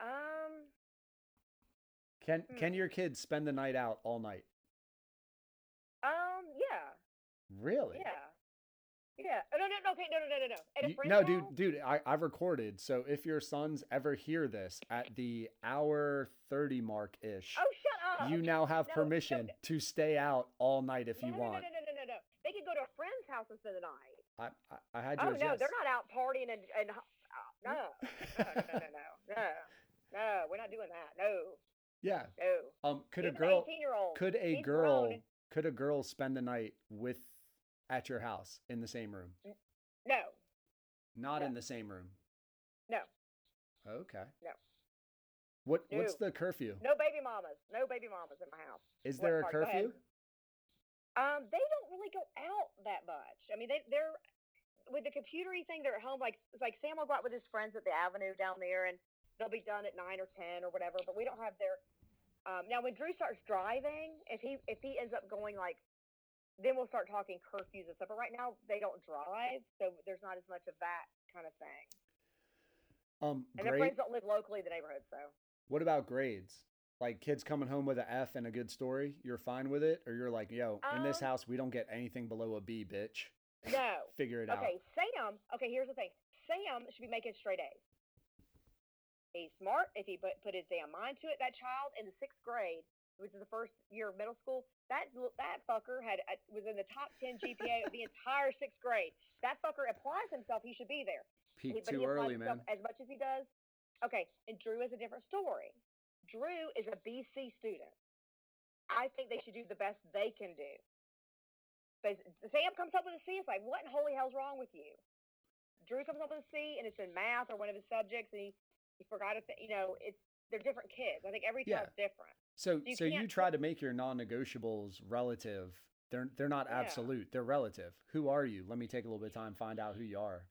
Um, Can Hmm. can your kids spend the night out all night? um, yeah, Really? yeah, yeah. Oh, no, no, no. Okay. No, no, no, no, no. At a no, dude, dude. I, I've recorded. So if your sons ever hear this at the hour thirty mark ish, oh shut up. You now have no, permission no, to stay out all night if you want. No, no, no, no, no, no. They could go to a friend's house and spend the night. I, I, I had you. Oh no, they're not out partying and and uh, no. no, no, no, no, no, no. We're not doing that. No. Yeah. No. Um. Could He's a girl? Could a girl? Grown. Could a girl spend the night with at your house in the same room? No, Not No. in the same room. no, Okay. No. What what's the curfew? no baby mamas. No baby mamas in my house. Is What there a part? Curfew? Um, they don't really go out that much. I mean, they they're with the computery thing. They're at home. Like like Sam will go out with his friends at the Avenue down there, and they'll be done at nine or ten or whatever. But we don't have their. Um, now, when Drew starts driving, if he if he ends up going like, then we'll start talking curfews and stuff. But right now, they don't drive, so there's not as much of that kind of thing. Um, And their grade. friends don't live locally in the neighborhood, so. What about grades? Like kids coming home with an F and a good story, you're fine with it, or you're like, yo, in this Um, house we don't get anything below a B, bitch. No. Figure it Okay, out. Okay, Sam. Okay, here's the thing. Sam should be making straight A's. He's smart. If he put, put his damn mind to it, that child in the sixth grade, which is the first year of middle school, that that fucker had uh, was in the top ten GPA of the entire sixth grade. That fucker applies himself. He should be there. Peak too he early, man. As much as he does. Okay, and Drew is a different story. Drew is a BC student. I think they should do the best they can do. But Sam comes up with a C. It's like, what in holy hell's wrong with you? Drew comes up with a C, and it's in math or one of his subjects, and he, he forgot thing. You know, it's they're different kids. I think every Yeah. different. So you so you try to make your non-negotiables relative. They're they're not Yeah. absolute. They're relative. Who are you? Let me take a little bit of time find out who you are.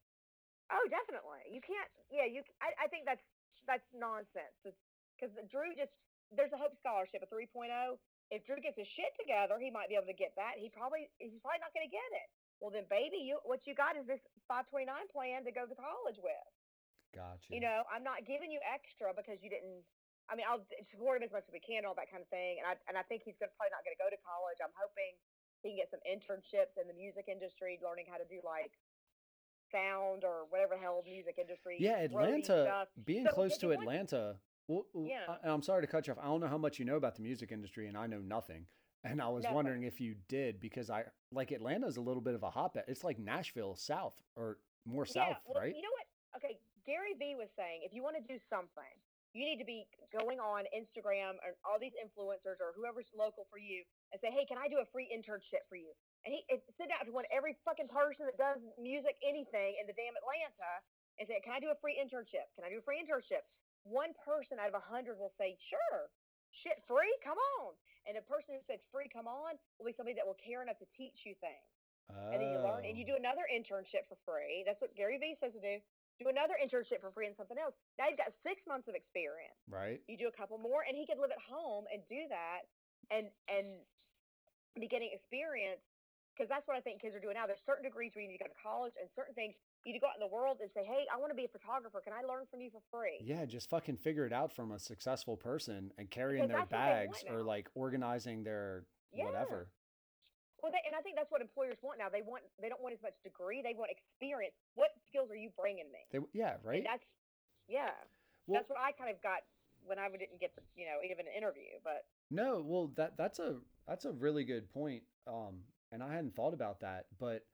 Oh, definitely. You can't. Yeah, you. I, I think that's that's nonsense. Because Drew just there's a Hope Scholarship, a 3.0. If Drew gets his shit together, he might be able to get that. He probably he's probably not going to get it. Well, then, baby, you what you got is this 529 plan to go to college with. Gotcha. You know, I'm not giving you extra because you didn't. I mean, I'll support him as much as we can, all that kind of thing. And I and I think he's gonna, probably not going to go to college. I'm hoping he can get some internships in the music industry, learning how to do like sound or whatever the hell music industry. yeah, Atlanta. Being So close to Atlanta. Well, Yeah. I, I'm sorry to cut you off. I don't know how much you know about the music industry, and I know nothing. And I was Nothing. wondering if you did because I like Atlanta is a little bit of a hotbed. It's like Nashville South or more yeah, south, well, right? You know what? Okay, Gary Vee was saying if you want to do something, you need to be going on Instagram or all these influencers or whoever's local for you and say, hey, can I do a free internship for you? And he it, send out to one every fucking person that does music, anything in the damn Atlanta, and say, can I do a free internship? Can I do a free internship? One person out of a hundred will say, sure. Shit, free? Come on. And a person who says free, come on, will be somebody that will care enough to teach you things and then you learn and you Oh. do another internship for free. That's what Gary Vee says to do. Do another internship for free and something else. Now you've got six months of experience. right. You do a couple more, and he could live at home and do that, and and be getting experience. Because that's what I think kids are doing now. There's certain degrees where you need to go to college, and certain things you need to go out in the world and say, "Hey, I want to be a photographer. Can I learn from you for free?" Yeah, just fucking figure it out from a successful person and carrying Because their that's what they want bags or like organizing their Yeah. whatever. Well, they, and I think that's what employers want now. They want they don't want as much degree. They want experience. What skills are you bringing me? They yeah, And right? that's yeah. Well, that's what I kind of got when I didn't get the, you know even an interview. But No, well that that's a that's a really good point. Um and I hadn't thought about that, but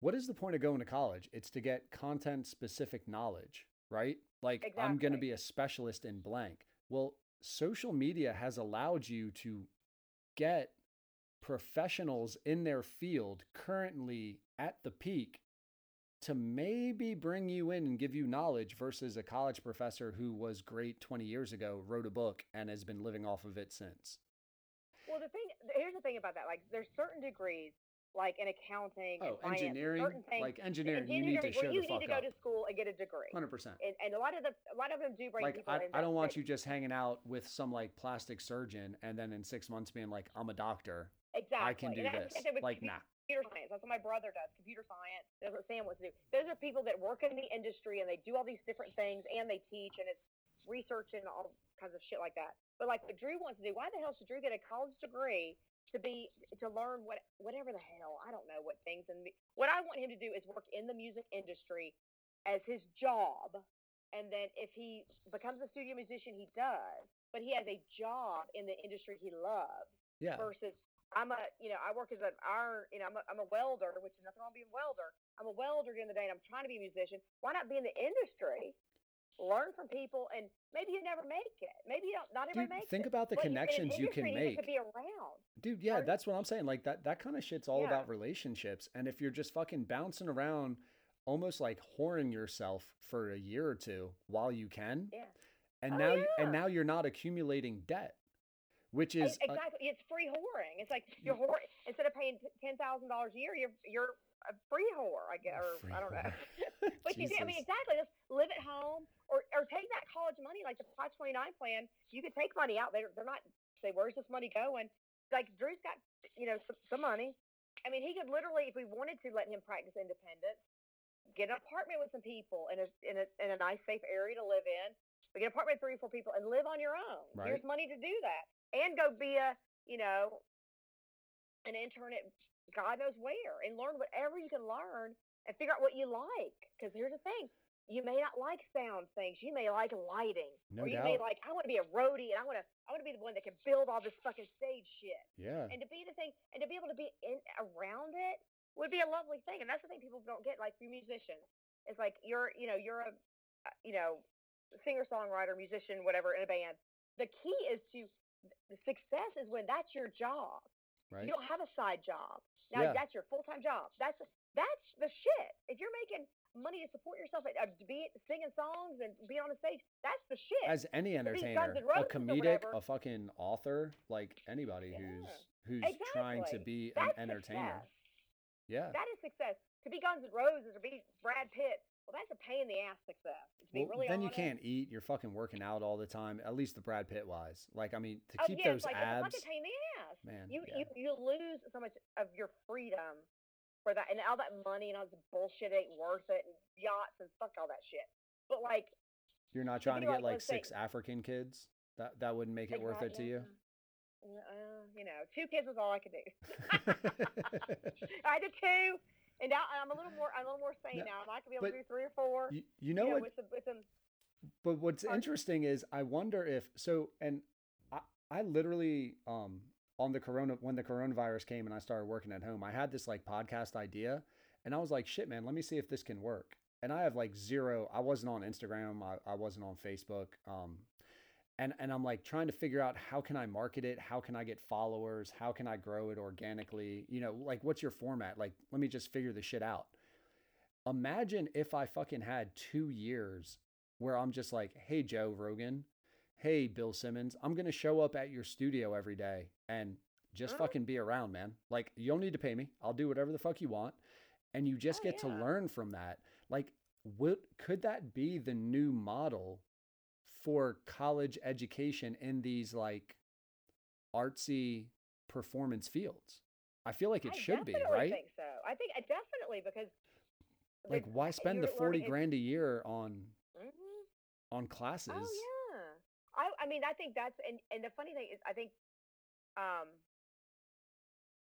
what is the point of going to college? It's to get content specific knowledge, right? Like I'm going to be a specialist in blank. Well, social media has allowed you to get professionals in their field currently at the peak to maybe bring you in and give you knowledge versus a college professor who was great 20 years ago, wrote a book, and has been living off of it since. well, the thing here's the thing about that. Like there's certain degrees like in accounting Oh, finance, engineering, certain things. like engineering, you need to show you need to go up. to school and get a degree. Hundred percent. And, and a lot of the a lot of them do bring Like people I, in I don't want you just hanging out with some like plastic surgeon and then in six months being like, I'm a doctor. exactly. I can do and this. same with Like nah. Computer science. That's what my brother does. Computer science. That's what Sam wants to do. Those are people that work in the industry and they do all these different things and they teach and it's research and all kinds of shit like that. But like what Drew wants to do, why the hell should Drew get a college degree to be to learn what whatever the hell I don't know what things and what I want him to do is work in the music industry as his job, and then if he becomes a studio musician, he does. But he has a job in the industry he loves Yeah. versus I'm a you know I work as an iron you know I'm a, I'm a welder which is nothing wrong being a welder I'm a welder during the day and I'm trying to be a musician why not be in the industry learn from people and maybe you never make it maybe you don't not everybody Dude, makes think it about the but connections you can industry, you make. be around Dude, yeah, Pardon? that's what I'm saying. Like that that kind of shit's all Yeah. about relationships. And if you're just fucking bouncing around almost like whoring yourself for a year or two while you can, yeah and Oh, now yeah. and now you're not accumulating debt, which is uh, exactly it's free whoring it's like you're whore instead of paying ten thousand dollars a year you're you're a free whore I guess or I don't know whore. But you do, I mean, exactly. Just live at home, or or take that college money, like the 529 plan. You could take money out. They're they're not say where's this money going? Like Drew's got you know some, some money. I mean, he could literally, if we wanted to, let him practice independence, get an apartment with some people in a in a in a nice safe area to live in. We get an apartment with three or four people and live on your own. Right. money to do that, and go be a you know an intern at God knows where and learn whatever you can learn and figure out what you like. Because here's the thing. You may not like sound things. You may like lighting. No or you may like, I want to be a roadie and I want to I want to be the one that can build all this fucking stage shit. yeah. And to be the thing and to be able to be in around it would be a lovely thing. And that's the thing people don't get like for musicians. It's like you're, you know, you're a uh, you know, singer songwriter, musician, whatever in a band. The key is to success is when that's your job. Right. You don't have a side job. Now Yeah. that's your full time job. That's that's the shit. If you're making money to support yourself, uh, be singing songs and being on the stage, that's the shit. As any entertainer, a comedic, a fucking author, like anybody Yeah. who's who's trying to be that's an entertainer. Success. Yeah. That is success. To be Guns N' Roses or be Brad Pitt, well, that's a pain in the ass success. To be Well, really then you can't eat. You're fucking working out all the time. At least the Brad Pitt wise. Like I mean, to Oh, keep yeah, those it's like abs. it's a pain in the ass. Man, you, yeah. you you lose so much of your freedom for that, and all that money and all this bullshit ain't worth it, and yachts and fuck all that shit. But like, You're not trying to get like, like let's say- six African kids. That that wouldn't make it worth it to you. Uh, you know, two kids was all I could do. I had two, and now I'm a little more. I'm a little more sane No, now. and I could be able to do three or four. you, you know what? with some, with some. But what's interesting is I wonder if so and I I literally um on the corona when the coronavirus came and I started working at home, I had this like podcast idea and I was like, shit man, let me see if this can work. And I have like zero I wasn't on Instagram, I, I wasn't on Facebook. Um and and I'm like trying to figure out how can I market it? How can I get followers? How can I grow it organically? You know, like what's your format? Like let me just figure the shit out. Imagine if I fucking had 2 years where I'm just like, hey, Joe Rogan, hey, Bill Simmons, I'm going to show up at your studio every day and just Oh. fucking be around, man. Like, you don't need to pay me. I'll do whatever the fuck you want. And you just Oh, get to learn from that. Like, what could that be the new model for college education in these like artsy performance fields? I feel like it I should be, right? think so. I think I definitely because. Like, why spend the 40 learning- grand a year on Mhm. on classes? Oh yeah. I I mean I think that's and and the funny thing is I think um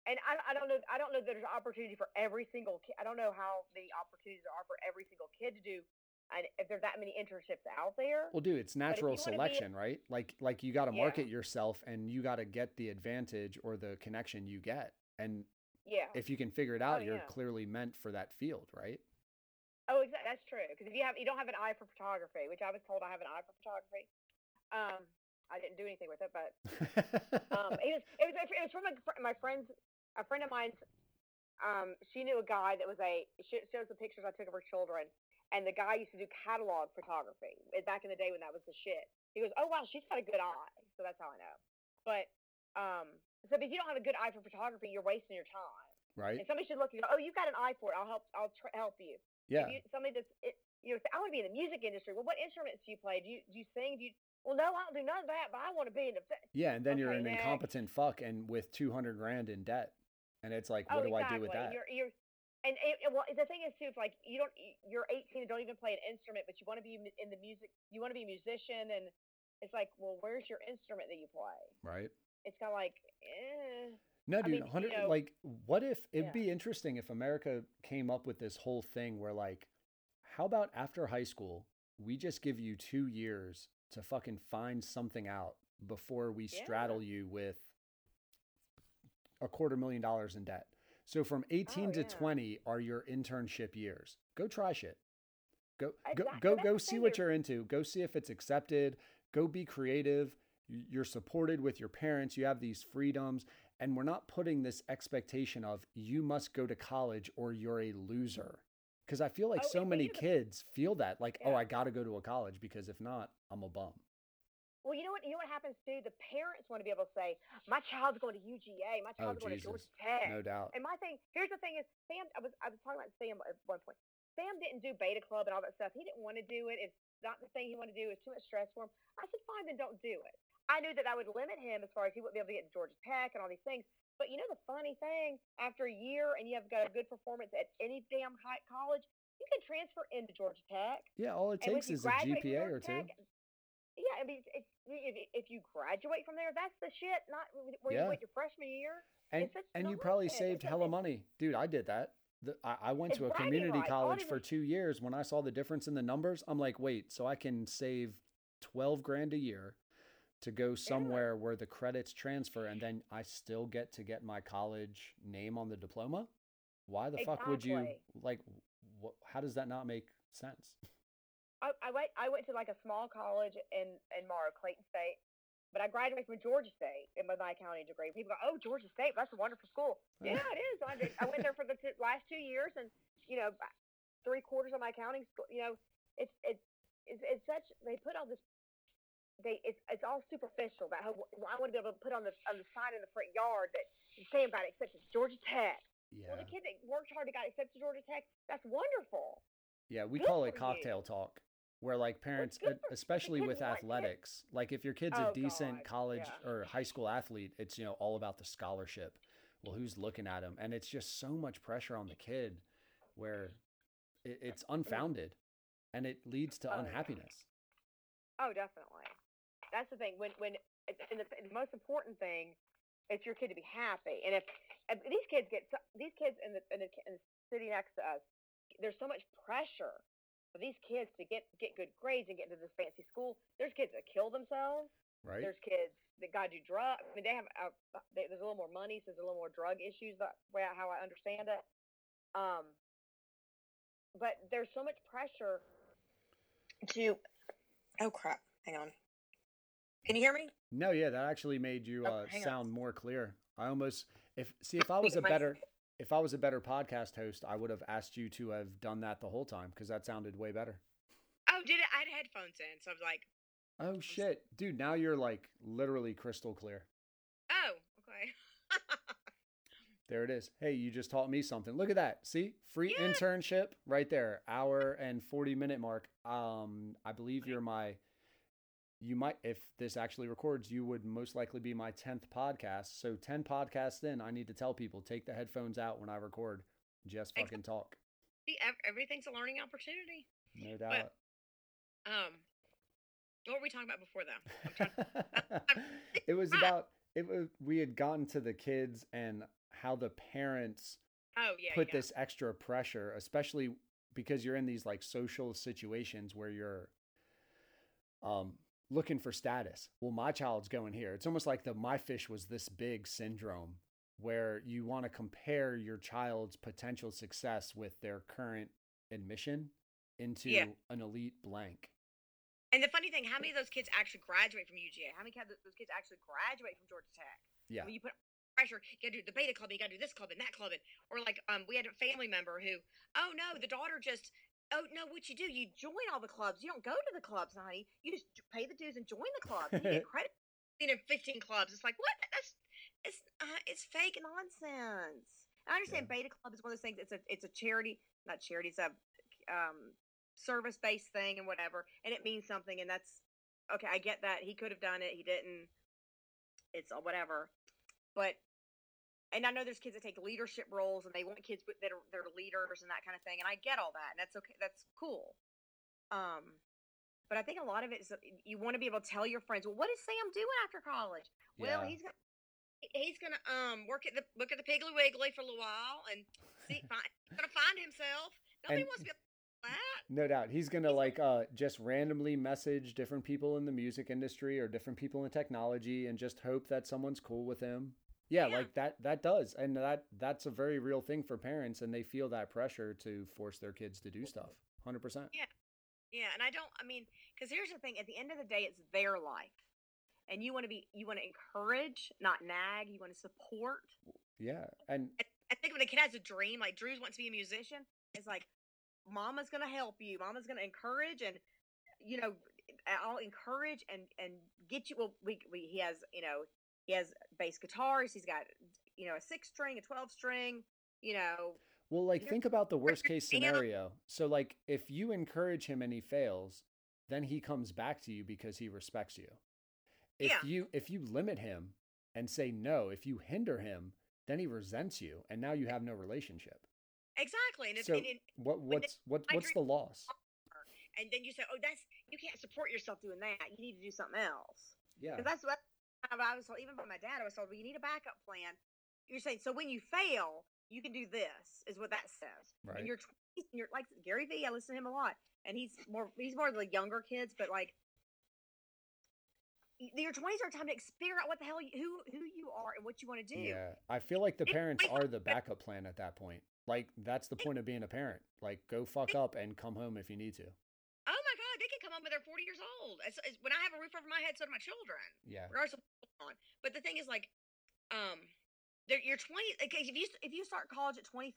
and I I don't know I don't know that there's opportunity for every single kid. I don't know how the opportunities there are for every single kid to do and if there's that many internships out there. Well, dude, it's natural you wanna be- selection, right? Like, like you got to Yeah. market yourself, and you got to get the advantage or the connection you get. And yeah. if you can figure it out, you're yeah. clearly meant for that field, right? Oh, exactly. That's true. Because if you have, you don't have an eye for photography, which I was told I have an eye for photography. Um, I didn't do anything with it, but um, it was it was it was from a, my friend's a friend of mine's. Um, she knew a guy that was a she shows the pictures I took of her children, and the guy used to do catalog photography eh, back in the day when that was the shit. He goes, "Oh wow, she's got a good eye," so that's how I know. But um, so if you don't have a good eye for photography, you're wasting your time. right? And somebody should look at you. Oh, you've got an eye for it. I'll help. I'll tr- help you. Yeah. you, somebody that's it, you know, I want to be in the music industry. Well, what instruments do you play? Do you do you sing? Do you? Well, no, I don't do none of that. But I want to be in the. Yeah, and then you're an next. incompetent fuck and with 200 grand in debt. And it's like, what oh, do exactly. I do with that? You're you're. And it, it- well, the thing is too, it's like you don't, you're 18 and don't even play an instrument, but you want to be in the music, you want to be a musician, and it's like, well, where's your instrument that you play? right? It's kind of like, eh. No, I dude, mean, you know- like what if it'd Yeah. be interesting if America came up with this whole thing where like how about after high school, we just give you 2 years to fucking find something out before we Yeah. straddle you with a quarter million dollars in debt. So from 18 Oh, to yeah. 20 are your internship years. Go try shit. Go go go go see what you're- into. Go see if it's accepted. Go be creative. You're supported with your parents. You have these freedoms and we're not putting this expectation of you must go to college or you're a loser. Cuz I feel like Oh, so many kids feel that like oh I got to go to a college because if not I'm a bum. Well, you know what? You know what happens too. The parents want to be able to say, "My child's going to UGA. My Oh child's going to Georgia Tech." No doubt. And my thing, here's the thing: is Sam. I was I was talking about Sam at one point. Sam didn't do Beta Club and all that stuff. He didn't want to do it. It's not the thing he wanted to do. It's too much stress for him. I said, fine, then don't do it. I knew that I would limit him as far as he wouldn't be able to get to Georgia Tech and all these things. But you know the funny thing, after a year and you have got a good performance at any damn high college, you can transfer into Georgia Tech. Yeah, all it takes is a GPA or two. Tech- Yeah, I mean, it's, if, if you graduate from there, that's the shit. Not where Yeah. you went your freshman year. And and you probably saved It's hella money, dude. I did that. The, I, I went It's to a community rights. All college for two years. When I saw the difference in the numbers, I'm like, wait, so I can save twelve grand a year to go somewhere where the credits transfer, and then I still get to get my college name on the diploma. Why the fuck would you like? Wh- how does that not make sense? I, I went I went to like a small college in in Morrow, Clayton State, but I graduated from Georgia State in my accounting degree. People go, "Oh, Georgia State, that's a wonderful school." Yeah, it is. I, did, I went there for the two, last two years, and you know, three quarters of my accounting school. You know, it's it's it's, it's such they put all this. They it's it's all superficial. That whole, I want to be able to put on the on the sign in the front yard that saying about it, except it's Georgia Tech. Yeah, Well, the kid that worked hard to got accepted to Georgia Tech, that's wonderful. yeah. We good call it for you. cocktail talk, where like parents, good for- the especially with athletics, like if your kid's Oh, a decent God, college yeah. or high school athlete, it's you know all about the scholarship. Well, who's looking at him? And it's just so much pressure on the kid, where it, it's unfounded, and it leads to Oh, yeah. unhappiness. Oh, definitely. That's the thing. When when and the, the most important thing is your kid to be happy. And if, if these kids get these kids in the, in the in the city next to us, there's so much pressure for these kids to get get good grades and get into this fancy school. There's kids that kill themselves. Right? There's kids that got to do drugs. I mean, they have uh, they, there's a little more money, so there's a little more drug issues. That way, how I understand it. Um, but there's so much pressure to. Oh crap! Hang on. Can you hear me? No, yeah, that actually made you Oh, uh, hang on. sound more clear. I almost if see if I was a better if I was a better podcast host, I would have asked you to have done that the whole time because that sounded way better. Oh, did it? I had headphones in, so I was like, Oh shit, dude! Now you're like literally crystal clear. oh, okay. There it is. Hey, you just taught me something. Look at that. See, free Yeah. internship right there. Hour and forty minute mark. Um, I believe you're my. You might, if this actually records, you would most likely be my tenth podcast. So ten podcasts in, I need to tell people take the headphones out when I record. Just fucking talk. See, everything's a learning opportunity. No doubt. Um, what were we talking about before though? It was about it was we had gotten to the kids and how the parents oh yeah, put yeah. this extra pressure, especially because you're in these like social situations where you're um looking for status. Well, my child's going here. It's almost like the my fish was this big syndrome where you want to compare your child's potential success with their current admission into Yeah. an elite blank. And the funny thing, how many of those kids actually graduate from UGA? How many of those kids actually graduate from Georgia Tech? Yeah. When you put pressure, you gotta do the beta club, and you gotta do this club and that club, and or like um, we had a family member who, oh no, the daughter just, oh no, what you do? You join all the clubs. You don't go to the clubs, honey. You just pay the dues and join the club. And you get credit. Being in 15 clubs, it's like what? That's it's uh, it's fake nonsense. I understand Beta Club is one of those things. It's a it's a charity, not charity. It's a um, service based thing and whatever, and it means something. And that's okay. I get that he could have done it. He didn't. It's uh, whatever. But and I know there's kids that take leadership roles and they want kids that are that are leaders and that kind of thing. And I get all that. And that's okay. That's cool. Um, but I think a lot of it is you want to be able to tell your friends, well, what is Sam doing after college? Well, he's gonna he's gonna um work at the look at the Piggly Wiggly for a little while and see find he's gonna find himself. Nobody And- wants to be that. No doubt. He's going to like uh just randomly message different people in the music industry or different people in technology and just hope that someone's cool with him. Yeah, Yeah. like that that does. And that that's a very real thing for parents and they feel that pressure to force their kids to do stuff. 100%. Yeah, Yeah, and I don't. I mean, because here's the thing: at the end of the day, it's their life, and you want to be, you want to encourage, not nag. You want to support. Yeah. And I think when a kid has a dream, like Drew wants to be a musician, it's like, Mama's gonna help you. Mama's gonna encourage, and you know, I'll encourage and and get you. Well, we we he has you know he has bass guitars. He's got you know a six string, a twelve string. You know, Well, like think about the worst case scenario. So like if you encourage him and he fails, then he comes back to you because he respects you. If Yeah. you if you limit him and say no, if you hinder him, then he resents you and now you have no relationship. exactly. And, So and, and what what's what what's the loss? and then you say, oh, that's you can't support yourself doing that. You need to do something else. Yeah. Because that's what I was told, even by my dad, I was told, well, you need a backup plan. You're saying, so when you fail, you can do this, is what that says. Right. And you're, and you're like Gary Vee, I listen to him a lot. And he's more, he's more of the younger kids, but like, your 20s are time to figure out what the hell, you, who, who you are and what you want to do. Yeah. I feel like the parents are the backup plan at that point. Like that's the point of being a parent. Like go fuck up and come home if you need to. Oh my God, they can come home when they're 40 It's, it's, when I have a roof over my head, so do my children. Yeah. regardless of what's on. But the thing is, like, um, you're 20. Okay, if you if you start college at 25,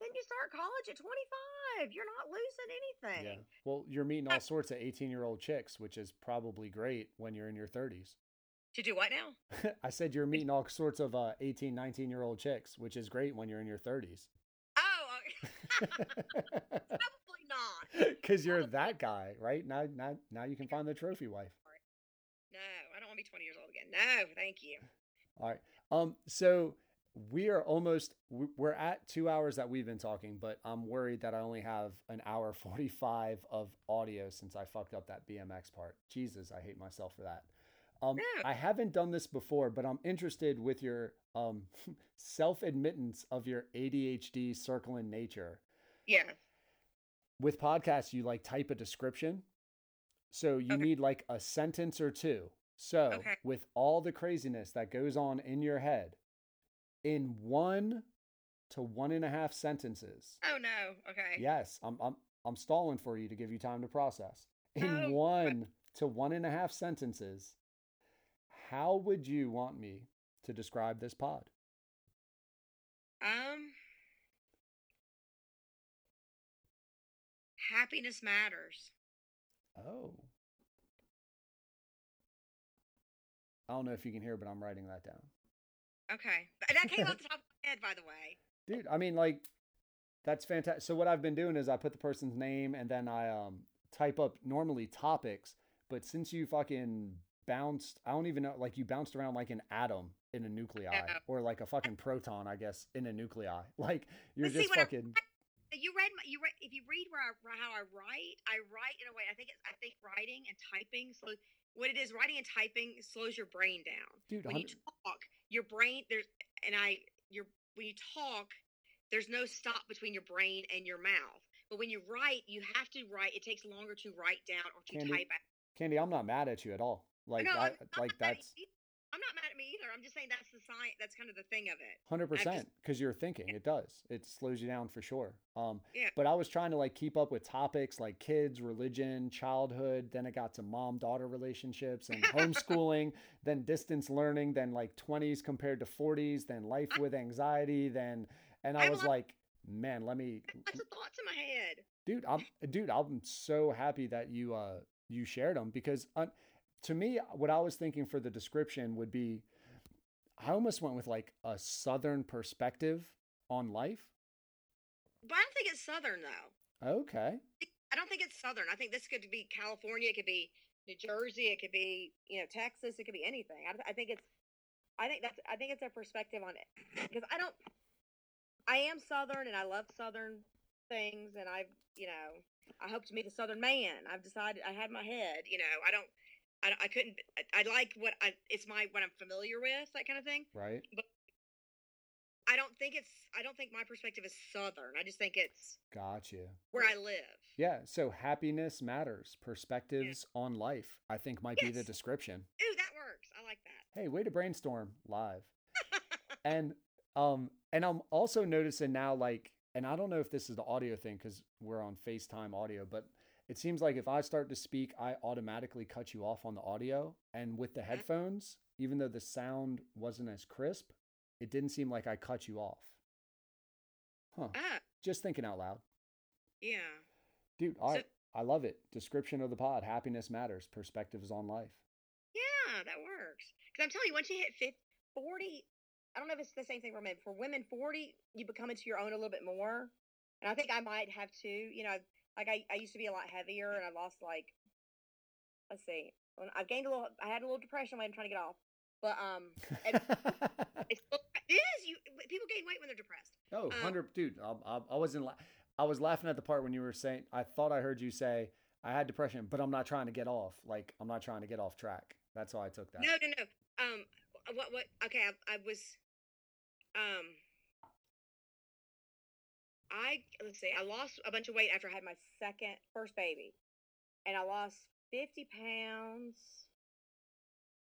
then you start college at 25. You're not losing anything. Yeah. Well, you're meeting all sorts of 18-year-old chicks, which is probably great when you're in your 30s. To do what now? I said you're meeting all sorts of uh, 18, 19 year old chicks, which is great when you're in your 30s. Oh, not. Because you're that guy, right? Now, now, now you can find the trophy wife. No, I don't want to be 20 years old again. No, thank you. All right. Um. So we are almost. we- We're at two hours that we've been talking, but I'm worried that I only have an hour 45 of audio since I fucked up that BMX part. Jesus, I hate myself for that. Um, No. I haven't done this before, but I'm interested with your um self admittance of your ADHD circle in nature. Yeah. With podcasts you like type a description so you Okay. need like a sentence or two so Okay. with all the craziness that goes on in your head in one to one and a half sentences Oh no. Okay. yes i'm i'm, I'm stalling for you to give you time to process in Oh, one to one and a half sentences how would you want me to describe this pod Um. Happiness matters. oh i don't know if you can hear but i'm writing that down Okay. And that came off the top of my head, by the way. dude i mean like that's fantastic so what i've been doing is i put the person's name and then i um type up normally topics but since you fucking bounced i don't even know like you bounced around like an atom in a nuclei or like a fucking proton i guess in a nuclei like you're see, just when I- fucking You read my, you read if you read where I, how I write, I write in a way. I think it's I think writing and typing slow. What it is, writing and typing slows your brain down. dude When you talk, your brain there's and I your when you talk, there's no stop between your brain and your mouth. But when you write, you have to write. It takes longer to write down or to Candy, type. out. candy i'm not mad at you at all like no, I, like not mad at that's. I'm not mad at me either. I'm just saying that's the science. That's kind of the thing of it. Hundred percent, because you're thinking. It does. It slows you down for sure. Um, Yeah. But I was trying to like keep up with topics like kids, religion, childhood. Then it got to mom daughter relationships and homeschooling. then distance learning. Then like twenties compared to forties. Then life with anxiety. Then and I I was lot- like, man, let me, Lots of thoughts in my head. dude. I'm dude. I'm so happy that you uh you shared them because uh, to me, what I was thinking for the description would be I almost went with like a southern perspective on life? But I don't think it's Southern though. Okay. I don't think it's Southern. I think this could be California. It could be New Jersey. It could be you know Texas. It could be anything. I, I think it's. I think that's. I think it's a perspective on it because I don't. I am Southern and I love Southern things and I've you know I hope to meet a Southern man. I've decided I had my head. You know I don't. I, I couldn't. I, I like what I. It's my what I'm familiar with. That kind of thing. Right. But I don't think it's. I don't think my perspective is Southern. I just think it's Gotcha. where I live. Yeah. So happiness matters. Perspectives on life, I think might be the description. Ooh, that works. I like that. Hey, way to brainstorm live. and um and i'm also noticing now like and i don't know if this is the audio thing because we're on facetime audio but it seems like if i start to speak i automatically cut you off on the audio and with the Mhm. headphones even though the sound wasn't as crisp it didn't seem like i cut you off huh ah, just thinking out loud yeah. dude all So- right i love it description of the pod happiness matters perspectives on life Yeah, that works. Because I'm telling you, once you hit 50, 40, I don't know if it's the same thing for men. For women, 40, you become into your own a little bit more. And I think I might have too. You know, like I, I used to be a lot heavier and I lost like, let's see, when I've gained a little, I had a little depression when I'm trying to get off. But um, it, it's it is. You people gain weight when they're depressed. Oh, Um, 100 dude. I, I, I wasn't la- I was laughing at the part when you were saying I thought I heard you say I had depression, but I'm not trying to get off. Like I'm not trying to get off track. That's how I took that. No, no, no. Um, what, what? Okay, I, I was, um, I let's see. I lost a bunch of weight after I had my second, first baby, and I lost fifty pounds.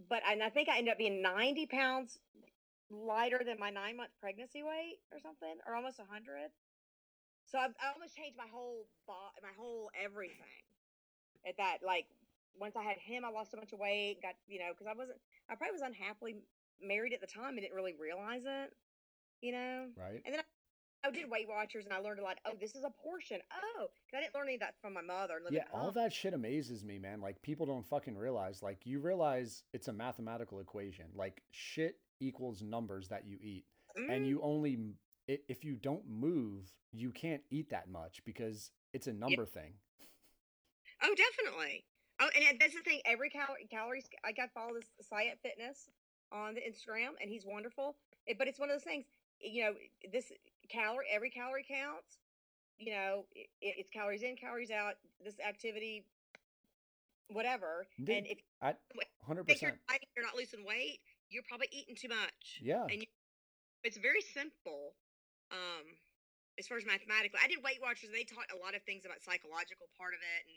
But and I think I ended up being ninety pounds lighter than my nine month pregnancy weight or something, or almost a hundred. So I've, I almost changed my whole bo- my whole everything. At that, like once I had him, I lost a bunch of weight. Got you know because I wasn't. I probably was unhappily married at the time and didn't really realize it. You know. Right? And then I, I did Weight Watchers and I learned a lot. Oh, this is a portion. Oh, because I didn't learn any of that from my mother. and Yeah, all home. that shit amazes me, man. Like people don't fucking realize. Like you realize it's a mathematical equation. Like shit equals numbers that you eat, and Mm, you only if you don't move, you can't eat that much because it's a number thing. Oh, definitely. Oh, and that's the thing. Every calorie, calories. I got follow this Sayat Fitness on the Instagram, and he's wonderful. It, but it's one of those things. You know, this calorie. Every calorie counts. You know, it, it's calories in, calories out. This activity, whatever. Dude, and if I Wait, hundred think you're, percent. dieting, you're not losing weight, you're probably eating too much. Yeah. And you, it's very simple. Um, as far as mathematically, I did Weight Watchers, and they taught a lot of things about psychological part of it, and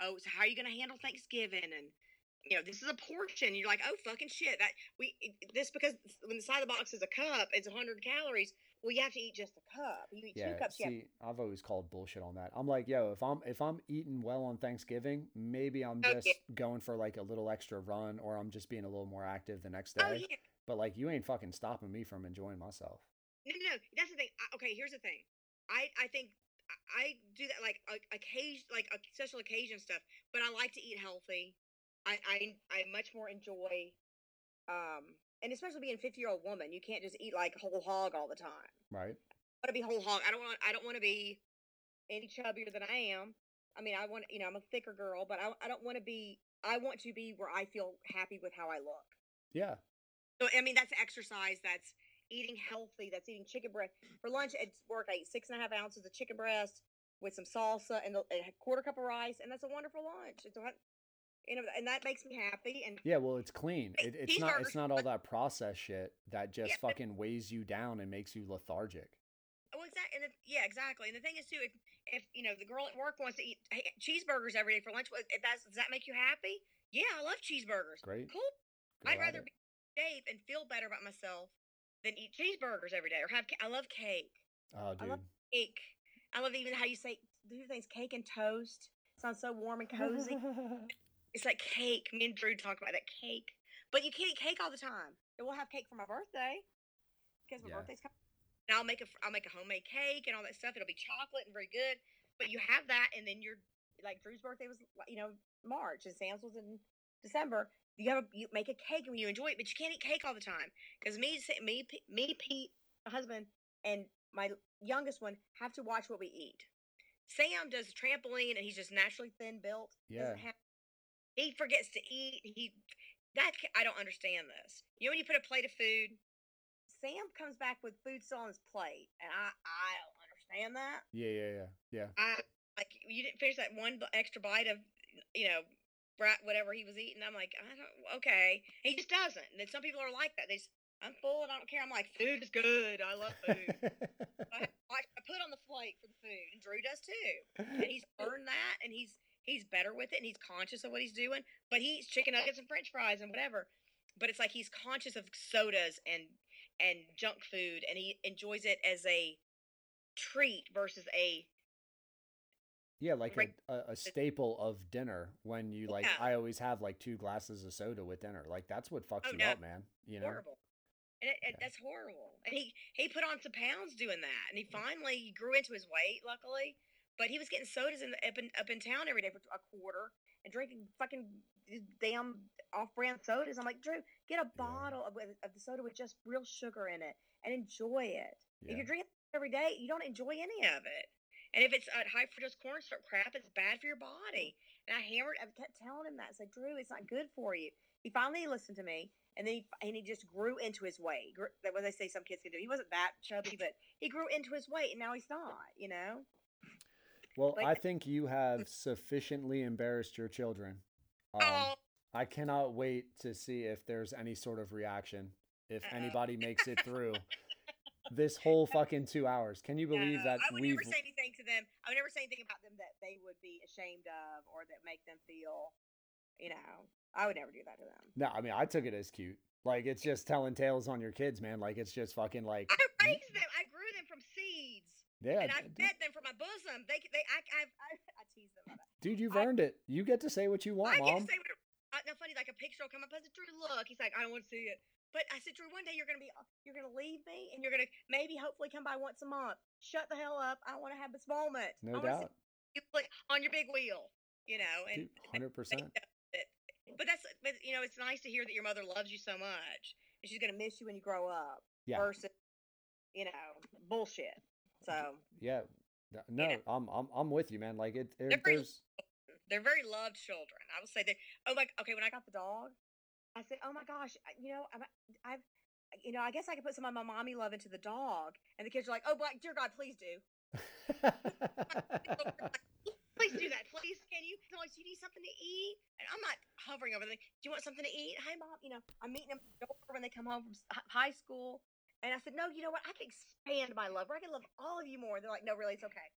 oh, so how are you going to handle Thanksgiving, and you know, this is a portion. You're like, oh, fucking shit. That we this because when the side of the box is a cup, it's 100 calories. Well, you have to eat just a cup. You eat Yeah, two cups. have- see, I've always called bullshit on that. I'm like, yo, if I'm if I'm eating well on Thanksgiving, maybe I'm Oh, just yeah. going for like a little extra run, or I'm just being a little more active the next day. oh yeah. But like, you ain't fucking stopping me from enjoying myself. No, no, no. That's the thing. I, okay, here's the thing. I I think I- do that like a- occasion, like a special occasion stuff. But I like to eat healthy. I I I much more enjoy, um, and especially being a 50 year old woman, you can't just eat like whole hog all the time. Right? I want to be whole hog. I don't want. I don't want to be any chubbier than I am. I mean, I want. You know, I'm a thicker girl, but I I don't want to be. I want to be where I feel happy with how I look. Yeah. So I mean, that's exercise. That's eating healthy. That's eating chicken breast for lunch. At work, I eat six and a half ounces of chicken breast with some salsa and a quarter cup of rice, and that's a wonderful lunch. It's a, you know, and that makes me happy. And Yeah. Well, it's clean. It, it's not. It's not all that process shit that just Yeah, fucking weighs you down and makes you lethargic. oh, exactly. And the, yeah, exactly. And the thing is too, if if you know the girl at work wants to eat cheeseburgers every day for lunch, does that make you happy? Yeah, I love cheeseburgers. Great. Cool. Go I'd rather it. be safe and feel better about myself than eat cheeseburgers every day or have. I love cake. Oh, dude. I love cake. I love even how you say do things cake and toast. Sounds so warm and cozy. it's like cake. Me and Drew talk about that cake. But you can't eat cake all the time. And we'll have cake for my birthday because my Yeah. birthday's coming. And I'll make a I'll make a homemade cake and all that stuff. It'll be chocolate and very good. But you have that, and then you're like Drew's birthday was you know March and Sam's was in December. You have a, you make a cake and you enjoy it, but you can't eat cake all the time because me, me, me, Pete, my husband, and my youngest one have to watch what we eat. Sam does trampoline and he's just naturally thin built. doesn't Yeah. have- he forgets to eat. He that I don't understand this. You know when you put a plate of food, Sam comes back with food still on his plate, and I I don't understand that. Yeah, yeah, yeah, yeah. I like you didn't finish that one extra bite of you know brat whatever he was eating. I'm like I don't okay. He just doesn't. And then some people are like that. They just I'm full and I don't care. I'm like food is good. I love food. I, I I put on the plate for the food, and Drew does too. And he's learned that, and he's he's better with it, and he's conscious of what he's doing. But he eats chicken nuggets and French fries and whatever. But it's like he's conscious of sodas and and junk food, and he enjoys it as a treat versus a Yeah, like a, a, a staple of dinner when you like Yeah. I always have like two glasses of soda with dinner. Like that's what fucks Oh, you no. up, man. You know? horrible. And it, it, Yeah. that's horrible. And he he put on some pounds doing that, and he finally he grew into his weight, luckily. But he was getting sodas in the, up in up in town every day for a quarter and drinking fucking damn off-brand sodas. I'm like, Drew, get a bottle of, of the soda with just real sugar in it and enjoy it. If you're drinking every day, you don't enjoy any of it. And if it's uh, high fructose corn syrup crap, it's bad for your body. And I hammered, I kept telling him that. I said, Drew, it's not good for you. He finally listened to me, and then he, and he just grew into his weight. That what they say some kids can do. He wasn't that chubby, but he grew into his weight, and now he's not. You know? Well, like- I think you have sufficiently embarrassed your children. Um, oh, I cannot wait to see if there's any sort of reaction if Uh-oh. anybody makes it through this whole fucking two hours. Can you believe no, that I would we've never say anything to them. I would never say anything about them that they would be ashamed of or that make them feel. You know, I would never do that to them. No, I mean I took it as cute. Like it's just telling tales on your kids, man. Like it's just fucking like I raised them. I grew them from. Yeah, and I d- d- fed them from my bosom. They, they, I, I, I, I tease them dude, you've I- earned it. You get to say what you want, I mom. get to say what. Uh, now, funny, like a picture will come up. I said, Drew, look. He's like, I don't want to see it. But I said, Drew, one day you're gonna be, you're gonna leave me, and you're gonna maybe, hopefully, come by once a month. Shut the hell up. I want to have this moment. No I doubt, you like on your big wheel, you know. And hundred percent. but that's, but you know, it's nice to hear that your mother loves you so much, and she's gonna miss you when you grow up. Yeah, Versus, you know, bullshit. So yeah. No, know. I'm I'm I'm with you, man. Like it, it They're very- there's they're very loved children. I would say that. Oh my. Okay, when I got the dog, I said, "Oh my gosh, you know, I'm, I've, you know, I guess I could put some of my mommy love into the dog." And the kids are like, "Oh, but dear God, please do, please do that, please. Can you? They're like, do you need something to eat?" And I'm not hovering over them. Do you want something to eat? Hey, mom. You know, I'm meeting them at the door when they come home from high school. And I said, "No, you know what? I can expand my love. Or I can love all of you more." They're like, "No, really, it's okay.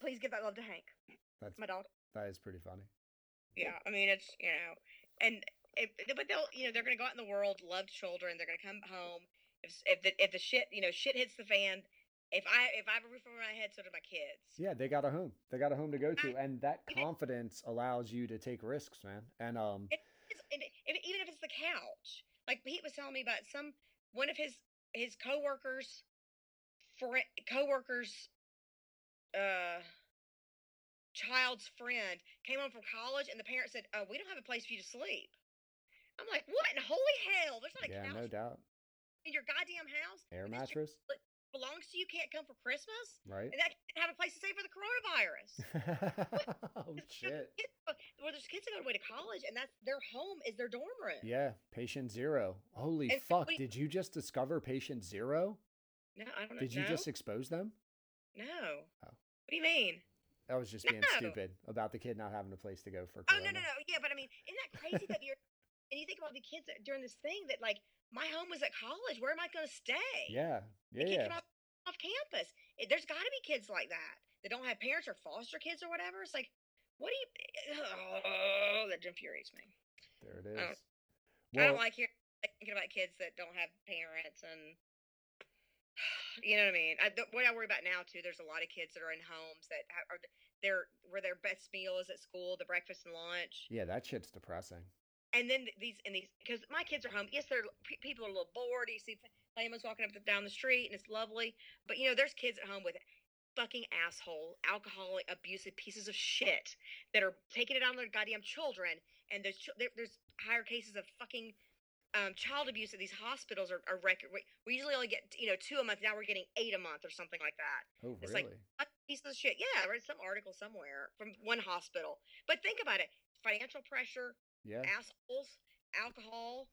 Please give that love to Hank, that's my dog." that is pretty funny. Yeah, I mean it's you know, and if, but they'll you know they're gonna go out in the world, love children. They're gonna come home. If if the if the shit you know shit hits the fan, if I if I have a roof over my head, so do my kids. Yeah, they got a home. They got a home to go to, I- and that confidence allows you to take risks, man. And um, It's, and if, even if it's the couch, like Pete was telling me about some one of his his coworkers, for coworkers, uh, child's friend came home from college, and the parents said, "Oh, we don't have a place for you to sleep." I'm like, what in holy hell? There's not a yeah, couch no doubt, in your goddamn house. air mattress, belongs to you can't come for Christmas, right? and that can't have a place to stay for the coronavirus. oh shit. kids, well, there's kids that go away to college, and that's their home is their dorm room. Yeah, patient zero. Holy And fuck! we- Did you just discover patient zero? No, I don't know. Did you no? just expose them? No. Oh. What do you mean? I was just being No. stupid about the kid not having a place to go for. Oh no, no, no. Yeah, but I mean, isn't that crazy that you're and you think about the kids during this thing that like my home was at college. Where am I going to stay? Yeah, yeah, yeah. come off, off campus. It, there's got to be kids like that that don't have parents or foster kids or whatever. It's like, what do you? Oh, that infuriates me. There it is. I don't- I don't like hearing thinking about kids that don't have parents and you know what I mean. I, the, what I worry about now too. There's a lot of kids that are in homes that are they're where their best meal is at school, the breakfast and lunch, yeah, that shit's depressing. And then these and these because my kids are home. Yes, they're pe- people are a little bored. You see families walking up and down the street and it's lovely, but you know there's kids at home with fucking asshole, alcoholic, abusive pieces of shit that are taking it on their goddamn children. And there's there, there's higher cases of fucking um, child abuse at these hospitals are, are record. We, we usually only get you know two a month. Now we're getting eight a month or something like that. Oh, It's really? like a piece of shit. Yeah, I read some article somewhere from one hospital. But think about it: financial pressure, yeah. assholes, alcohol.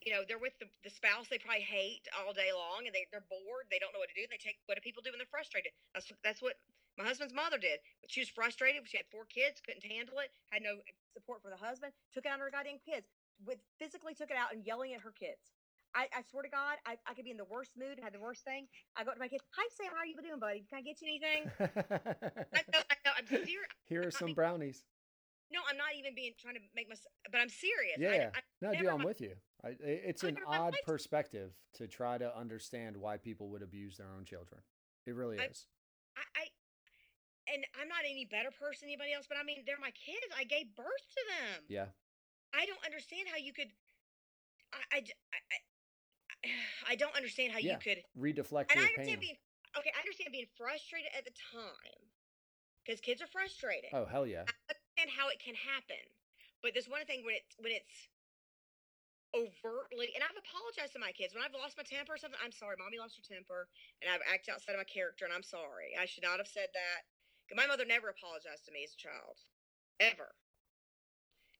You know, they're with the, the spouse they probably hate all day long, and they they're bored. They don't know what to do. They take what do people do when they're frustrated? That's that's what my husband's mother did. But she was frustrated. She had four kids, couldn't handle it, had no support for the husband. Took it out on her goddamn kids. With physically took it out and yelling at her kids. I, I swear to God, I, I could be in the worst mood and have the worst thing. I go up to my kids. Hi Sam, how are you doing, buddy? Can I get you anything? I know, I know. I'm serious. Here are some brownies. No, I'm not even being trying to make myself, but I'm serious. Yeah. I, I no, dude, I'm with you. I, it's an odd my- perspective to try to understand why people would abuse their own children. It really is. I, I and I'm not any better person than anybody else, but I mean, they're my kids. I gave birth to them. Yeah. I don't understand how you could. I, I, I, don't understand how Yeah. you could. Redeflect And I your understand pain. being okay. I understand being frustrated at the time because kids are frustrated. Oh, hell yeah. I understand how it can happen, but there's one thing when it's when it's overtly, and I've apologized to my kids when I've lost my temper or something. I'm sorry, mommy lost her temper, and I've acted outside of my character, and I'm sorry. I should not have said that. my mother never apologized to me as a child, ever.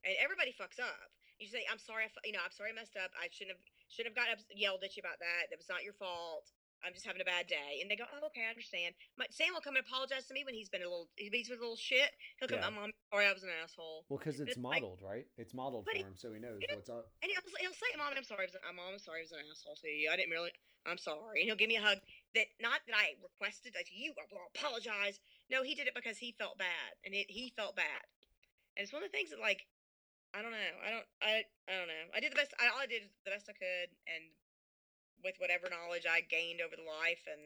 And everybody fucks up. You say, "I'm sorry, I, you know, I'm sorry, I messed up. I shouldn't have, shouldn't have got up, yelled at you about that. That was not your fault. I'm just having a bad day." And they go, "Oh, okay, I understand." My, Sam will come and apologize to me when he's been a little, he's been a little shit. He'll come, Yeah. "I'm sorry, I was an asshole." Well, because it's it's like- modeled, right? It's modeled for it- him, so he knows what's up. And he'll, he'll say, "Mom, I'm sorry. I I'm, I'm sorry. I was an asshole to you. I didn't really. I'm sorry." And he'll give me a hug. That not that I requested. Like you will apologize. No, he did it because he felt bad, and it, he felt bad. And it's one of the things that, like, I don't know. I don't. I. I don't know. I did the best. I, all I did the best I could, and with whatever knowledge I gained over the life, and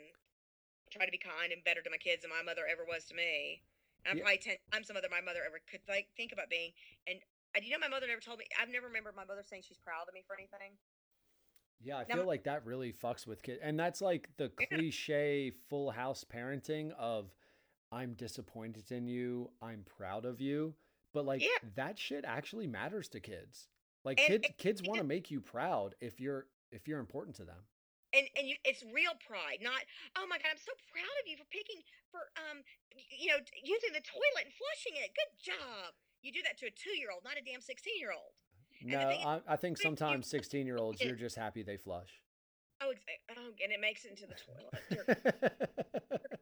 try to be kind and better to my kids than my mother ever was to me. And I'm Yeah. probably ten times some other my mother ever could like think about being. And uh, I, you know, my mother never told me. I've never remembered my mother saying she's proud of me for anything. Yeah, I Now- feel like that really fucks with kids. And that's like the Yeah. cliche full house parenting of I'm disappointed in you, I'm proud of you. But like Yeah. that shit actually matters to kids. Like And- kids and- kids want to make you proud if you're if you're important to them. and and you, it's real pride, not oh my god, I'm so proud of you for picking for um you know using the toilet and flushing it. Good job. You do that to a two year old, not a damn sixteen year old. No, thing is, I, I think sometimes 16 year olds, you're just happy they flush. Oh, oh, and it makes it into the toilet.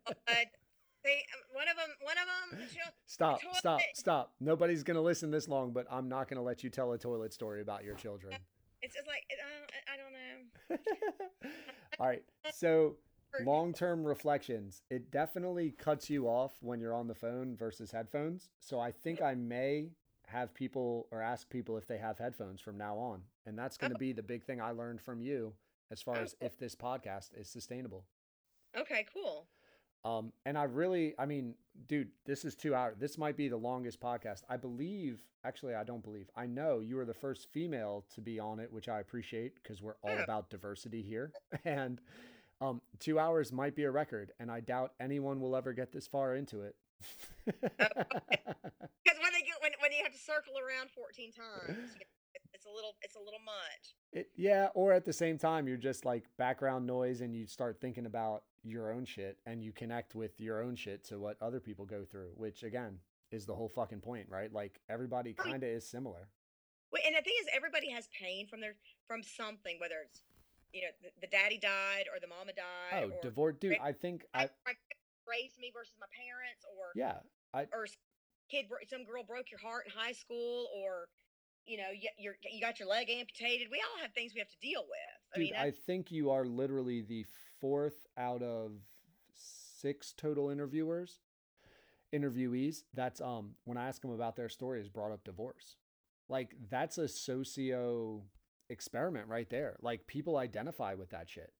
God. They, um, one of them, one of them. stop, stop, stop. Nobody's going to listen this long, but I'm not going to let you tell a toilet story about your children. It's just like All right. So, long term reflections. It definitely cuts you off when you're on the phone versus headphones. So, I think I may have people or ask people if they have headphones from now on. And that's going to be the big thing I learned from you as far Oh, as if this podcast is sustainable. Okay, cool. Um, and I really, I mean, dude, this is two hours. This might be the longest podcast. I believe, actually, I don't believe. I know you were the first female to be on it, which I appreciate because we're all about diversity here. And um, two hours might be a record, and I doubt anyone will ever get this far into it. Because when they get when when you have to circle around fourteen times, you- it's a little it's a little much. It, yeah, or at the same time, you're just like background noise and you start thinking about your own shit and you connect with your own shit to what other people go through, which again is the whole fucking point, right? Like everybody kind of is similar. Wait, and the thing is, everybody has pain from their from something, whether it's you know the, the daddy died or the mama died. Oh, divorce, dude. I think I, I, raised me versus my parents, or yeah, I, or kid, some girl broke your heart in high school, or you know, you, you're you got your leg amputated. We all have things we have to deal with. I dude, mean, I think you are literally the fourth out of six total interviewers, interviewees. That's um when I ask them about their stories, brought up divorce. Like that's a socio experiment right there. Like people identify with that shit.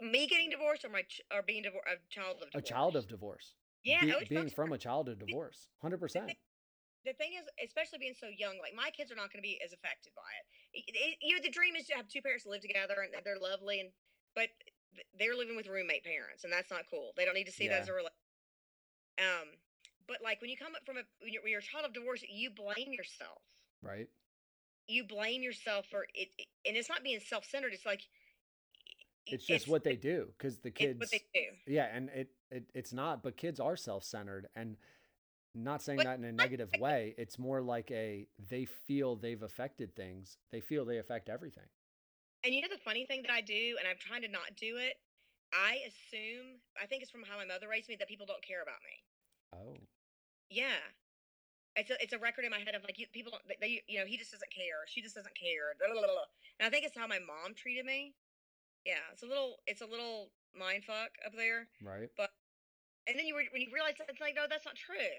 me getting divorced or my ch- or being divorced, a child of A divorce. child of divorce. yeah, Be- being from a child of divorce, hundred percent. The thing is, especially being so young, like my kids are not going to be as affected by it. It- it- You know, the dream is to have two parents live together and they're lovely, and but they're living with roommate parents, and that's not cool. They don't need to see that as a relationship. Um, but like when you come up from a when you're, when you're a child of divorce, you blame yourself. Right? you blame yourself for it, it- and it's not being self-centered. It's like It's just what they do because the it's kids. what they do. Yeah, and it, it it's not, but kids are self-centered and not saying that in a negative way. It's more like a they feel they've affected things. They feel they affect everything. And you know the funny thing that I do, and I'm trying to not do it. I assume I think it's from how my mother raised me that people don't care about me. Oh. Yeah. It's a it's a record in my head of like you, people don't they you know he just doesn't care she just doesn't care blah, blah, blah, and I think it's how my mom treated me. Yeah, it's a little it's a little mind fuck up there. Right. But and then you re- when you realize that it's like no that's not true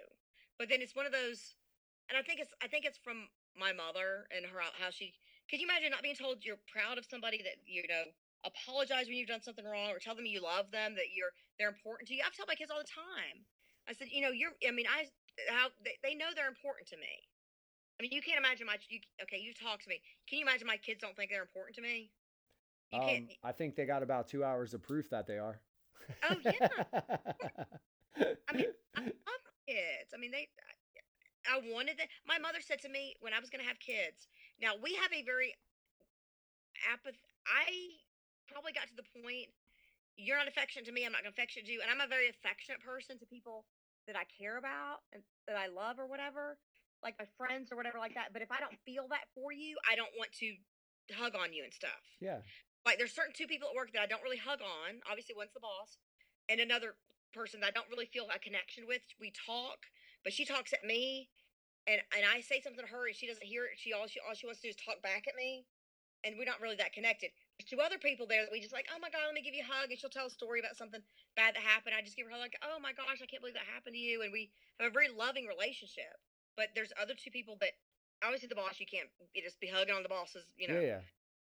but then it's one of those and i think it's i think it's from my mother and her how she could you imagine not being told you're proud of somebody that you know apologize when you've done something wrong or tell them you love them that you're they're important to you? I've told my kids all the time. I said you know you're i mean i how they, they know they're important to me. I mean you can't imagine my you okay you talk to me. Can you imagine my kids don't think they're important to me? You can't Um, I think they got about two hours of proof that they are. Oh, yeah. I mean, I love kids. I mean, they. I wanted that. My mother said to me when I was going to have kids. Now we have a very apath. I probably got to the point. You're not affectionate to me. I'm not going to affectionate you, and I'm a very affectionate person to people that I care about and that I love or whatever, like my friends or whatever like that. But if I don't feel that for you, I don't want to hug on you and stuff yeah. like there's certain two people at work that I don't really hug on. Obviously, one's the boss, and another person that I don't really feel a connection with. We talk, but she talks at me, and and I say something to her, and she doesn't hear it. She all she all she wants to do is talk back at me, and we're not really that connected. There's two other people there that we just like, oh my god, let me give you a hug, and she'll tell a story about something bad that happened. I just give her like, oh my gosh, I can't believe that happened to you, and we have a very loving relationship. But there's other two people that obviously the boss you can't you just be hugging on the bosses, you know. Yeah. Yeah.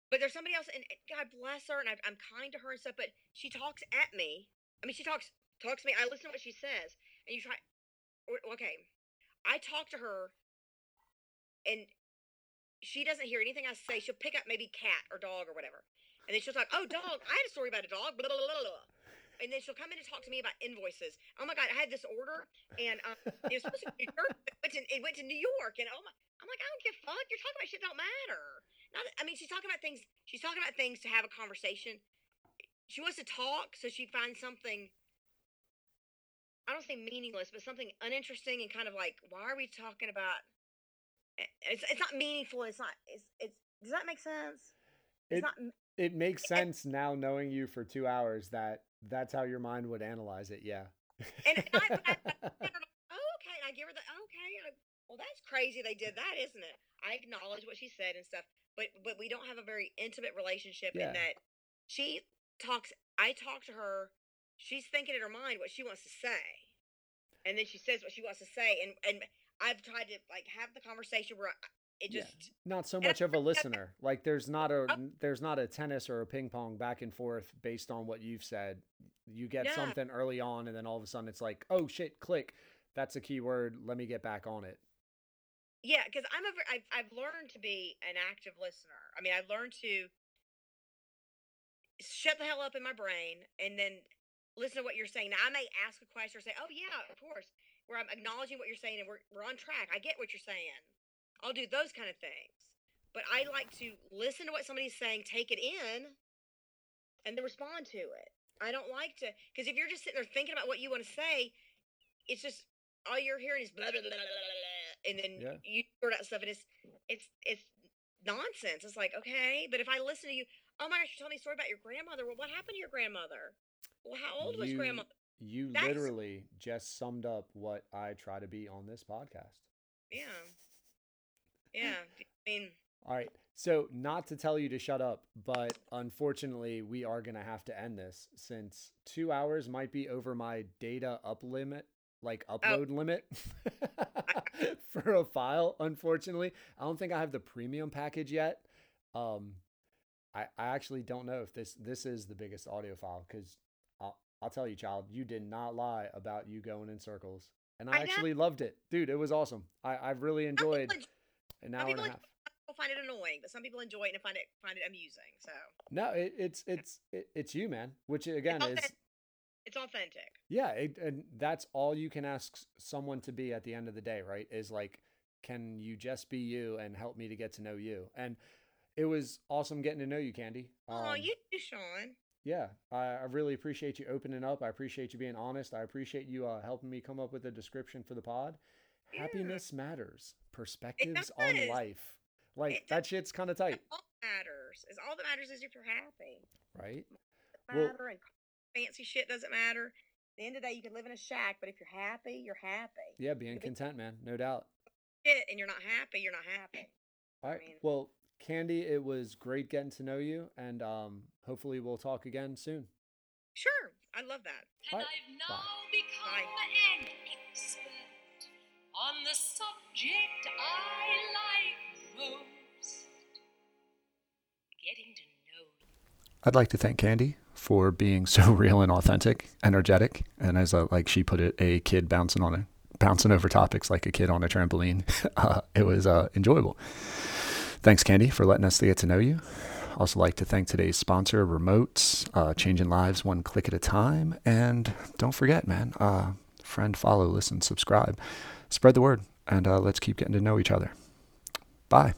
But there's somebody else, and and God bless her, and I, I'm kind to her and stuff. But she talks at me. I mean, she talks talks to me. I listen to what she says, and you try. Okay, I talk to her, and she doesn't hear anything I say. She'll pick up maybe cat or dog or whatever, and then she'll talk. Oh, dog! I had a story about a dog. Blah, blah, blah. And then she'll come in and talk to me about invoices. Oh my God, I had this order, and um, it was supposed to be New but it went to, it went to New York, and oh my, I'm like, I don't give a fuck. You're talking about shit that don't matter. Not, I mean, she's talking about things. She's talking about things to have a conversation. She wants to talk, so she finds something. I don't say meaningless, but something uninteresting and kind of like, why are we talking about? It's it's not meaningful. It's not. It's it's. Does that make sense? It's It- not. It makes sense now knowing you for two hours that that's how your mind would analyze it. Yeah. And, and I, I, I, oh, okay. And I give her the okay. I, well, that's crazy. They did that, isn't it? I acknowledge what she said and stuff, but but we don't have a very intimate relationship Yeah. in that she talks. I talk to her. She's thinking in her mind what she wants to say, and then she says what she wants to say. And and I've tried to like have the conversation where it Yeah. just not so much of a listener. Like there's not a Oh. there's not a tennis or a ping pong back and forth based on what you've said. You get Yeah. something early on, and then all of a sudden it's like, oh shit, click. That's a key word. Let me get back on it. Yeah, because I'm a, I've, I've learned to be an active listener. I mean, i've learned to shut the hell up in my brain and then listen to what you're saying. Now, I may ask a question or say, "Oh yeah, of course," where I'm acknowledging what you're saying and we're we're on track. I get what you're saying. I'll do those kind of things. But I like to listen to what somebody's saying, take it in, and then respond to it. I don't like to because if you're just sitting there thinking about what you want to say, it's just all you're hearing is blah blah blah blah, blah, and then Yeah. you sort out stuff, and it's it's it's nonsense. It's like okay, but if I listen to you, oh my gosh, you told me a story about your grandmother. Well, what happened to your grandmother? Well, how old was You- grandmother? You That's- literally just summed up what I try to be on this podcast. Yeah, yeah. I mean, All right. So, not to tell you to shut up, but unfortunately, we are going to have to end this since two hours might be over my data up limit, like Oh. upload limit for a file. Unfortunately, I don't think I have the premium package yet. Um, I, I actually don't know if this this is the biggest audio file because I'll, tell you, child, you did not lie about you going in circles. And I, I know. actually loved it. Dude, it was awesome. I, I've really people enjoyed an hour and a half. people find it annoying, but some people enjoy it and find it find it amusing. So No, it, it's it's it, it's you, man. Which again is it's authentic. yeah, it, and that's all you can ask someone to be at the end of the day, right? Is like can you just be you and help me to get to know you? And it was awesome getting to know you, Candy. oh, Um, you too, Sean. Yeah, I, I really appreciate you opening up. I appreciate you being honest. I appreciate you uh, helping me come up with a description for the pod. Yeah. Happiness matters. Perspectives on life. Like that shit's kind of tight, All that matters is all that matters is if you're happy. right? Doesn't Well- and fancy shit doesn't matter. At the end of the day, you can live in a shack, but if you're happy, you're happy. Yeah, being content, man, no doubt. Shit, and you're not happy, you're not happy. All right. mean- Well, Candy, it was great getting to know you, and um, hopefully we'll talk again soon. Sure, I love that. And Bye. I've now Bye. become Bye. an expert on the subject I like most. Getting to know you. I'd like to thank Candy for being so real and authentic, energetic, and as a, like she put it, a kid bouncing on a bouncing over topics like a kid on a trampoline. Uh, it was uh, enjoyable. Thanks, Candy, for letting us get to know you. Also, like to thank today's sponsor, Remotes, uh, changing lives one click at a time. And don't forget, man, uh, friend, follow, listen, subscribe, spread the word, and uh, let's keep getting to know each other. Bye.